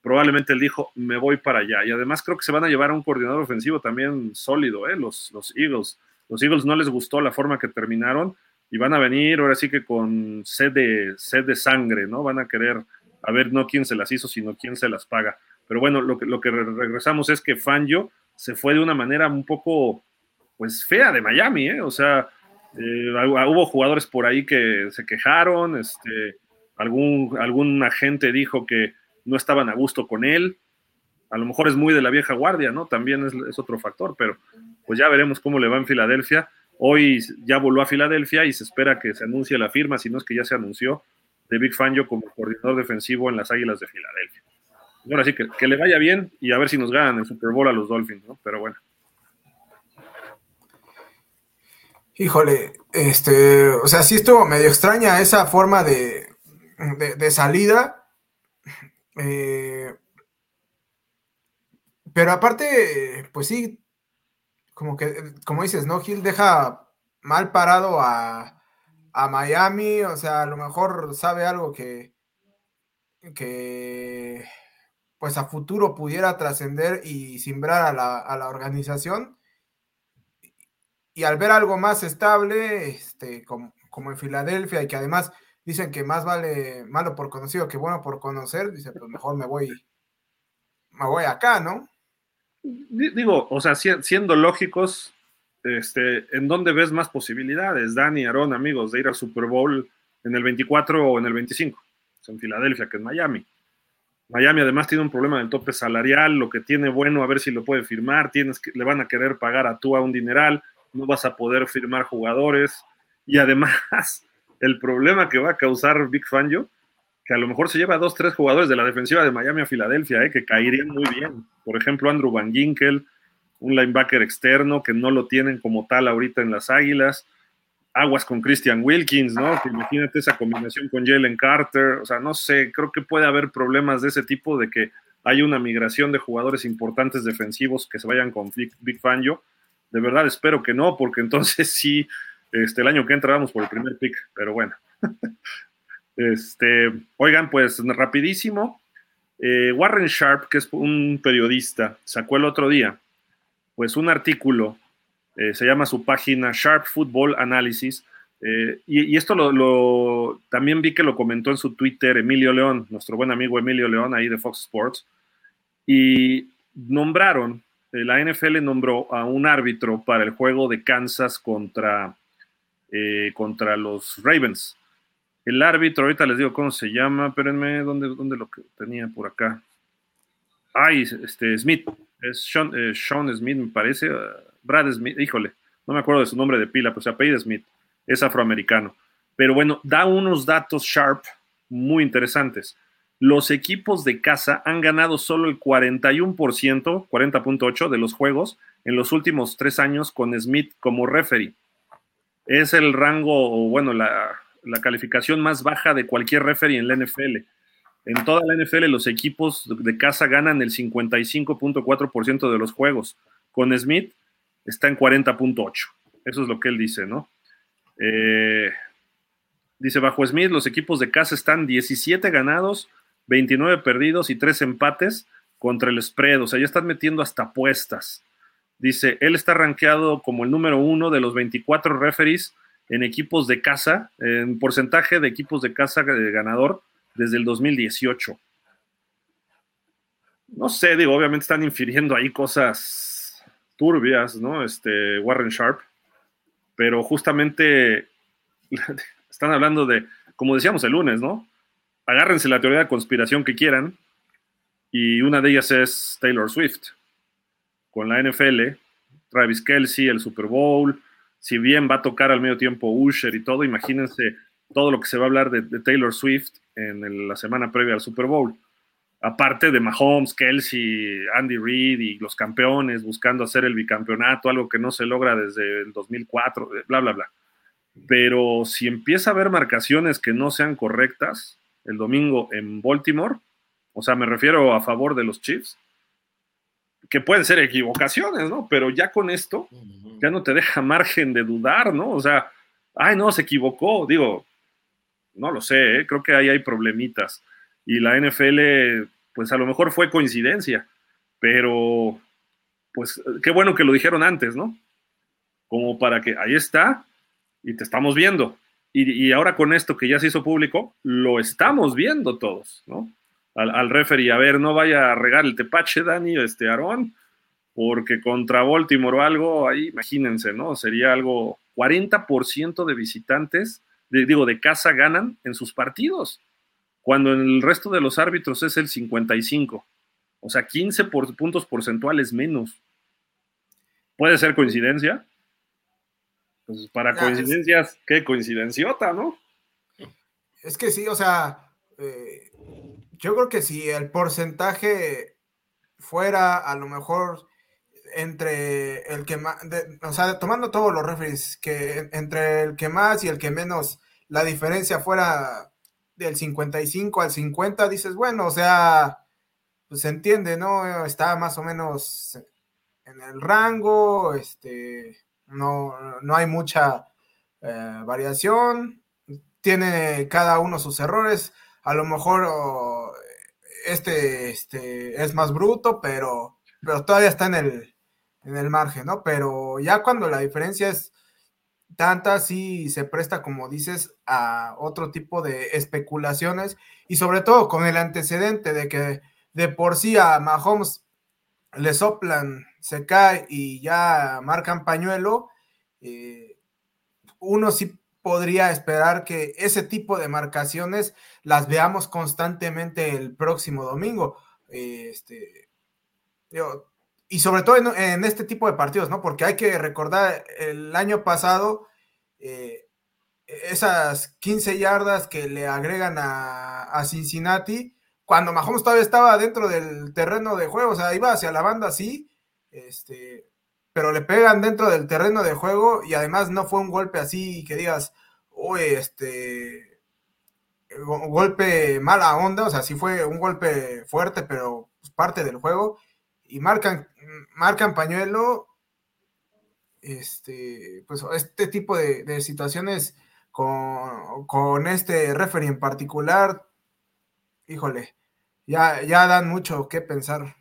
probablemente él dijo, me voy para allá. Y además creo que se van a llevar a un coordinador ofensivo también sólido, ¿eh? los, los Eagles. Los Eagles no les gustó la forma que terminaron y van a venir ahora sí que con sed de, sed de sangre, ¿no? Van a querer a ver no quién se las hizo, sino quién se las paga. Pero bueno, lo que, lo que regresamos es que Fangio se fue de una manera un poco, pues, fea de Miami, ¿eh? O sea, eh, hubo jugadores por ahí que se quejaron, este, algún, algún agente dijo que no estaban a gusto con él. A lo mejor es muy de la vieja guardia, ¿no? También es, es otro factor, pero pues ya veremos cómo le va en Filadelfia. Hoy ya voló a Filadelfia y se espera que se anuncie la firma, si no es que ya se anunció, de Big Fangio como coordinador defensivo en las Águilas de Filadelfia. Ahora sí, que, que, le vaya bien y a ver si nos ganan el Super Bowl a los Dolphins, ¿no? Pero bueno. Híjole, este, o sea, sí estuvo medio extraña esa forma de, de, de salida. Eh, pero aparte, pues sí, como que, como dices, ¿no? Gil deja mal parado a, a Miami, o sea, a lo mejor sabe algo que, que pues a futuro pudiera trascender y simbrar a la, a la, organización. Y al ver algo más estable, este, como, como, en Filadelfia, y que además dicen que más vale malo por conocido que bueno por conocer, dice, pues mejor me voy, me voy acá, ¿no? Digo, o sea, siendo lógicos, este, ¿en dónde ves más posibilidades, Dani, Aaron, amigos, de ir al Super Bowl en el 24 o en el 25? Es en Filadelfia, que en Miami. Miami además tiene un problema del tope salarial, lo que tiene bueno, a ver si lo puede firmar, tienes que, le van a querer pagar a tú a un dineral, no vas a poder firmar jugadores, y además *laughs* el problema que va a causar Big Fangio, que a lo mejor se lleva dos, tres jugadores de la defensiva de Miami a Filadelfia, eh, que caerían muy bien. Por ejemplo, Andrew Van Ginkel, un linebacker externo que no lo tienen como tal ahorita en las Águilas. Aguas con Christian Wilkins, ¿no? Imagínate esa combinación con Jalen Carter. O sea, no sé, creo que puede haber problemas de ese tipo, de que hay una migración de jugadores importantes defensivos que se vayan con Big Fangio. De verdad espero que no, porque entonces *laughs* sí, este, el año que entra vamos por el primer pick, pero bueno. *laughs* este, oigan, pues rapidísimo. Eh, Warren Sharp, que es un periodista, sacó el otro día pues un artículo, eh, se llama su página Sharp Football Analysis, eh, y, esto lo, también vi que lo comentó en su Twitter Emilio León, nuestro buen amigo Emilio León ahí de Fox Sports, y nombraron, eh, la NFL nombró a un árbitro para el juego de Kansas contra, contra los Ravens. El árbitro, ahorita les digo cómo se llama, espérenme, ¿dónde, dónde lo que tenía por acá? Ay, este, Smith, es Sean, eh, Sean, Smith, me parece, Brad Smith, híjole, no me acuerdo de su nombre de pila, pero se apellida Smith, es afroamericano. Pero bueno, da unos datos sharp muy interesantes. Los equipos de casa han ganado solo el 41%, 40.8% de los juegos en los últimos tres años con Smith como referee. Es el rango, bueno, la, la calificación más baja de cualquier referee en la NFL. En toda la NFL los equipos de casa ganan el 55.4% de los juegos. Con Smith está en 40.8. Eso es lo que él dice, ¿no? Eh, dice, bajo Smith los equipos de casa están 17 ganados, 29 perdidos y 3 empates contra el spread. O sea, ya están metiendo hasta apuestas. Dice, él está rankeado como el número uno de los 24 referees en equipos de casa, en porcentaje de equipos de casa ganador desde el 2018. No sé, digo, obviamente están infiriendo ahí cosas turbias, ¿no? Este Warren Sharp, pero justamente *laughs* están hablando de, como decíamos el lunes, ¿no? Agárrense la teoría de conspiración que quieran, y una de ellas es Taylor Swift, con la NFL, Travis Kelsey, el Super Bowl, si bien va a tocar al medio tiempo Usher y todo, imagínense todo lo que se va a hablar de, de Taylor Swift en la semana previa al Super Bowl. Aparte de Mahomes, Kelsey, Andy Reid y los campeones buscando hacer el bicampeonato, algo que no se logra desde el 2004, bla, bla, bla. Pero si empieza a haber marcaciones que no sean correctas el domingo en Baltimore, o sea, me refiero a favor de los Chiefs, que pueden ser equivocaciones, ¿no? Pero ya con esto, ya no te deja *laughs* margen de dudar, ¿no? O sea, ay, no, se equivocó. Digo, no lo sé, ¿eh? creo que ahí hay problemitas. Y la NFL, pues a lo mejor fue coincidencia, pero pues qué bueno que lo dijeron antes, ¿no? Como para que ahí está y te estamos viendo. Y, ahora con esto que ya se hizo público, lo estamos viendo todos, ¿no? Al, al referee, a ver, no vaya a regar el tepache, Dani, este Aarón, porque contra Baltimore o algo, ahí imagínense, ¿no? Sería algo 40% de visitantes, digo, de casa ganan en sus partidos, cuando en el resto de los árbitros es el 55. O sea, 15 puntos porcentuales menos. ¿Puede ser coincidencia? Pues para coincidencias, qué coincidenciota, ¿no? Es que sí, o sea, eh, yo creo que si el porcentaje fuera a lo mejor entre el que más, o sea, tomando todos los referees, que entre el que más y el que menos, la diferencia fuera del 55 al 50, dices, bueno, o sea, pues se entiende, ¿no? Está más o menos en el rango, este, no, no hay mucha eh, variación, tiene cada uno sus errores, a lo mejor este, este es más bruto, pero, pero todavía está en el, en el margen, ¿no? Pero ya cuando la diferencia es tanta, sí se presta, como dices, a otro tipo de especulaciones y sobre todo con el antecedente de que de por sí a Mahomes le soplan, se cae y ya marcan pañuelo, eh, uno sí podría esperar que ese tipo de marcaciones las veamos constantemente el próximo domingo. Este, y sobre todo en, este tipo de partidos, ¿no? Porque hay que recordar el año pasado, eh, esas 15 yardas que le agregan a, Cincinnati, cuando Mahomes todavía estaba dentro del terreno de juego, o sea, iba hacia la banda, sí, este, pero le pegan dentro del terreno de juego y además no fue un golpe así que digas, uy, este, golpe mala onda, o sea, sí fue un golpe fuerte, pero pues, parte del juego y marcan, marcan pañuelo, este, pues este tipo de, situaciones con, este referee en particular, híjole, ya, ya dan mucho que pensar.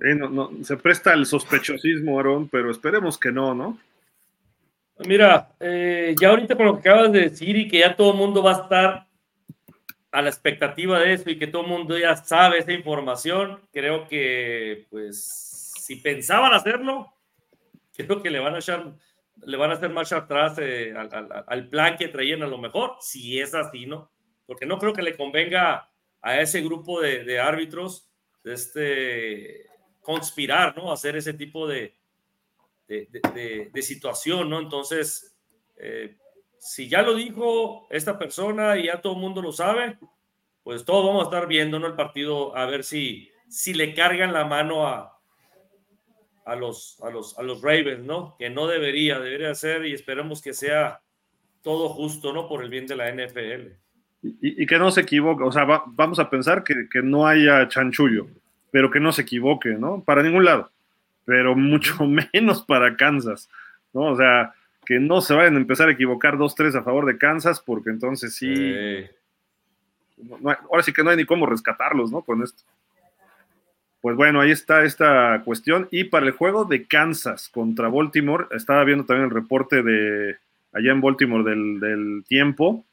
no, se presta el sospechosismo, Aaron, pero esperemos que no, ¿no? Mira, eh, ya ahorita con lo que acabas de decir y que ya todo el mundo va a estar a la expectativa de eso y que todo el mundo ya sabe esa información, creo que, pues, si pensaban hacerlo, *laughs* creo que le van a echar, le van a hacer marcha atrás eh, al, plan que traían a lo mejor, si es así, ¿no? Porque no creo que le convenga a ese grupo de, árbitros este, conspirar, ¿no? Hacer ese tipo de, de, de situación, ¿no? Entonces, eh, si ya lo dijo esta persona y ya todo el mundo lo sabe, pues todos vamos a estar viendo el partido a ver si, si le cargan la mano a, a, los, a, los, a los Ravens, ¿no? Que no debería, debería ser y esperemos que sea todo justo, ¿no? Por el bien de la NFL. Y, que no se equivoque, o sea, vamos a pensar que, que, no haya chanchullo, pero que no se equivoque, ¿no? Para ningún lado, pero mucho *laughs* menos para Kansas, ¿no? O sea, que no se vayan a empezar a equivocar 2-3 a favor de Kansas, porque entonces sí. ahora sí que no hay ni cómo rescatarlos, ¿no? Con esto. Pues bueno, ahí está esta cuestión. Y para el juego de Kansas contra Baltimore, estaba viendo también el reporte de allá en Baltimore del, tiempo.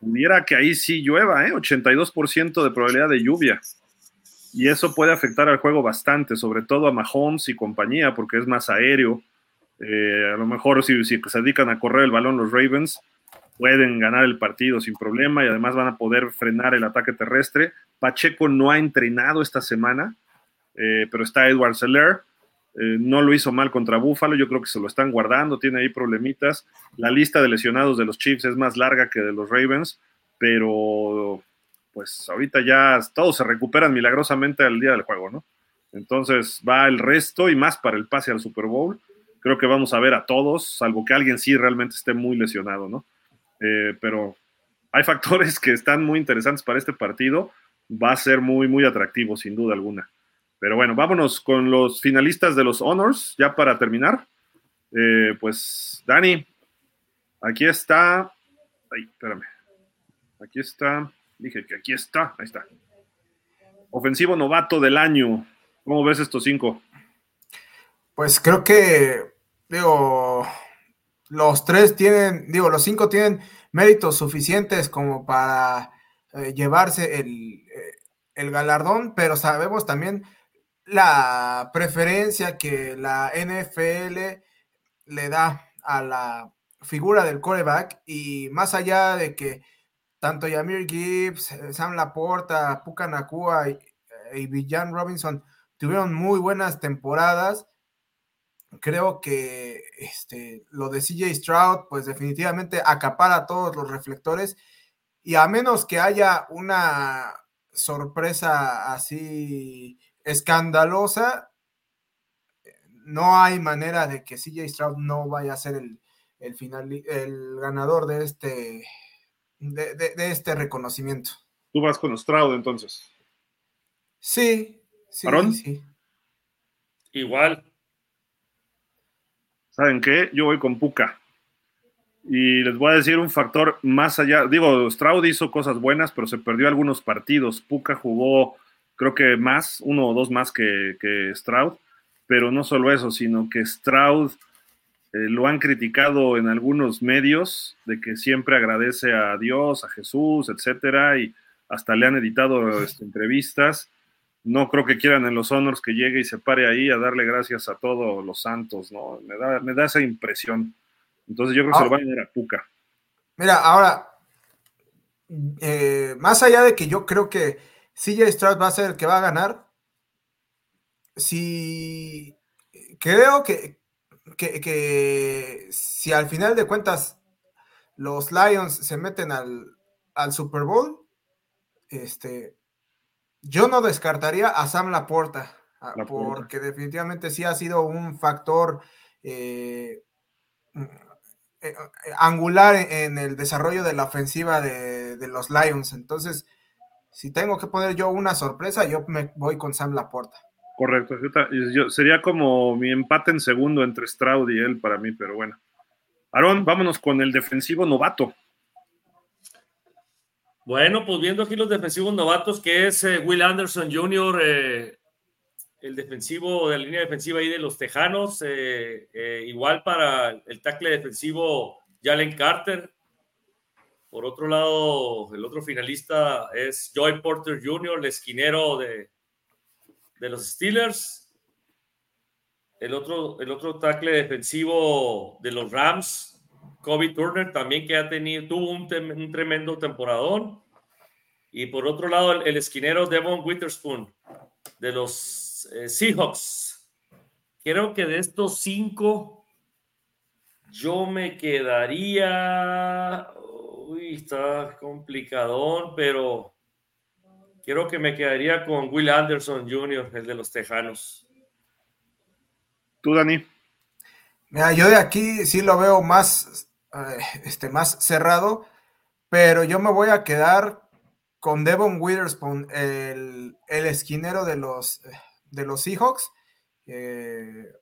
Hubiera que ahí sí llueva, ¿eh? 82% de probabilidad de lluvia. Y eso puede afectar al juego bastante, sobre todo a Mahomes y compañía, porque es más aéreo eh, a lo mejor si, se dedican a correr el balón los Ravens, pueden ganar el partido sin problema y además van a poder frenar el ataque terrestre. Pacheco no ha entrenado esta semana, eh, pero está Edward Seller. Eh, no lo hizo mal contra Buffalo, yo creo que se lo están guardando, tiene ahí problemitas. La lista de lesionados de los Chiefs es más larga que de los Ravens, pero pues ahorita ya todos se recuperan milagrosamente al día del juego, ¿no? Entonces va el resto y más para el pase al Super Bowl creo que vamos a ver a todos, salvo que alguien sí realmente esté muy lesionado, ¿no? Eh, pero hay factores que están muy interesantes para este partido. Va a ser muy, muy atractivo, sin duda alguna. Pero bueno, vámonos con los finalistas de los Honors, ya para terminar. Eh, pues, Dani, aquí está. Ay, espérame. Aquí está. Dije que aquí está. Ahí está. ofensivo novato del año. ¿Cómo ves estos cinco? Pues creo que, digo, los tres tienen, digo, los cinco tienen méritos suficientes como para eh, llevarse el, eh, el, galardón, pero sabemos también la preferencia que la NFL le da a la figura del coreback y más allá de que tanto Yamir Gibbs, eh, Sam Laporta, Puka Nakua y, y Villan Robinson tuvieron muy buenas temporadas, creo que este, lo de CJ Stroud, pues definitivamente acapara todos los reflectores y a menos que haya una sorpresa así escandalosa, no hay manera de que CJ Stroud no vaya a ser el, el, final, el ganador de este, de, de, este reconocimiento. Tú vas con Stroud entonces. Sí, sí, sí. Igual, ¿saben qué? Yo voy con Puka. Y les voy a decir un factor más allá. Digo, Stroud hizo cosas buenas, pero se perdió algunos partidos. Puka jugó, creo que más, uno o dos más que, que Stroud. Pero no solo eso, sino que Stroud eh, lo han criticado en algunos medios de que siempre agradece a Dios, a Jesús, etcétera, y hasta le han editado este, entrevistas no creo que quieran en los honors que llegue y se pare ahí a darle gracias a todos los santos, ¿no? Me da, me da esa impresión. Entonces yo creo que se lo van a dar a Puca. Mira, ahora, eh, más allá de que yo creo que CJ Stroud va a ser el que va a ganar, si creo que, que, que si al final de cuentas los Lions se meten al, al Super Bowl, este, yo no descartaría a Sam Laporta, ah, porque definitivamente sí ha sido un factor eh, mm, eh, angular en el desarrollo de la ofensiva de, los Lions. Entonces, si tengo que poner yo una sorpresa, yo me voy con Sam Laporta. Correcto, sería como mi empate en segundo entre Stroud y él para mí, pero bueno. Aaron, vámonos con el defensivo novato. Bueno, pues viendo aquí los defensivos novatos, que es eh, Will Anderson Jr., eh, el defensivo de la línea defensiva ahí de los Tejanos, eh, igual para el tackle defensivo Jalen Carter. Por otro lado, el otro finalista es Joy Porter Jr., el esquinero de, de los Steelers. El otro, el otro tackle defensivo de los Rams, Kobe Turner también que ha tenido, tuvo un, tremendo temporadón. Y por otro lado, el, esquinero Devon Witherspoon de los eh, Seahawks. Creo que de estos cinco, yo me quedaría. Uy, está complicadón, pero creo que me quedaría con Will Anderson Jr., el de los Tejanos. ¿Tú, Dani? Mira, yo de aquí sí lo veo más este, más cerrado, pero yo me voy a quedar con Devon Witherspoon, el, esquinero de los, de los Seahawks. Eh,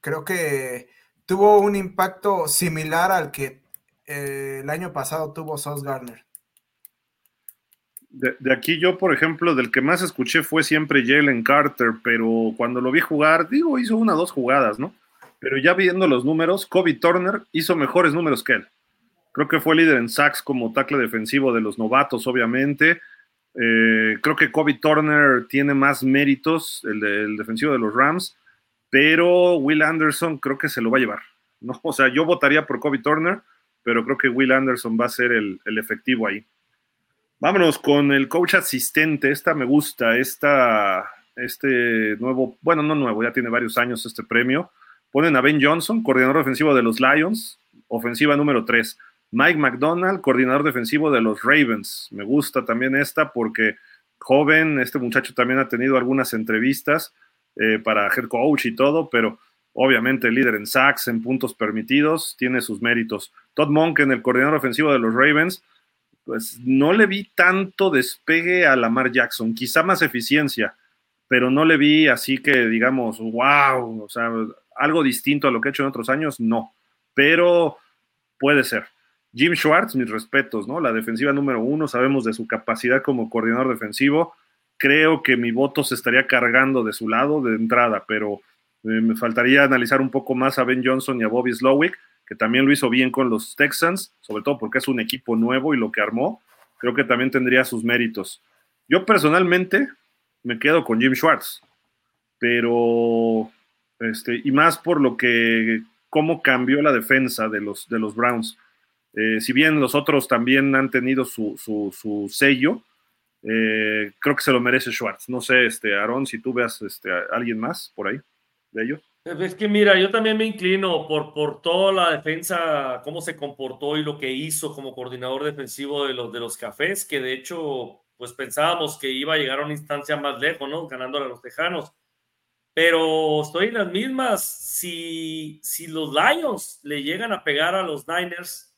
creo que tuvo un impacto similar al que eh, el año pasado tuvo Sos Garner. De, de, aquí yo, por ejemplo, del que más escuché fue siempre Jalen Carter, pero cuando lo vi jugar, digo, hizo una o dos jugadas, ¿no? Pero ya viendo los números, Kobe Turner hizo mejores números que él. Creo que fue líder en sacks como tackle defensivo de los novatos, obviamente. Eh, creo que Kobe Turner tiene más méritos, el, defensivo de los Rams, pero Will Anderson creo que se lo va a llevar. *laughs* O sea, yo votaría por Kobe Turner, pero creo que Will Anderson va a ser el, el efectivo ahí. Vámonos con el coach asistente. Esta me gusta, esta, este nuevo, bueno, no nuevo, ya tiene varios años este premio. Ponen a Ben Johnson, coordinador ofensivo de los Lions, ofensiva número 3. Mike McDonald, coordinador defensivo de los Ravens. Me gusta también esta porque joven, este muchacho también ha tenido algunas entrevistas eh, para head coach y todo, pero obviamente líder en sacks, en puntos permitidos, tiene sus méritos. Todd Monken, el coordinador ofensivo de los Ravens, pues no le vi tanto despegue a Lamar Jackson, quizá más eficiencia, pero no le vi así que digamos, wow, o sea, algo distinto a lo que ha hecho en otros años, no, pero puede ser. Jim Schwartz, mis respetos, ¿no? La defensiva número uno, sabemos de su capacidad como coordinador defensivo. creo que mi voto se estaría cargando de su lado de entrada, pero eh, me faltaría analizar un poco más a Ben Johnson y a Bobby Slowick, que también lo hizo bien con los Texans, sobre todo porque es un equipo nuevo y lo que armó, creo que también tendría sus méritos. Yo personalmente me quedo con Jim Schwartz, pero este, y más por lo que cómo cambió la defensa de los, de los Browns. Eh, si bien los otros también han tenido su, su, sello, eh, creo que se lo merece Schwartz. No sé, este, Aaron, si tú veas este, a alguien más por ahí de ellos. Es que mira, yo también me inclino por, por toda la defensa, cómo se comportó y lo que hizo como coordinador defensivo de los, de los cafés, que de hecho, pues pensábamos que iba a llegar a una instancia más lejos, ¿no? Ganando a los tejanos. Pero estoy en las mismas. Si, si los Lions le llegan a pegar a los Niners,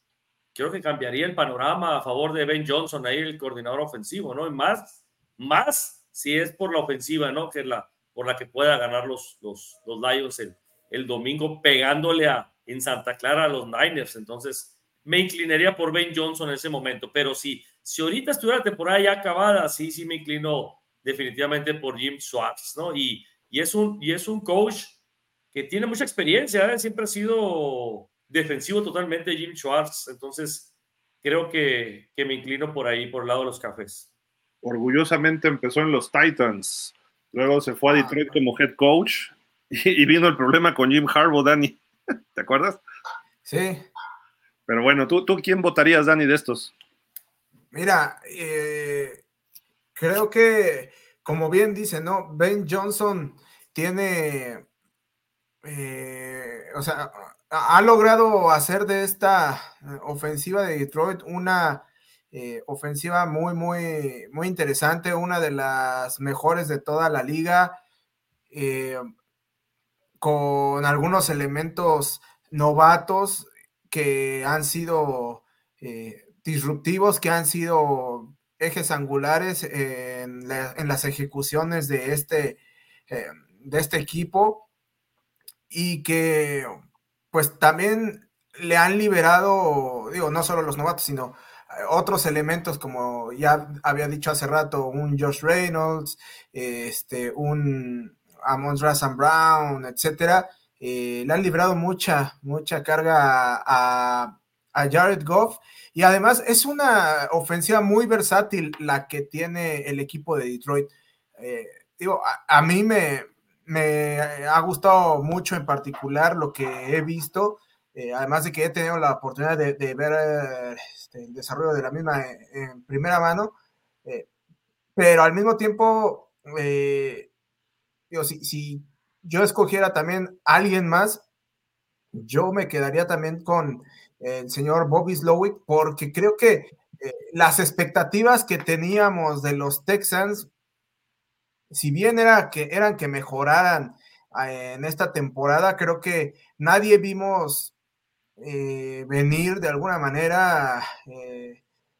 creo que cambiaría el panorama a favor de Ben Johnson, ahí el coordinador ofensivo, ¿no? Más, más si es por la ofensiva, ¿no? Que es la, por la que pueda ganar los, los, los Lions el, el domingo pegándole a, en Santa Clara a los Niners. Entonces, me inclinaría por Ben Johnson en ese momento. Pero si, si ahorita estuviera la temporada ya acabada, sí, sí me inclino definitivamente por Jim Schwartz, ¿no? Y, y es un, y es un coach que tiene mucha experiencia, ¿eh? siempre ha sido defensivo totalmente Jim Schwartz, entonces creo que, que, me inclino por ahí, por el lado de los cafés. Orgullosamente empezó en los Titans, luego se fue a ah, Detroit como head coach *laughs* y, vino el problema con Jim Harbaugh, Dani, *laughs* ¿te acuerdas? Sí. Pero bueno, ¿tú, tú quién votarías, Dani, de estos? Mira, eh, creo que como bien dice, ¿no? Ben Johnson tiene, eh, o sea, ha logrado hacer de esta eh, ofensiva de Detroit una eh, ofensiva muy, muy, muy interesante, una de las mejores de toda la liga, con algunos elementos novatos que han sido disruptivos, que han sido ejes angulares en, las ejecuciones de este, eh, de este equipo y que pues también le han liberado, digo, no solo los novatos, sino eh, otros elementos como ya había dicho hace rato, un Josh Reynolds, este, un Amon Razan Brown, etcétera, eh, le han librado mucha, mucha carga a, a Jared Goff y además es una ofensiva muy versátil la que tiene el equipo de Detroit. Eh, digo, a, mí me, me, ha gustado mucho en particular lo que he visto, eh, además de que he tenido la oportunidad de, ver este, el desarrollo de la misma en, primera mano, eh, pero al mismo tiempo, digo, si, si yo escogiera también a alguien más, yo me quedaría también con el señor Bobby Slowick, porque creo que eh, las expectativas que teníamos de los Texans, si bien era que, eran que mejoraran eh, en esta temporada, creo que nadie vimos eh, venir de alguna manera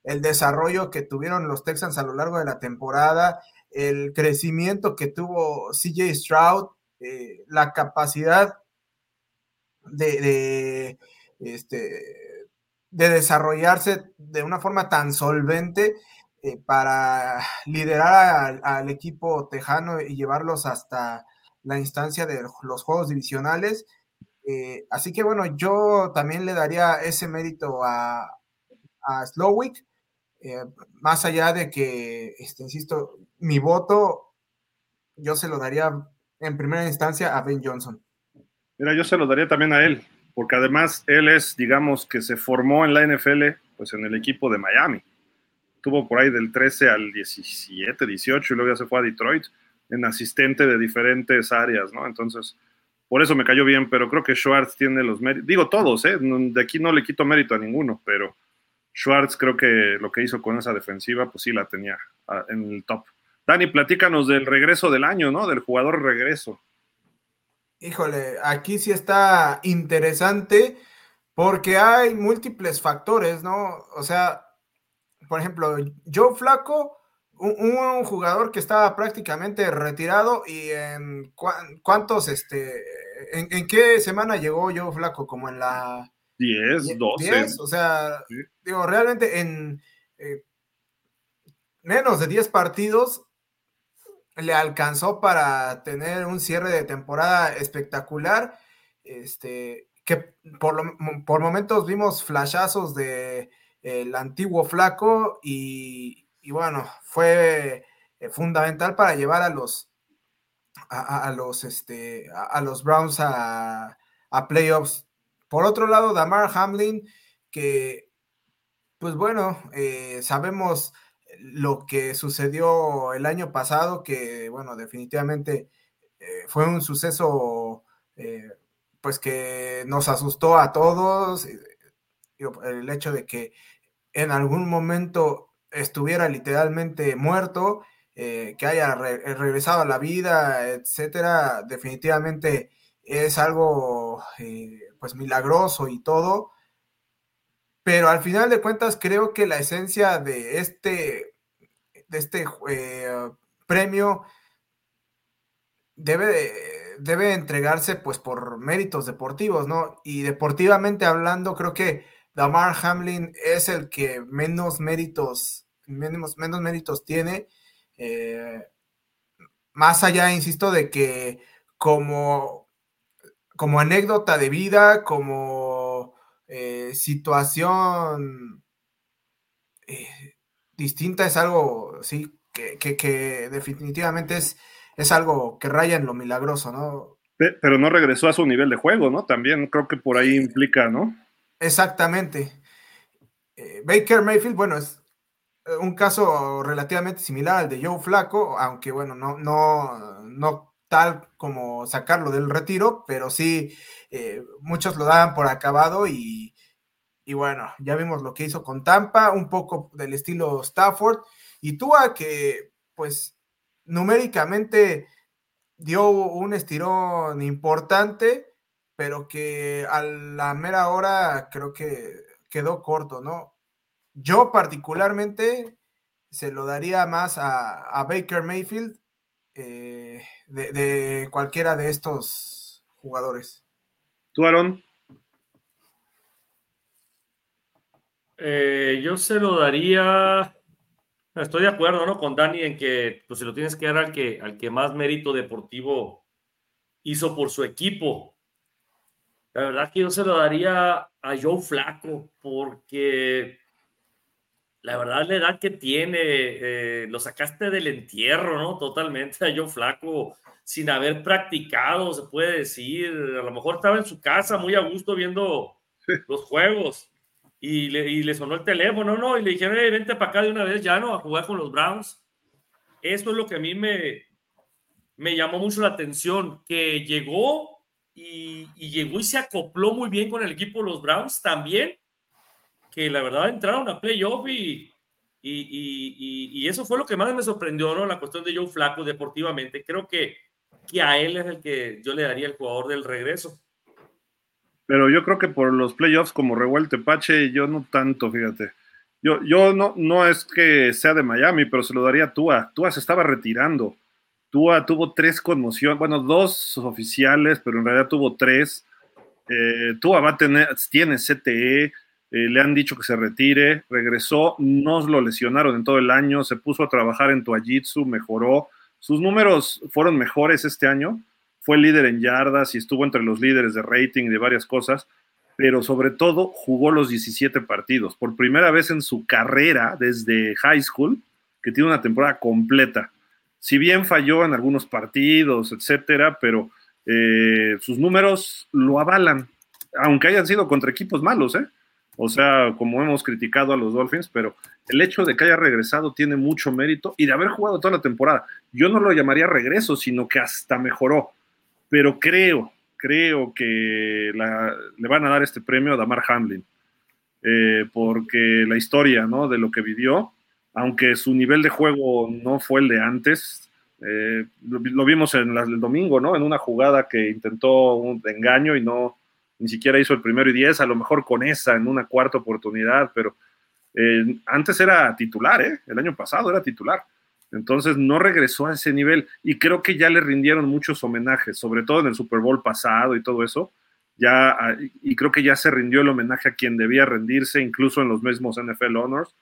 el desarrollo que tuvieron los Texans a lo largo de la temporada, el crecimiento que tuvo CJ Stroud, la capacidad de este, de desarrollarse de una forma tan solvente eh, para liderar al, equipo tejano y llevarlos hasta la instancia de los juegos divisionales. Eh, así que bueno, yo también le daría ese mérito a, a Slowick, eh, más allá de que, este, insisto, mi voto yo se lo daría en primera instancia a Ben Johnson. Mira, yo se lo daría también a él porque además él es, digamos, que se formó en la NFL, pues en el equipo de Miami. Tuvo por ahí del 13 al 17, 18 y luego ya se fue a Detroit en asistente de diferentes áreas, ¿no? Entonces, por eso me cayó bien, pero creo que Schwartz tiene los méritos, digo todos, ¿eh? De aquí no le quito mérito a ninguno, pero Schwartz creo que lo que hizo con esa defensiva, pues sí la tenía ah, en el top. Dani, platícanos del regreso del año, ¿no? Del jugador regreso. Híjole, aquí sí está interesante porque hay múltiples factores, ¿no? O sea, por ejemplo, Joe Flaco, un, jugador que estaba prácticamente retirado y en cuántos, este, en, qué semana llegó Joe Flaco, como en la... 10, 12. 10, o sea, digo, realmente en eh, menos de 10 partidos le alcanzó para tener un cierre de temporada espectacular. Este, que por, por momentos vimos flashazos de el antiguo flaco y, bueno, fue eh, fundamental para llevar a los a, los este a, los Browns a, playoffs. Por otro lado, Damar Hamlin, que pues bueno, eh, sabemos lo que sucedió el año pasado, que bueno, definitivamente eh, fue un suceso pues que nos asustó a todos, el hecho de que en algún momento estuviera literalmente muerto, eh, que haya eh, regresado a la vida, etcétera, definitivamente es algo eh, pues milagroso y todo. Pero al final de cuentas creo que la esencia de este, de este premio debe, debe entregarse pues por méritos deportivos, ¿no? Y deportivamente hablando, creo que Damar Hamlin es el que menos méritos, menos, menos méritos tiene. Eh, más allá, insisto, de que como, como anécdota de vida, como eh, situación eh, distinta, es algo, sí, que, definitivamente es, es algo que raya en lo milagroso, ¿no? Pero no regresó a su nivel de juego, ¿no? También creo que por ahí implica, ¿no? Exactamente. Eh, Baker Mayfield, bueno, es un caso relativamente similar al de Joe Flaco, aunque bueno, no, no, no tal como sacarlo del retiro, pero sí eh, muchos lo daban por acabado y, y, bueno, ya vimos lo que hizo con Tampa, un poco del estilo Stafford, y Tua que pues numéricamente dio un estirón importante, pero que a la mera hora creo que quedó corto, ¿no? Yo particularmente se lo daría más a, Baker Mayfield eh, de, cualquiera de estos jugadores. ¿Tú, Aaron? Eh, yo se lo daría. Estoy de acuerdo, ¿no? Con Dani en que pues, se lo tienes que dar al que, al que más mérito deportivo hizo por su equipo. La verdad que yo se lo daría a Joe Flaco, porque la verdad la edad que tiene, eh, lo sacaste del entierro, ¿no? Totalmente a Joe Flaco, sin haber practicado, se puede decir. A lo mejor estaba en su casa muy a gusto viendo los juegos y le, y le sonó el teléfono, ¿no? Y le dijeron, vente para acá de una vez ya, ¿no? A jugar con los Browns. Eso es lo que a mí me, me llamó mucho la atención, que llegó y, llegó y se acopló muy bien con el equipo de los Browns también, que la verdad entraron a playoff y, y, eso fue lo que más me sorprendió, ¿no? La cuestión de Joe Flaco deportivamente. Creo que, que a él es el que yo le daría el jugador del regreso. Pero yo creo que por los playoffs como revuelte Pache, yo no tanto, fíjate. Yo, yo no, no es que sea de Miami, pero se lo daría a Tua. Tua se estaba retirando. Tua tuvo tres conmociones, bueno, dos oficiales, pero en realidad tuvo tres. Eh, Tua va a tener, tiene CTE, eh, le han dicho que se retire, regresó, no lo lesionaron en todo el año, se puso a trabajar en Tuajitsu, mejoró. Sus números fueron mejores este año, fue líder en yardas y estuvo entre los líderes de rating y de varias cosas, pero sobre todo jugó los 17 partidos. Por primera vez en su carrera desde high school, que tiene una temporada completa si bien falló en algunos partidos, etcétera, pero eh, sus números lo avalan, aunque hayan sido contra equipos malos, ¿eh? O sea, como hemos criticado a los Dolphins, pero el hecho de que haya regresado tiene mucho mérito y de haber jugado toda la temporada. Yo no lo llamaría regreso, sino que hasta mejoró. Pero creo, creo que le van a dar este premio a Damar Hamlin, eh, porque la historia, ¿no? De lo que vivió, aunque su nivel de juego no fue el de antes. Eh, lo, vimos en el domingo, ¿no? En una jugada que intentó un engaño y no, ni siquiera hizo el primero y diez, a lo mejor con esa en una cuarta oportunidad, pero eh, antes era titular, ¿eh? El año pasado era titular. Entonces no regresó a ese nivel y creo que ya le rindieron muchos homenajes, sobre todo en el Super Bowl pasado y todo eso. Ya, y creo que ya se rindió el homenaje a quien debía rendirse, incluso en los mismos NFL Honors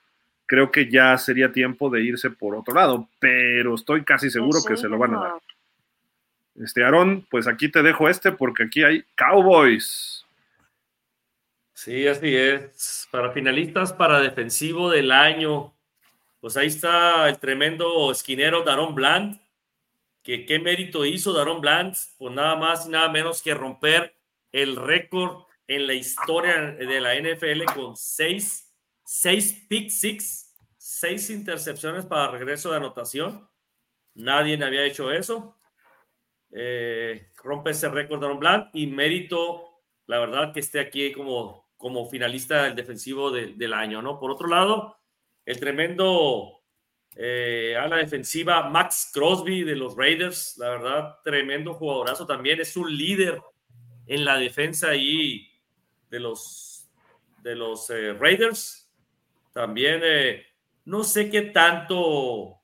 creo que ya sería tiempo de irse por otro lado, pero estoy casi seguro que se lo van a dar. Este, Aarón, pues aquí te dejo este porque aquí hay Cowboys. Sí, así es. Para finalistas, para defensivo del año, pues ahí está el tremendo esquinero Daron Bland, que qué mérito hizo Daron Bland, pues nada más y nada menos que romper el récord en la historia de la NFL con seis, seis pick six, seis intercepciones para regreso de anotación. Nadie había hecho eso. Eh, rompe ese récord de Aaron Bland y mérito, la verdad, que esté aquí como, como finalista del defensivo del año, ¿no? Por otro lado, el tremendo eh, a la defensiva Max Crosby de los Raiders, la verdad, tremendo jugadorazo también, es un líder en la defensa ahí de los, de los eh, Raiders. También no sé qué tanto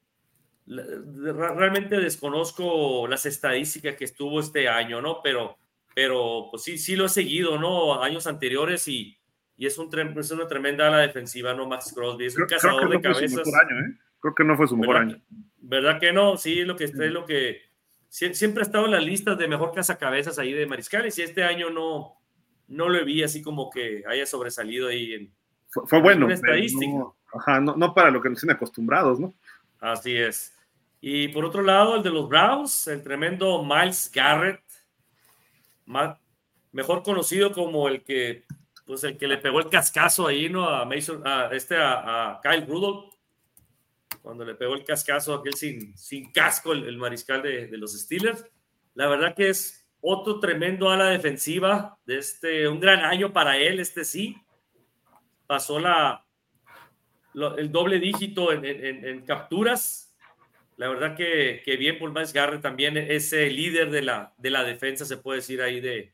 realmente desconozco las estadísticas que estuvo este año, ¿no? Pero, pero pues sí, sí lo he seguido, ¿no? Años anteriores y, y es, un, es una tremenda ala defensiva, ¿no? Max Crosby, es un cazador de cabezas. ¿eh? Creo que no fue su mejor ¿verdad? año. ¿Verdad que no? Sí, lo que es lo que siempre ha estado en las listas de mejor cazacabezas ahí de mariscales y este año no, no lo vi así como que haya sobresalido ahí en. Fue, bueno. estadística. No, ajá, no, no para lo que nos tienen acostumbrados, ¿no? Así es. Y por otro lado, el de los Browns, el tremendo Miles Garrett, mejor conocido como el que, pues el que le pegó el cascazo ahí, ¿no? A Mason, a este, a, Kyle Rudolph, cuando le pegó el cascazo aquel sin, sin casco, el, mariscal de, de, los Steelers. La verdad que es otro tremendo ala defensiva de este, un gran año para él, este sí. Pasó la, el doble dígito en, en, en capturas la verdad que, que bien por Miles Garrett también es el líder de la, de la defensa, se puede decir ahí de,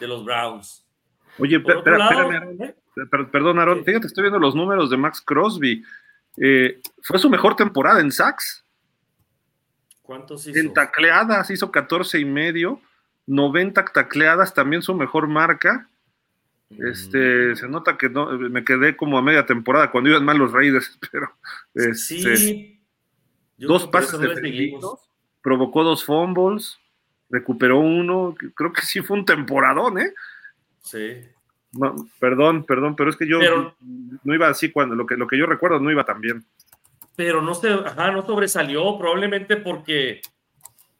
de los Browns. Oye, ¿eh? perdón, Aaron, fíjate, estoy viendo los números de Max Crosby. Eh, fue su mejor temporada en sacks. ¿Cuántos hizo? En tacleadas hizo 14 y medio, 90 tacleadas, también su mejor marca. Este, mm. se nota que no, me quedé como a media temporada cuando iban mal los Raiders, *laughs* pero este, sí, dos pases defensivos, provocó dos fumbles, recuperó uno. Creo que sí fue un temporadón, ¿eh? Sí. perdón, perdón, pero es que yo no iba así cuando lo que, lo que yo recuerdo no iba tan bien. Pero no, se, ajá, no sobresalió, probablemente porque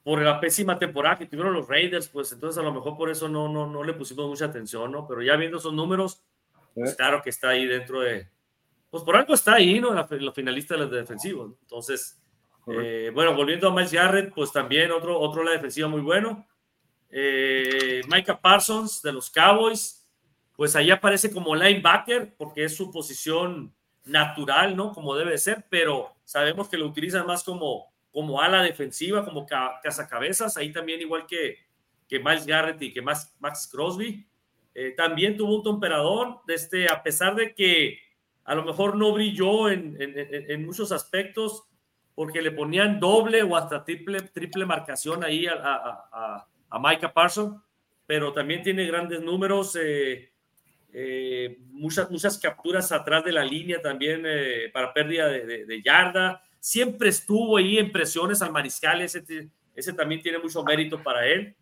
por la pésima temporada que tuvieron los Raiders, pues entonces a lo mejor por eso no, no, no le pusimos mucha atención, ¿no? Pero ya viendo esos números, pues claro que está ahí dentro de. Pues por algo está ahí, ¿no? Los finalistas de los defensivos. Entonces, eh, bueno, volviendo a Miles Garrett, pues también otro, otro la defensiva muy bueno. Eh, Micah Parsons de los Cowboys, pues ahí aparece como linebacker porque es su posición natural, ¿no? Como debe ser, pero sabemos que lo utilizan más como, como ala defensiva, como cazacabezas, ahí también igual que, que Miles Garrett y que Max, Max Crosby. Eh, también tuvo un temperador, este, a pesar de que a lo mejor no brilló en, en, en muchos aspectos, porque le ponían doble o hasta triple, triple marcación ahí a, a, a, Micah Parsons, pero también tiene grandes números, eh, eh, muchas, muchas capturas atrás de la línea también eh, para pérdida de, de, yarda. Siempre estuvo ahí en presiones al mariscal, ese, ese también tiene mucho mérito para él.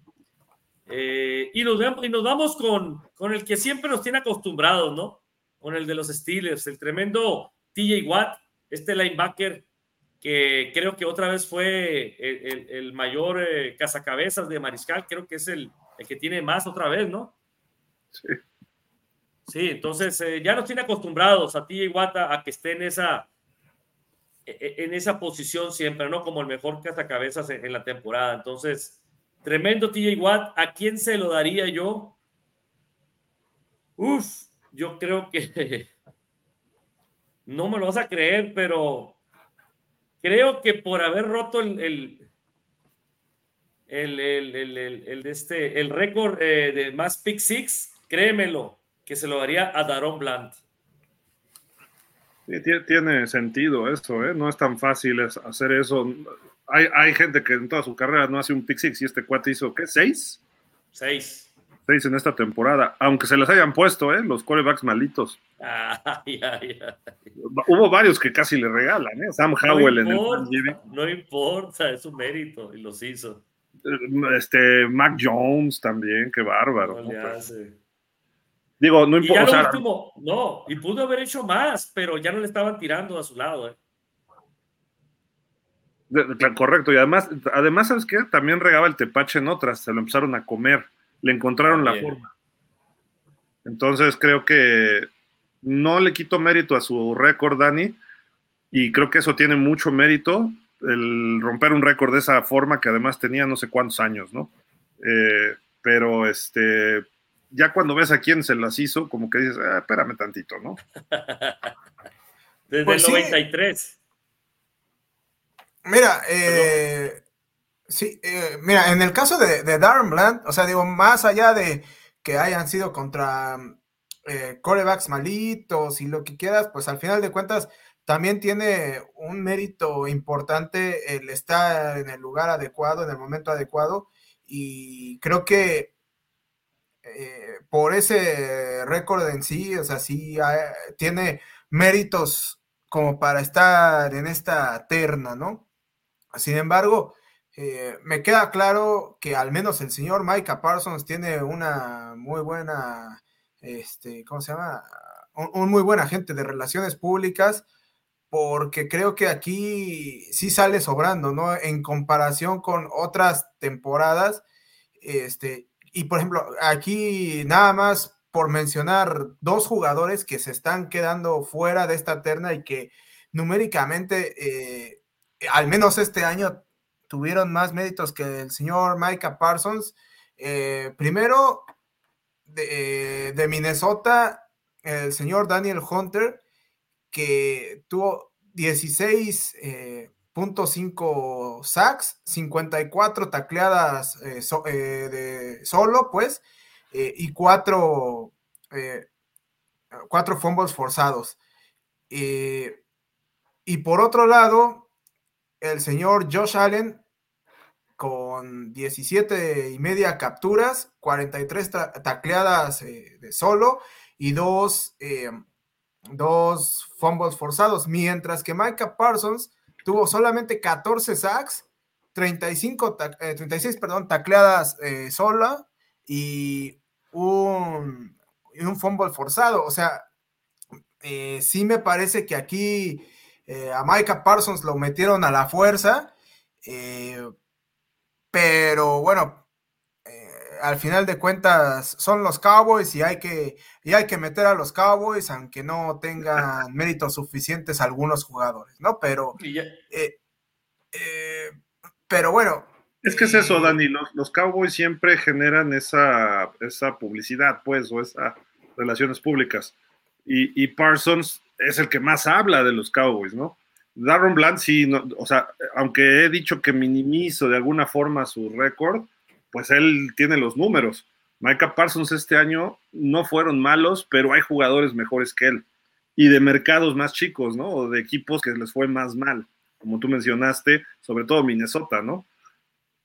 y, nos, y nos vamos con, con el que siempre nos tiene acostumbrados, ¿no? Con el de los Steelers, el tremendo TJ Watt, este linebacker que creo que otra vez fue el, mayor eh, cazacabezas de Mariscal, creo que es el, que tiene más otra vez, ¿no? Sí. Sí, entonces eh, ya nos tiene acostumbrados a ti y Guata a que esté en esa, en esa posición siempre, ¿no? Como el mejor cazacabezas en, en la temporada. Entonces, tremendo TJ Watt. ¿A quién se lo daría yo? Uf, yo creo que *laughs* no me lo vas a creer, pero creo que por haber roto el, el, el, este, el récord eh, de más pick six, créemelo, que se lo daría a Daron Bland. Tiene sentido eso, ¿eh? no es tan fácil hacer eso. Hay, hay, gente que en toda su carrera no hace un pick six y este cuate hizo, ¿qué? ¿Seis? Seis. Seis en esta temporada, aunque se les hayan puesto, ¿eh? los corebacks malitos. Hubo varios que casi le regalan, ¿eh? Sam Howell en el No importa, es su mérito y los hizo. Este, Mac Jones también, qué bárbaro. Digo, no importa. no, y pudo haber hecho más, pero ya no le estaban tirando a su lado. ¿eh? correcto, y además, además, ¿sabes qué? También regaba el tepache en otras, se lo empezaron a comer, le encontraron la forma. Entonces creo que no le quito mérito a su récord, Dani, y creo que eso tiene mucho mérito, el romper un récord de esa forma que además tenía no sé cuántos años, ¿no? Eh, pero este, ya cuando ves a quién se las hizo, como que dices, ah, espérame tantito, ¿no? *laughs* Desde pues el 93. Mira, eh, sí, eh, mira, en el caso de, Darren Bland, o sea, digo, más allá de que hayan sido contra eh, corebacks malitos y lo que quieras, pues al final de cuentas también tiene un mérito importante el estar en el lugar adecuado, en el momento adecuado, y creo que eh, por ese récord en sí, o sea, sí tiene méritos como para estar en esta terna, ¿no? Sin embargo, eh, me queda claro que al menos el señor Micah Parsons tiene una muy buena, este, ¿cómo se llama? Un, muy buen agente de relaciones públicas, porque creo que aquí sí sale sobrando, ¿no? En comparación con otras temporadas, este, y por ejemplo, aquí nada más por mencionar dos jugadores que se están quedando fuera de esta terna y que numéricamente, eh, al menos este año, tuvieron más méritos que el señor Micah Parsons. Eh, primero, de, de, Minnesota, el señor Daniel Hunter, que tuvo 16 .5 sacks, 54 tacleadas eh, eh, de solo, pues, eh, y 4 cuatro, fumbles forzados. y por otro lado, el señor Josh Allen con 17 y media capturas, 43 tacleadas de solo y dos, dos fumbles forzados, mientras que Micah Parsons tuvo solamente 14 sacks, 35, 36 perdón, tacleadas eh, sola y un, un fumble forzado. O sea, eh, sí me parece que aquí eh, a Micah Parsons lo metieron a la fuerza, pero bueno, al final de cuentas son los Cowboys y hay que, y hay que meter a los Cowboys, aunque no tengan *laughs* méritos suficientes algunos jugadores, ¿no? Pero, eh, eh, pero bueno. Es que es eso, Dani, los, Cowboys siempre generan esa, esa publicidad, pues, o esas relaciones públicas. Y, y, Parsons es el que más habla de los Cowboys, ¿no? Darren Bland sí, o sea, aunque he dicho que minimizo de alguna forma su récord, pues él tiene los números. Micah Parsons este año no fueron malos, pero hay jugadores mejores que él. Y de mercados más chicos, ¿no? O de equipos que les fue más mal, como tú mencionaste, sobre todo Minnesota, ¿no?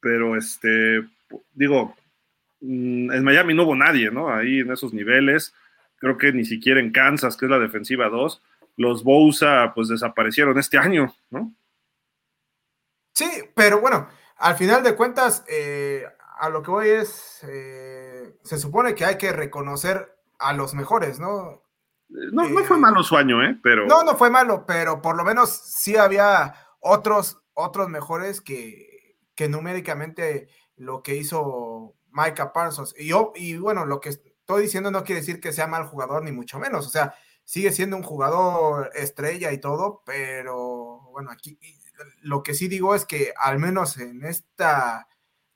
Pero este, digo, mm, en Miami no hubo nadie, ¿no? Ahí en esos niveles. Creo que ni siquiera en Kansas, que es la defensiva 2, los Bousa pues desaparecieron este año, ¿no? Sí, pero bueno, al final de cuentas, eh, a lo que voy es, eh, se supone que hay que reconocer a los mejores, ¿no? No, no fue eh, malo su año, ¿eh? Pero... No, no fue malo, pero por lo menos sí había otros, otros mejores que, que numéricamente lo que hizo Micah Parsons. Y, yo, y bueno, lo que estoy diciendo no quiere decir que sea mal jugador, ni mucho menos. O sea, sigue siendo un jugador estrella y todo, pero bueno, aquí lo que sí digo es que al menos en esta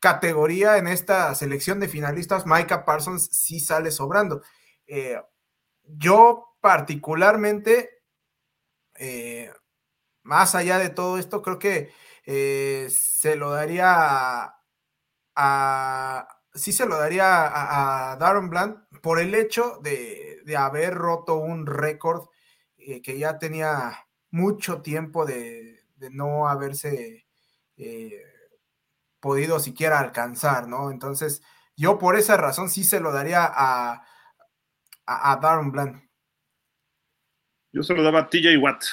categoría, en esta selección de finalistas, Micah Parsons sí sale sobrando. Eh, yo particularmente, eh, más allá de todo esto, creo que eh, se lo daría a, sí se lo daría a, Darren Bland por el hecho de, haber roto un récord que ya tenía mucho tiempo de, no haberse podido siquiera alcanzar, ¿no? Entonces, yo por esa razón sí se lo daría a, a, Darren Bland. Yo se lo daba a TJ Watt.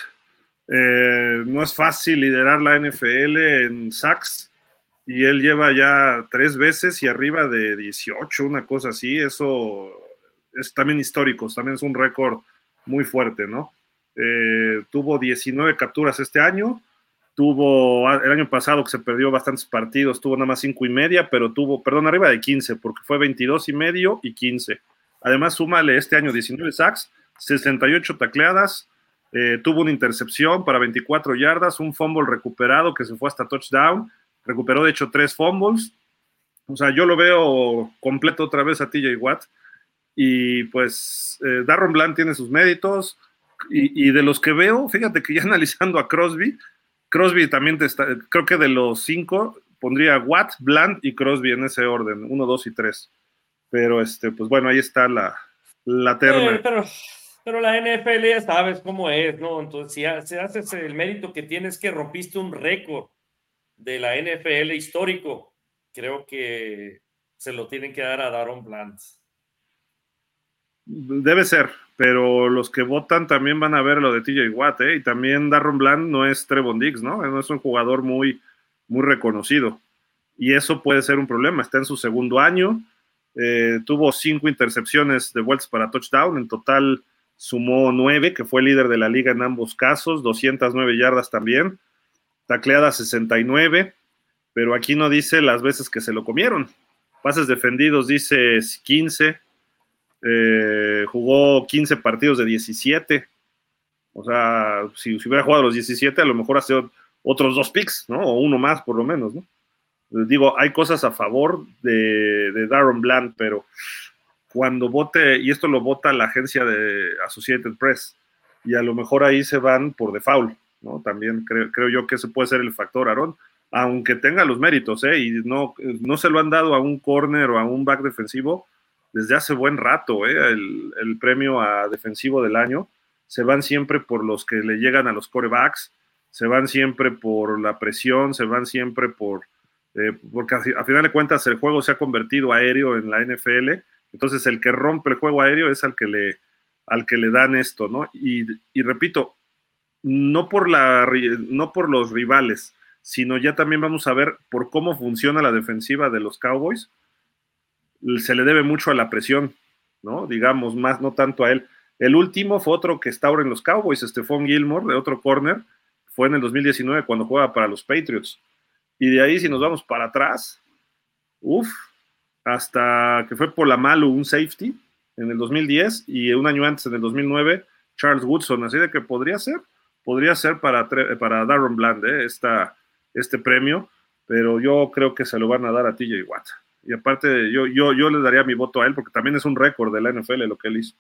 Eh, no es fácil liderar la NFL en sacks y él lleva ya tres veces y arriba de 18, una cosa así. Eso es también histórico, también es un récord muy fuerte, ¿no? Eh, tuvo 19 capturas este año, tuvo el año pasado que se perdió bastantes partidos, tuvo nada más 5 y media, pero tuvo, perdón, arriba de 15, porque fue 22 y medio y 15. Además, súmale este año 19 sacks, 68 tacleadas, eh, tuvo una intercepción para 24 yardas, un fumble recuperado que se fue hasta touchdown, recuperó de hecho tres fumbles. O sea, yo lo veo completo otra vez a TJ Watt. Y pues eh, Darron Bland tiene sus méritos. Y, de los que veo, fíjate que ya *laughs* analizando a Crosby, Crosby también te está, creo que de los cinco pondría Watt, Bland y Crosby en ese orden, uno, dos y tres. Pero este, pues bueno, ahí está la, la terna. pero, pero, la NFL ya sabes cómo es, ¿no? Entonces, si, haces el mérito que tienes que rompiste un récord de la NFL histórico, creo que se lo tienen que dar a Daron Bland. Debe ser, pero los que votan también van a ver lo de TJ Watt, ¿eh? Y también Darron Bland no es Trevon Diggs, ¿no? No es un jugador muy, muy reconocido. Y eso puede ser un problema. Está en su segundo año. Eh, tuvo cinco intercepciones de vueltas para touchdown. En total sumó nueve, que fue líder de la liga en ambos casos. 209 yardas también. Tacleada 69. Pero aquí no dice las veces que se lo comieron. Pases defendidos dice 15 eh, jugó 15 partidos de 17. O sea, si, hubiera jugado los 17, a lo mejor hace otros dos picks, ¿no? O uno más, por lo menos, ¿no? digo, hay cosas a favor de, Darren Bland, pero cuando vote, y esto lo vota la agencia de Associated Press, y a lo mejor ahí se van por default, ¿no? También creo, creo yo que ese puede ser el factor, Aaron, aunque tenga los méritos, ¿eh? Y no, no se lo han dado a un corner o a un back defensivo, desde hace buen rato, ¿eh? el, premio a defensivo del año. Se van siempre por los que le llegan a los corebacks, se van siempre por la presión, se van siempre por... Eh, porque a, final de cuentas el juego se ha convertido aéreo en la NFL, entonces el que rompe el juego aéreo es al que le, al que le dan esto, ¿no? Y, y repito, no por, la, no por los rivales, sino ya también vamos a ver por cómo funciona la defensiva de los Cowboys se le debe mucho a la presión, ¿no? Digamos, más no tanto a él. El último fue otro que está ahora en los Cowboys, Stephon Gilmore, de otro corner, fue en el 2019 cuando juega para los Patriots. Y de ahí, si nos vamos para atrás, uff, hasta que fue por la Malu un safety en el 2010 y un año antes, en el 2009, Charles Woodson. Así de que podría ser, podría ser para, para Darren Bland ¿eh? este premio, pero yo creo que se lo van a dar a TJ Watt. Y aparte, yo, yo, yo le daría mi voto a él porque también es un récord de la NFL lo que él hizo.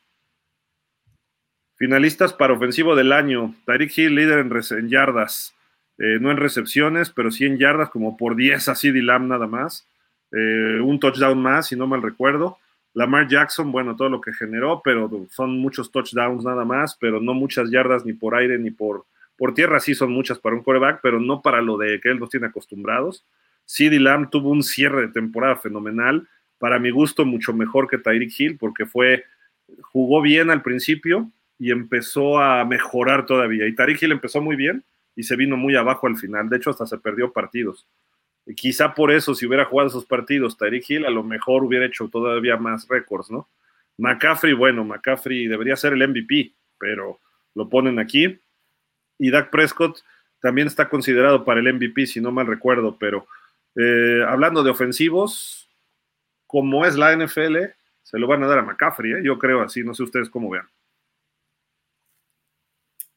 Finalistas para ofensivo del año. Tyreek Hill, líder en, yardas. Eh, no en recepciones, pero sí en yardas, como por 10 así de Lamb nada más. Eh, un touchdown más, si no mal recuerdo. Lamar Jackson, bueno, todo lo que generó, pero son muchos touchdowns nada más, pero no muchas yardas ni por aire ni por, por tierra, sí son muchas para un coreback, pero no para lo de que él nos tiene acostumbrados. CD Lamb tuvo un cierre de temporada fenomenal, para mi gusto mucho mejor que Tyreek Hill, porque fue, jugó bien al principio y empezó a mejorar todavía. Y Tyreek Hill empezó muy bien y se vino muy abajo al final. De hecho, hasta se perdió partidos. Y quizá por eso, si hubiera jugado esos partidos, Tyreek Hill a lo mejor hubiera hecho todavía más récords, ¿no? McCaffrey, bueno, McCaffrey debería ser el MVP, pero lo ponen aquí. Y Dak Prescott también está considerado para el MVP, si no mal recuerdo, pero eh, hablando de ofensivos, como es la NFL, se lo van a dar a McCaffrey, ¿eh? yo creo así, no sé ustedes cómo vean.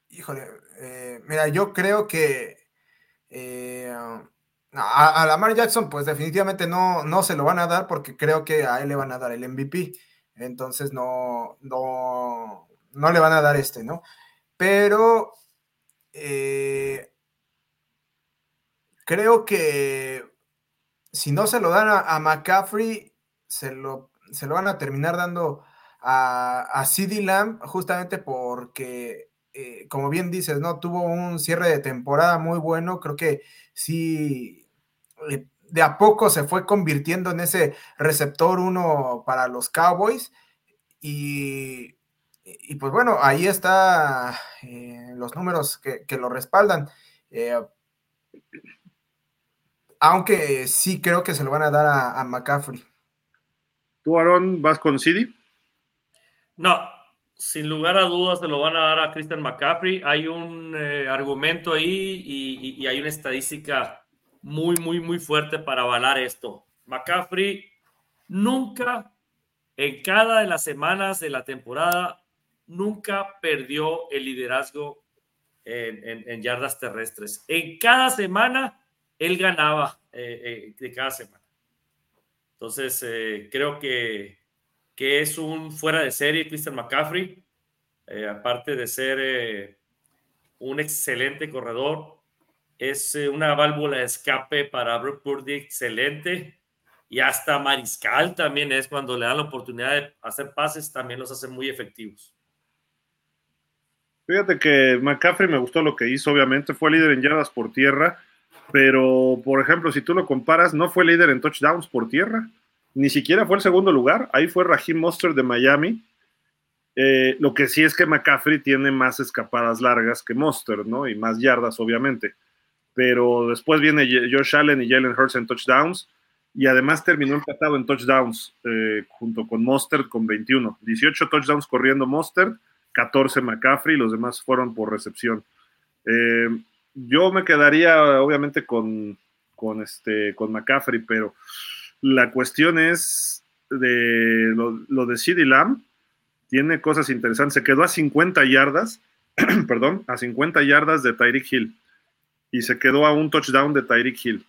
Híjole, eh, mira, yo creo que a, Lamar Jackson, pues definitivamente no, no se lo van a dar porque creo que a él le van a dar el MVP. Entonces no, no, no le van a dar este, ¿no? Pero creo que si no se lo dan a, McCaffrey, se lo, se lo van a terminar dando a, a CD Lamb, justamente porque, eh, como bien dices, ¿no? Tuvo un cierre de temporada muy bueno. Creo que sí, eh, de a poco se fue convirtiendo en ese receptor uno para los Cowboys. Y, y, pues bueno, ahí está eh, los números que, lo respaldan. Eh, aunque sí creo que se lo van a dar a, McCaffrey. ¿Tú, Aaron, vas con CD? No, sin lugar a dudas se lo van a dar a Christian McCaffrey. Hay un eh, argumento ahí y, hay una estadística muy, muy, muy fuerte para avalar esto. McCaffrey nunca, en cada de las semanas de la temporada, nunca perdió el liderazgo en, yardas terrestres. En cada semana, él ganaba eh, eh, de cada semana. Entonces, creo que que es un fuera de serie, Christian McCaffrey, eh, aparte de ser eh, un excelente corredor, es eh, una válvula de escape para Brook Purdy excelente y hasta mariscal también es cuando le dan la oportunidad de hacer pases, también los hace muy efectivos. Fíjate que McCaffrey me gustó lo que hizo, obviamente fue líder en yardas por tierra, pero por ejemplo, si tú lo comparas, no fue líder en touchdowns por tierra ni siquiera fue el segundo lugar, ahí fue Raheem Mostert de Miami. Eh, lo que sí es que McCaffrey tiene más escapadas largas que Mostert, ¿no? Y más yardas, obviamente. Pero después viene Josh Allen y Jalen Hurts en touchdowns. Y además terminó empatado en touchdowns eh, junto con Mostert con 21. 18 touchdowns corriendo Mostert, 14 McCaffrey, los demás fueron por recepción. Eh, yo me quedaría obviamente con, con, este, con McCaffrey, pero la cuestión es de lo, de CD Lamb, tiene cosas interesantes. Se quedó a 50 yardas, *clears throat* perdón, a 50 yardas de Tyreek Hill y se quedó a un touchdown de Tyreek Hill.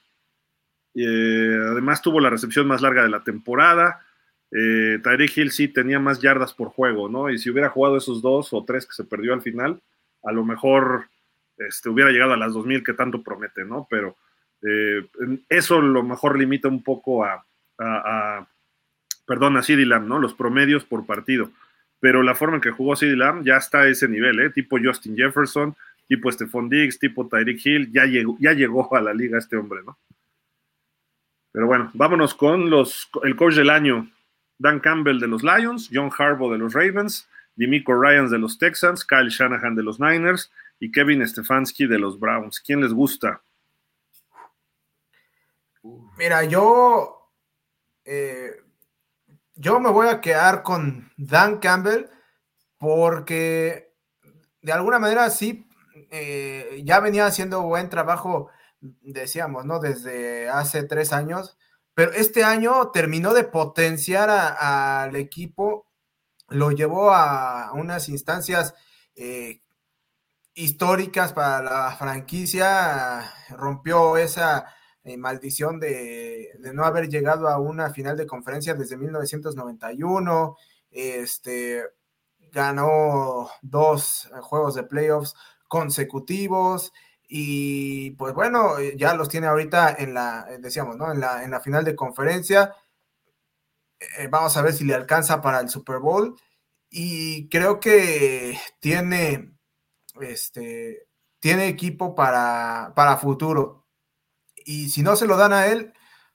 Eh, además tuvo la recepción más larga de la temporada. Eh, Tyreek Hill sí tenía más yardas por juego, ¿no? Y si hubiera jugado esos dos o tres que se perdió al final, a lo mejor este, hubiera llegado a las 2000 que tanto promete, ¿no? Pero eh, eso lo mejor limita un poco a, perdón, a CD Lamb, ¿no? Los promedios por partido. Pero la forma en que jugó CD Lamb ya está a ese nivel, ¿eh? Tipo Justin Jefferson, tipo Stephon Diggs, tipo Tyreek Hill, ya llegó, ya llegó a la liga este hombre, ¿no? Pero bueno, vámonos con los, el coach del año. Dan Campbell de los Lions, John Harbaugh de los Ravens, Dimico Ryans de los Texans, Kyle Shanahan de los Niners y Kevin Stefanski de los Browns. ¿Quién les gusta? Mira, yo, eh, yo me voy a quedar con Dan Campbell porque de alguna manera sí, eh, ya venía haciendo buen trabajo, decíamos, ¿no? Desde hace tres años, pero este año terminó de potenciar al equipo, lo llevó a unas instancias eh, históricas para la franquicia, rompió esa eh, maldición de, no haber llegado a una final de conferencia desde 1991. Este, ganó dos juegos de playoffs consecutivos y pues bueno, ya los tiene ahorita en la, decíamos, ¿no? En la, en la final de conferencia. Eh, vamos a ver si le alcanza para el Super Bowl y creo que tiene, este, tiene equipo para, para futuro y si no se lo dan a él,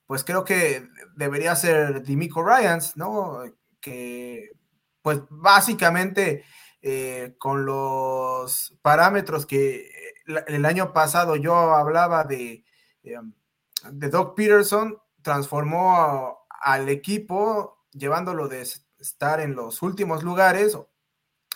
pues creo que debería ser Dimico Ryans, ¿no? Que pues básicamente eh, con los parámetros que el año pasado yo hablaba de, eh, de Doc Peterson, transformó al equipo llevándolo de estar en los últimos lugares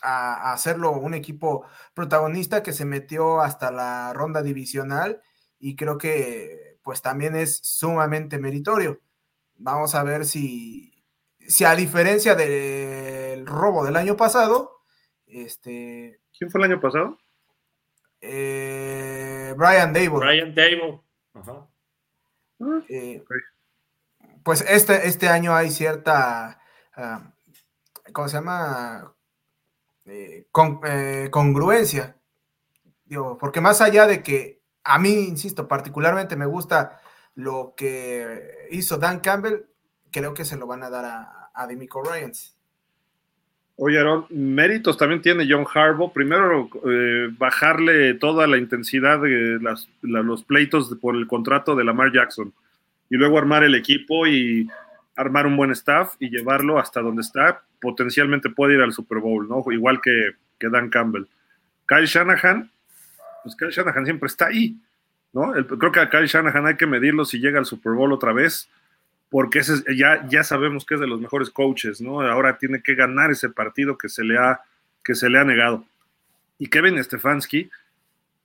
a, a hacerlo un equipo protagonista que se metió hasta la ronda divisional y creo que pues también es sumamente meritorio. Vamos a ver si, si a diferencia del robo del año pasado, este... ¿Quién fue el año pasado? Eh, Brian Dable. Brian Dable. Ajá. Ah, eh, pues este, este año hay cierta, ah, ¿cómo se llama? Eh, congruencia. Digo, porque más allá de que a mí, insisto, particularmente me gusta lo que hizo Dan Campbell. Creo que se lo van a dar a, a Demico Ryans. Oye, Aaron, méritos también tiene John Harbaugh. Primero, eh, bajarle toda la intensidad de los pleitos por el contrato de Lamar Jackson. Y luego armar el equipo y armar un buen staff y llevarlo hasta donde está potencialmente puede ir al Super Bowl, ¿no? Igual que, que Dan Campbell. Kyle Shanahan, pues Kyle Shanahan siempre está ahí, ¿no? creo que a Kyle Shanahan hay que medirlo si llega al Super Bowl otra vez, porque ese, ya, ya sabemos que es de los mejores coaches, ¿no? Ahora tiene que ganar ese partido que se le ha, que se le ha negado. Y Kevin Stefanski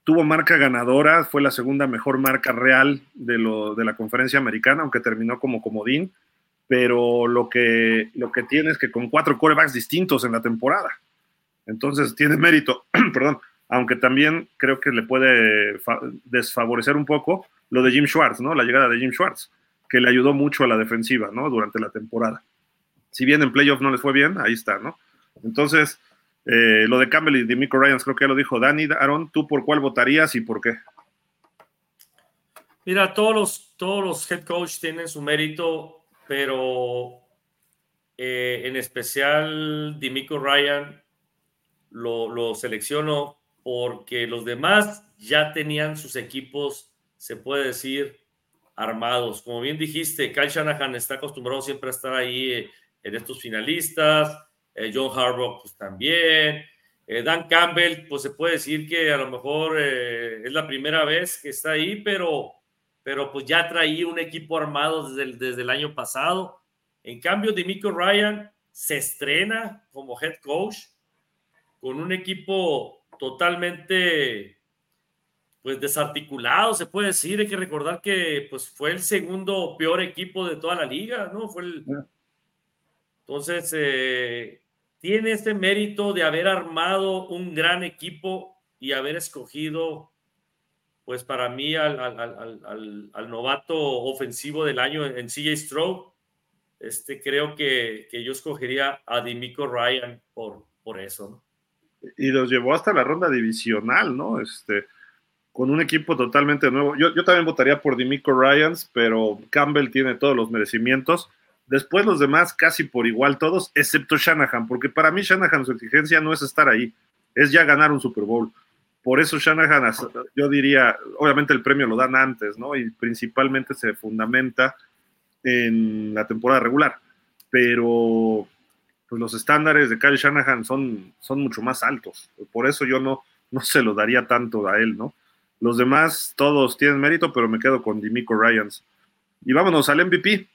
tuvo marca ganadora, fue la segunda mejor marca real de, lo, de la conferencia americana, aunque terminó como comodín, pero lo que, lo que tiene es que con cuatro corebacks distintos en la temporada. Entonces tiene mérito, *clears throat* perdón, aunque también creo que le puede desfavorecer un poco lo de Jim Schwartz, ¿no? La llegada de Jim Schwartz, que le ayudó mucho a la defensiva, ¿no? Durante la temporada. Si bien en playoff no les fue bien, ahí está, ¿no? Entonces, eh, lo de Campbell y de Mico Ryans, creo que ya lo dijo Dani. Aaron, ¿tú por cuál votarías y por qué? Mira, todos los, todos los head coach tienen su mérito, pero eh, en especial Dimico Ryan lo, lo selecciono porque los demás ya tenían sus equipos, se puede decir, armados. Como bien dijiste, Kyle Shanahan está acostumbrado siempre a estar ahí eh, en estos finalistas eh, John Harbaugh pues también, Dan Campbell pues se puede decir que a lo mejor es la primera vez que está ahí, pero, pero pues ya traía un equipo armado desde el, desde el año pasado. En cambio, Demico Ryan se estrena como head coach con un equipo totalmente pues desarticulado, se puede decir. Hay que recordar que pues fue el segundo peor equipo de toda la liga, ¿no? Fue el, entonces, eh, tiene este mérito de haber armado un gran equipo y haber escogido, pues para mí, al, novato ofensivo del año en CJ Stroke. Este, creo que, yo escogería a Dimico Ryan por, por eso. Y los llevó hasta la ronda divisional, ¿no? Este, con un equipo totalmente nuevo. Yo, yo también votaría por Dimico Ryans, pero Campbell tiene todos los merecimientos Después los demás casi por igual todos, excepto Shanahan, porque para mí Shanahan su exigencia no es estar ahí, es ya ganar un Super Bowl. Por eso Shanahan, yo diría, obviamente el premio lo dan antes, ¿no? Y principalmente se fundamenta en la temporada regular. Pero pues los estándares de Kyle Shanahan son, son mucho más altos. Por eso yo no, no se lo daría tanto a él, ¿no? Los demás todos tienen mérito, pero me quedo con Dimico Ryans. Y vámonos al MVP.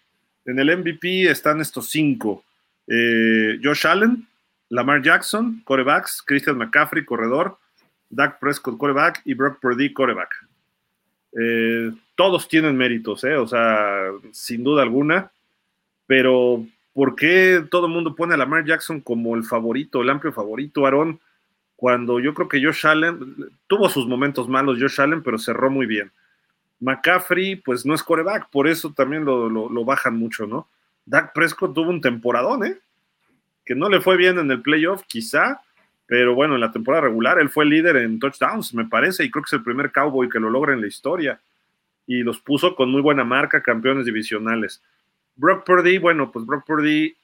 En el MVP están estos cinco. Eh, Josh Allen, Lamar Jackson, corebacks, Christian McCaffrey, corredor, Dak Prescott, coreback, y Brock Purdy, coreback. Eh, todos tienen méritos, ¿eh? o sea, sin duda alguna, pero ¿por qué todo el mundo pone a Lamar Jackson como el favorito, el amplio favorito, Aaron? Cuando yo creo que Josh Allen tuvo sus momentos malos, Josh Allen, pero cerró muy bien. McCaffrey, pues no es coreback, por eso también lo, bajan mucho, ¿no? Dak Prescott tuvo un temporadón, ¿eh? Que no le fue bien en el playoff, quizá, pero bueno, en la temporada regular él fue líder en touchdowns, me parece, y creo que es el primer cowboy que lo logra en la historia. Y los puso con muy buena marca, campeones divisionales. Brock Purdy, bueno, pues Brock Purdy,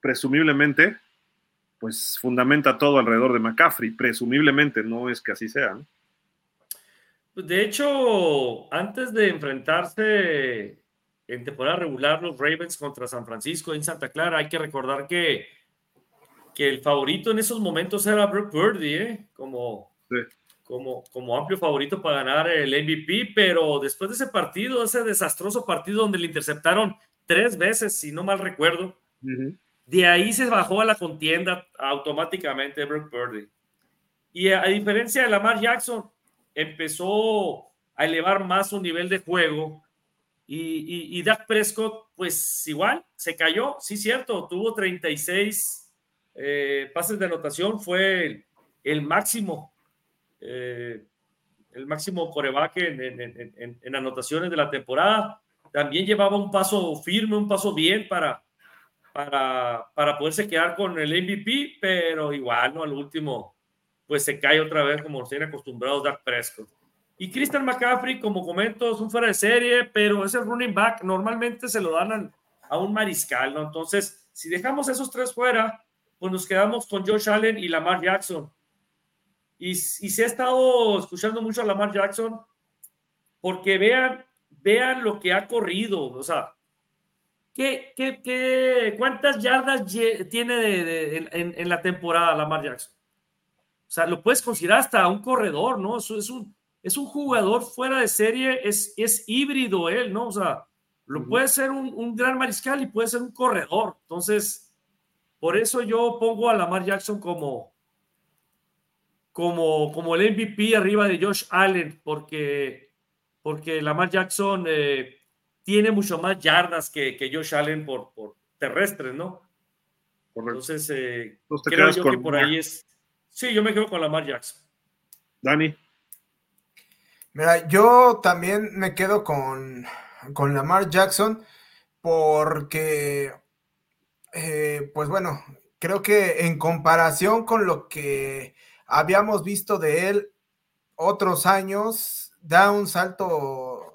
presumiblemente, pues fundamenta todo alrededor de McCaffrey, presumiblemente, no es que así sea, ¿no? De hecho, antes de enfrentarse en temporada regular los Ravens contra San Francisco en Santa Clara, hay que recordar que, que el favorito en esos momentos era Brock Purdy, ¿eh? como, como, como amplio favorito para ganar el MVP, pero después de ese partido, ese desastroso partido donde le interceptaron tres veces, si no mal recuerdo, de ahí se bajó a la contienda automáticamente Brock Purdy. Y a diferencia de Lamar Jackson, empezó a elevar más su nivel de juego. Y, y, Dak Prescott, pues igual, se cayó, sí, cierto, tuvo 36 eh, pases de anotación, fue el, máximo, eh, el máximo coreback en, en, anotaciones de la temporada. También llevaba un paso firme, un paso bien para, para, para poderse quedar con el MVP, pero igual, ¿no? Al último, pues se cae otra vez como nos tienen acostumbrados Dak Prescott. Y Christian McCaffrey, como comento, es un fuera de serie, pero ese running back normalmente se lo dan a, un mariscal, ¿no? Entonces, si dejamos esos tres fuera, pues nos quedamos con Josh Allen y Lamar Jackson. Y, y se ha estado escuchando mucho a Lamar Jackson porque vean, vean lo que ha corrido, o sea, ¿qué, qué, qué cuántas yardas tiene en, la temporada Lamar Jackson? O sea, lo puedes considerar hasta un corredor, ¿no? Eso es un, es un jugador fuera de serie, es, es híbrido él, ¿no? O sea, lo puede ser un, un, gran mariscal y puede ser un corredor. Entonces, por eso yo pongo a Lamar Jackson como, como, como el MVP arriba de Josh Allen, porque, porque Lamar Jackson eh, tiene mucho más yardas que, que Josh Allen por, por terrestres, ¿no? Entonces, eh, creo yo que por ahí es. Sí, yo me quedo con Lamar Jackson. Dani. Mira, yo también me quedo con, con Lamar Jackson porque, eh, pues bueno, creo que en comparación con lo que habíamos visto de él otros años, da un salto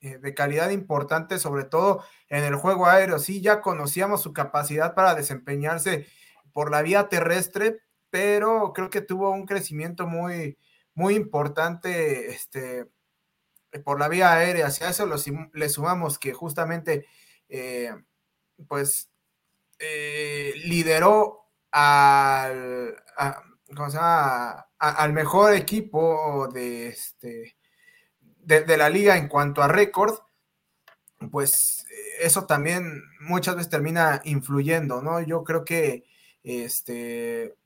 eh, de calidad importante, sobre todo en el juego aéreo. Sí, ya conocíamos su capacidad para desempeñarse por la vía terrestre, pero creo que tuvo un crecimiento muy, muy importante este, por la vía aérea. Si a eso le sumamos que justamente, eh, pues, eh, lideró al, al mejor equipo de, este, de, la liga en cuanto a récord, pues eso también muchas veces termina influyendo, ¿no? Yo creo que este,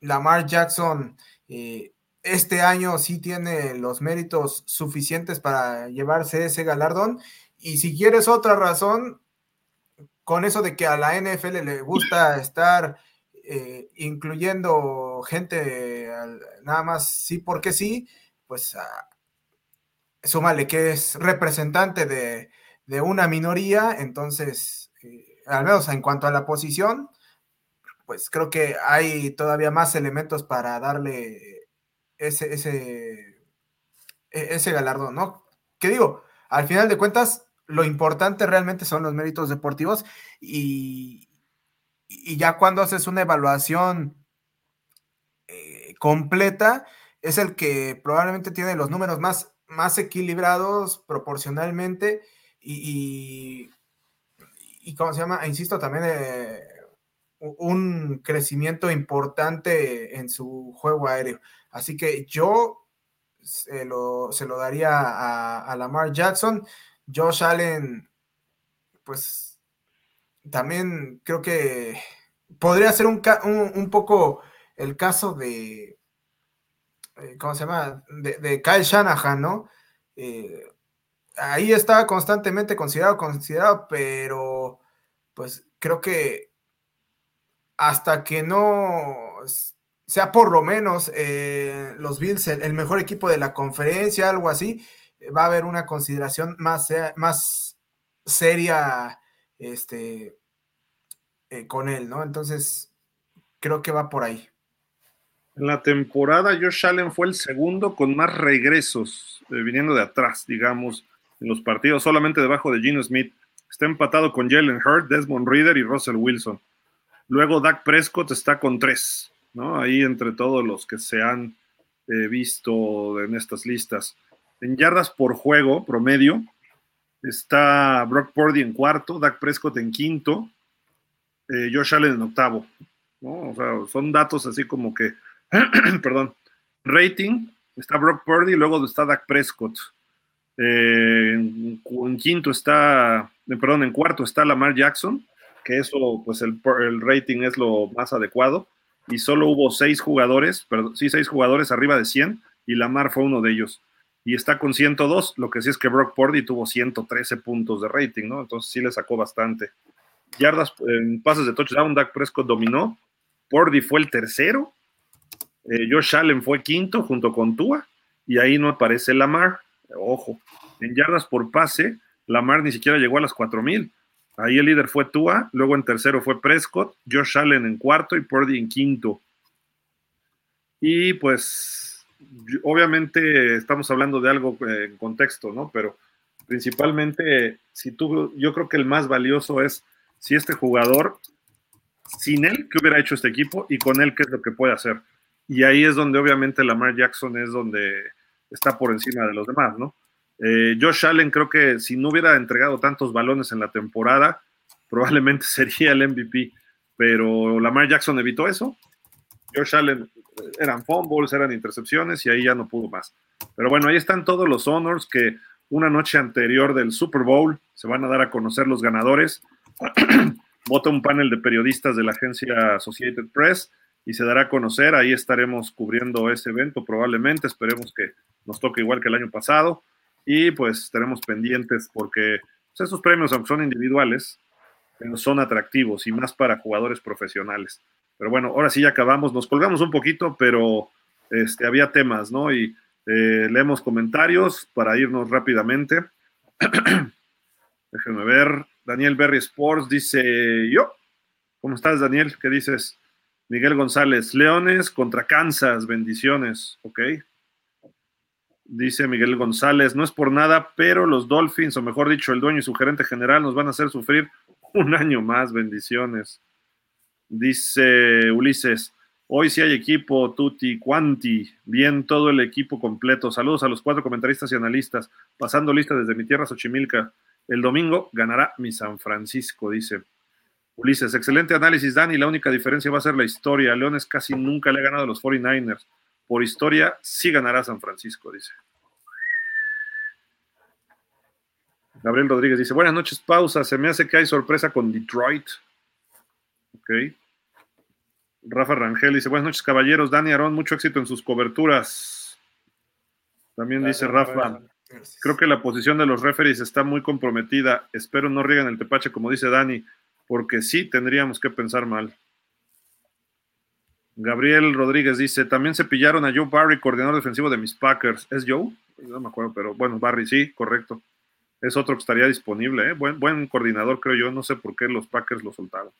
Lamar Jackson eh, este año sí tiene los méritos suficientes para llevarse ese galardón. Y si quieres otra razón, con eso de que a la NFL le gusta estar eh, incluyendo gente nada más sí porque sí, pues uh, súmale que es representante de, una minoría, entonces, eh, al menos en cuanto a la posición, pues creo que hay todavía más elementos para darle ese, ese, e, ese galardón, ¿no? Que digo, al final de cuentas, lo importante realmente son los méritos deportivos y, y ya cuando haces una evaluación eh, completa, es el que probablemente tiene los números más, más equilibrados proporcionalmente y, y, ¿cómo se llama? Insisto, también eh, un crecimiento importante en su juego aéreo. Así que yo se lo, daría a, Lamar Jackson. Josh Allen, pues también creo que podría ser un, poco el caso de, eh, ¿cómo se llama? De, Kyle Shanahan, ¿no? Eh, ahí estaba constantemente considerado, considerado, pero pues creo que hasta que no sea por lo menos eh, los Bills el, mejor equipo de la conferencia, algo así, va a haber una consideración más, más seria este, eh, con él, ¿no? Entonces, creo que va por ahí. En la temporada, Josh Allen fue el segundo con más regresos, eh, viniendo de atrás, digamos, en los partidos, solamente debajo de Gino Smith. Está empatado con Jalen Hurt, Desmond Reader y Russell Wilson. Luego Dak Prescott está con tres. ¿no? Ahí entre todos los que se han eh, visto en estas listas. En yardas por juego, promedio, está Brock Purdy en cuarto, Dak Prescott en quinto, eh, Josh Allen en octavo. O sea, son datos así como que, *clears throat* perdón, rating, está Brock Purdy luego está Dak Prescott. Eh, en, quinto está, perdón, en cuarto está Lamar Jackson, que eso, pues el, el rating es lo más adecuado y solo hubo seis jugadores, perdón, sí, seis jugadores arriba de 100 y Lamar fue uno de ellos. Y está con 102, lo que sí es que Brock Purdy tuvo 113 puntos de rating, ¿no? Entonces sí le sacó bastante. Yardas en pases de touchdown, Dak Prescott dominó. Purdy fue el tercero. Eh, Josh Allen fue quinto junto con Tua. Y ahí no aparece Lamar. Ojo. En yardas por pase, Lamar ni siquiera llegó a las 4000. Ahí el líder fue Tua, luego en tercero fue Prescott, Josh Allen en cuarto y Purdy en quinto. Y pues, obviamente estamos hablando de algo eh, en contexto, ¿no? Pero principalmente, si tú, yo creo que el más valioso es si este jugador, sin él, ¿qué hubiera hecho este equipo? Y con él, ¿qué es lo que puede hacer? Y ahí es donde obviamente Lamar Jackson es donde está por encima de los demás, ¿no? Eh, Josh Allen creo que si no hubiera entregado tantos balones en la temporada, probablemente *laughs* sería el MVP, pero Lamar Jackson evitó eso. Josh Allen eran fumbles, eran intercepciones y ahí ya no pudo más. Pero bueno, ahí están todos los honors que una noche anterior del Super Bowl se van a dar a conocer los ganadores. *clears throat* Vota un panel de periodistas de la agencia Associated Press y se dará a conocer. Ahí estaremos cubriendo ese evento probablemente. Esperemos que nos toque igual que el año pasado. Y pues estaremos pendientes porque pues, esos premios, aunque son individuales, son atractivos y más para jugadores profesionales. Pero bueno, ahora sí ya acabamos. Nos colgamos un poquito, pero este, había temas, ¿no? Y eh, leemos comentarios para irnos rápidamente. *clears throat* Déjenme ver. Daniel Berry Sports dice: Yo, ¿cómo estás, Daniel? ¿Qué dices? Miguel González, Leones contra Kansas, bendiciones, ok. Dice Miguel González, no es por nada, pero los Dolphins, o mejor dicho, el dueño y su gerente general nos van a hacer sufrir un año más, bendiciones. Dice Ulises, hoy sí hay equipo, tutti quanti, bien todo el equipo completo. Saludos a los cuatro comentaristas y analistas, pasando lista desde mi tierra Xochimilca. El domingo ganará mi San Francisco, dice. Ulises, excelente análisis, Dani. La única diferencia va a ser la historia. Leones casi nunca le ha ganado a los 49ers. Por historia, sí ganará San Francisco, dice. Gabriel Rodríguez dice: Buenas noches, pausa. Se me hace que hay sorpresa con Detroit. Ok. Rafa Rangel dice: Buenas noches, caballeros. Dani Arón, mucho éxito en sus coberturas. También dice Rafa: Creo que la posición de los referees está muy comprometida. Espero no riegan el tepache, como dice Dani porque sí tendríamos que pensar mal. Gabriel Rodríguez dice, también se pillaron a Joe Barry, coordinador defensivo de mis Packers. ¿Es Joe? No me acuerdo, pero bueno, Barry sí, correcto. Es otro que estaría disponible, ¿eh? buen, buen coordinador creo yo, no sé por qué los Packers lo soltaron.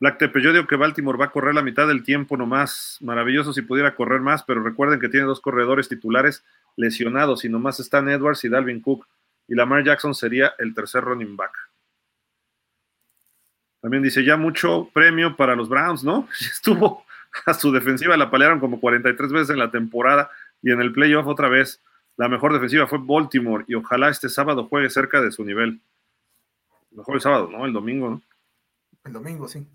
Black Tepe, yo digo que Baltimore va a correr la mitad del tiempo nomás. Maravilloso si pudiera correr más, pero recuerden que tiene dos corredores titulares lesionados y nomás están Edwards y Dalvin Cook. Y Lamar Jackson sería el tercer running back. También dice, ya mucho premio para los Browns, ¿no? *laughs* Estuvo a su defensiva, la palearon como 43 veces en la temporada y en el playoff otra vez. La mejor defensiva fue Baltimore y ojalá este sábado juegue cerca de su nivel. Mejor el sábado, ¿no? El domingo, ¿no? El domingo, sí.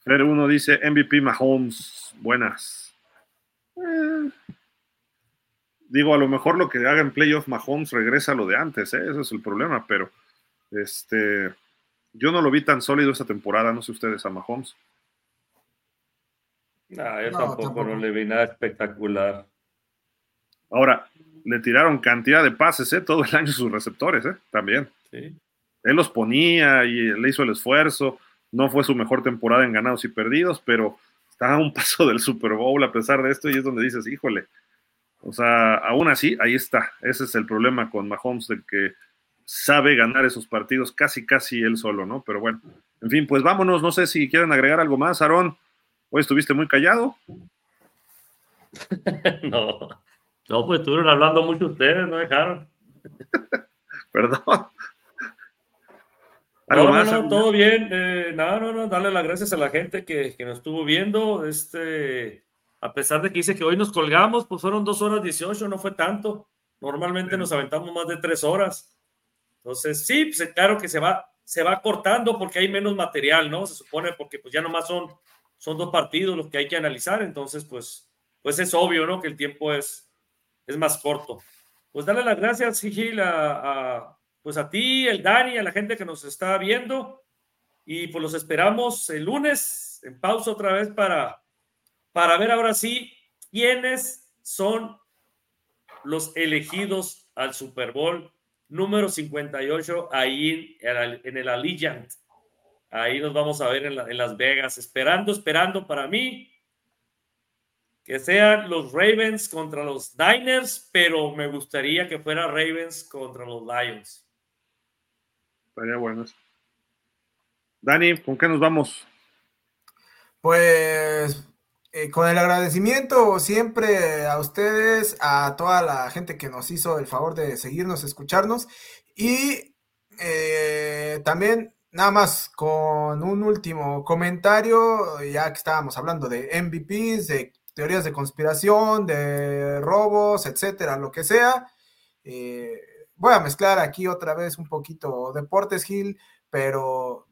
Fer uno dice MVP Mahomes, buenas. Eh, digo, a lo mejor lo que haga en playoff Mahomes regresa a lo de antes, ¿eh? ese es el problema, pero este yo no lo vi tan sólido esta temporada, no sé ustedes, a Mahomes. No, yo tampoco, no le vi nada espectacular. Ahora, le tiraron cantidad de pases, ¿eh? Todo el año sus receptores, ¿eh? También. Sí. Él los ponía y le hizo el esfuerzo. No fue su mejor temporada en ganados y perdidos, pero está a un *laughs* paso del Super Bowl a pesar de esto y es donde dices, híjole. O sea, aún así, ahí está. Ese es el problema con Mahomes, de que sabe ganar esos partidos casi, casi él solo, ¿no? Pero bueno, en fin, pues vámonos. No sé si quieren agregar algo más, Aarón. Hoy estuviste muy callado. *laughs* no, no, pues estuvieron hablando mucho ustedes, no dejaron. *laughs* Perdón. ¿Algo no, no, todo bien. Eh, no, no, no, darle las gracias a la gente que, que, nos estuvo viendo. Este, a pesar de que dice que hoy nos colgamos, pues fueron dos horas 18, no fue tanto. Normalmente nos aventamos más de tres horas. Entonces, sí, pues claro que se va, se va cortando porque hay menos material, ¿no? Se supone porque pues ya nomás son, son dos partidos los que hay que analizar, entonces pues, pues es obvio, ¿no? Que el tiempo es, es más corto. Pues darle las gracias, Gil, a, pues a ti, el Dani, a la gente que nos está viendo y pues los esperamos el lunes en pausa otra vez para, para ver ahora sí quiénes son los elegidos al Super Bowl número 58 ahí en el Allegiant. Ahí nos vamos a ver en, Las Vegas, esperando, esperando para mí que sean los Ravens contra los Diners, pero me gustaría que fuera Ravens contra los Lions. Estaría bueno. Dani, ¿con qué nos vamos? Pues eh, con el agradecimiento siempre a ustedes, a toda la gente que nos hizo el favor de seguirnos, escucharnos y eh, también nada más con un último comentario, ya que estábamos hablando de MVPs, de teorías de conspiración, de robos, etcétera, lo que sea. Eh, voy a mezclar aquí otra vez un poquito Deportes Gil, pero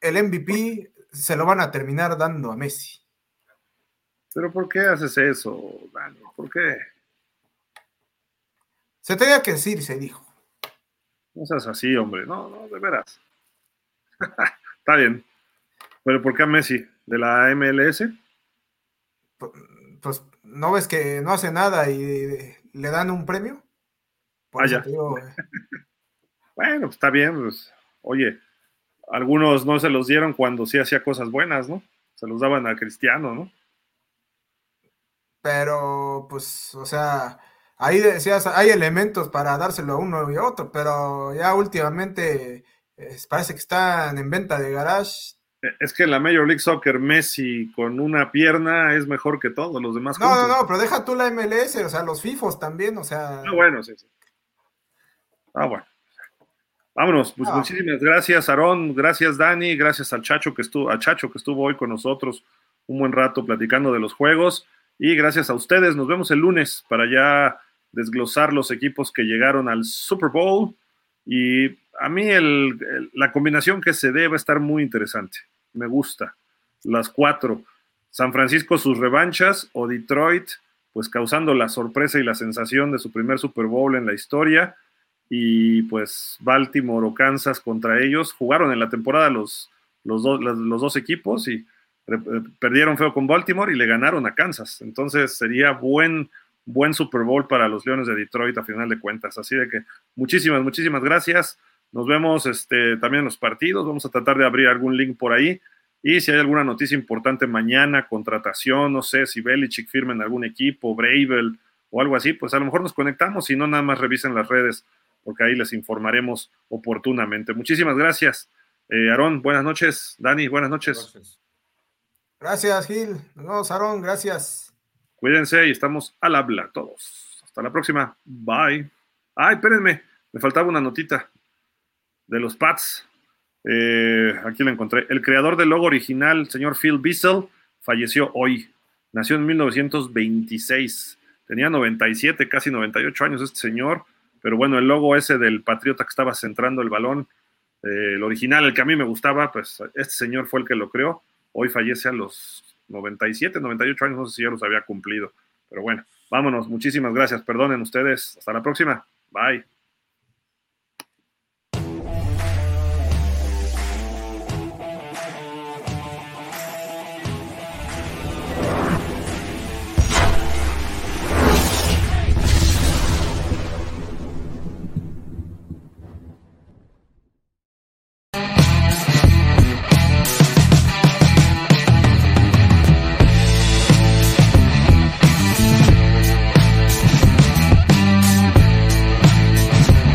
el MVP se lo van a terminar dando a Messi. Pero ¿por qué haces eso, Dani? ¿Por qué? Se tenía que decir, se dijo. No seas así, hombre. No, no, de veras. *laughs* Está bien. Pero ¿por qué a Messi? ¿De la MLS? Pues, ¿no ves que no hace nada y le dan un premio? Vaya. *laughs* bueno, pues está bien. Pues, oye, algunos no se los dieron cuando sí hacía cosas buenas, ¿no? Se los daban a Cristiano, ¿no? Pero, pues, o sea, ahí decías, hay elementos para dárselo a uno y a otro, pero ya últimamente parece que están en venta de garage. Es que la Major League Soccer Messi con una pierna es mejor que todos los demás. No, no, no, pero deja tú la MLS, o sea, los FIFOs también, o sea. Ah, bueno, sí, sí. Ah, bueno. Vámonos, pues muchísimas gracias, Aarón, gracias, Dani, gracias al Chacho que estuvo, a Chacho que estuvo hoy con nosotros un buen rato platicando de los juegos. Y gracias a ustedes, nos vemos el lunes para ya desglosar los equipos que llegaron al Super Bowl. Y a mí la combinación que se dé va a estar muy interesante. Me gusta. Las cuatro. San Francisco sus revanchas o Detroit, pues causando la sorpresa y la sensación de su primer Super Bowl en la historia. Y pues Baltimore o Kansas contra ellos. Jugaron en la temporada los, los, los dos equipos y perdieron feo con Baltimore y le ganaron a Kansas. Entonces sería buen, buen Super Bowl para los Leones de Detroit a final de cuentas. Así de que muchísimas, muchísimas gracias. Nos vemos este, también en los partidos. Vamos a tratar de abrir algún link por ahí. Y si hay alguna noticia importante mañana, contratación, no sé, si Belichick firma en algún equipo, Bravel o algo así, pues a lo mejor nos conectamos y no nada más revisen las redes, porque ahí les informaremos oportunamente. Muchísimas gracias. Eh, Aarón, buenas noches. Dani, buenas noches. Gracias, Gil. Nos vemos, Aaron. Gracias. Cuídense y estamos al habla todos. Hasta la próxima. Bye. Ay, espérenme. Me faltaba una notita de los Pats. Eh, aquí la encontré. El creador del logo original, señor Phil Bissell, falleció hoy. Nació en 1926. Tenía 97, casi 98 años este señor. Pero bueno, el logo ese del Patriota que estaba centrando el balón, eh, el original, el que a mí me gustaba, pues este señor fue el que lo creó. Hoy fallece a los 97, 98 años, no sé si ya los había cumplido. Pero bueno, vámonos. Muchísimas gracias. Perdonen ustedes. Hasta la próxima. Bye.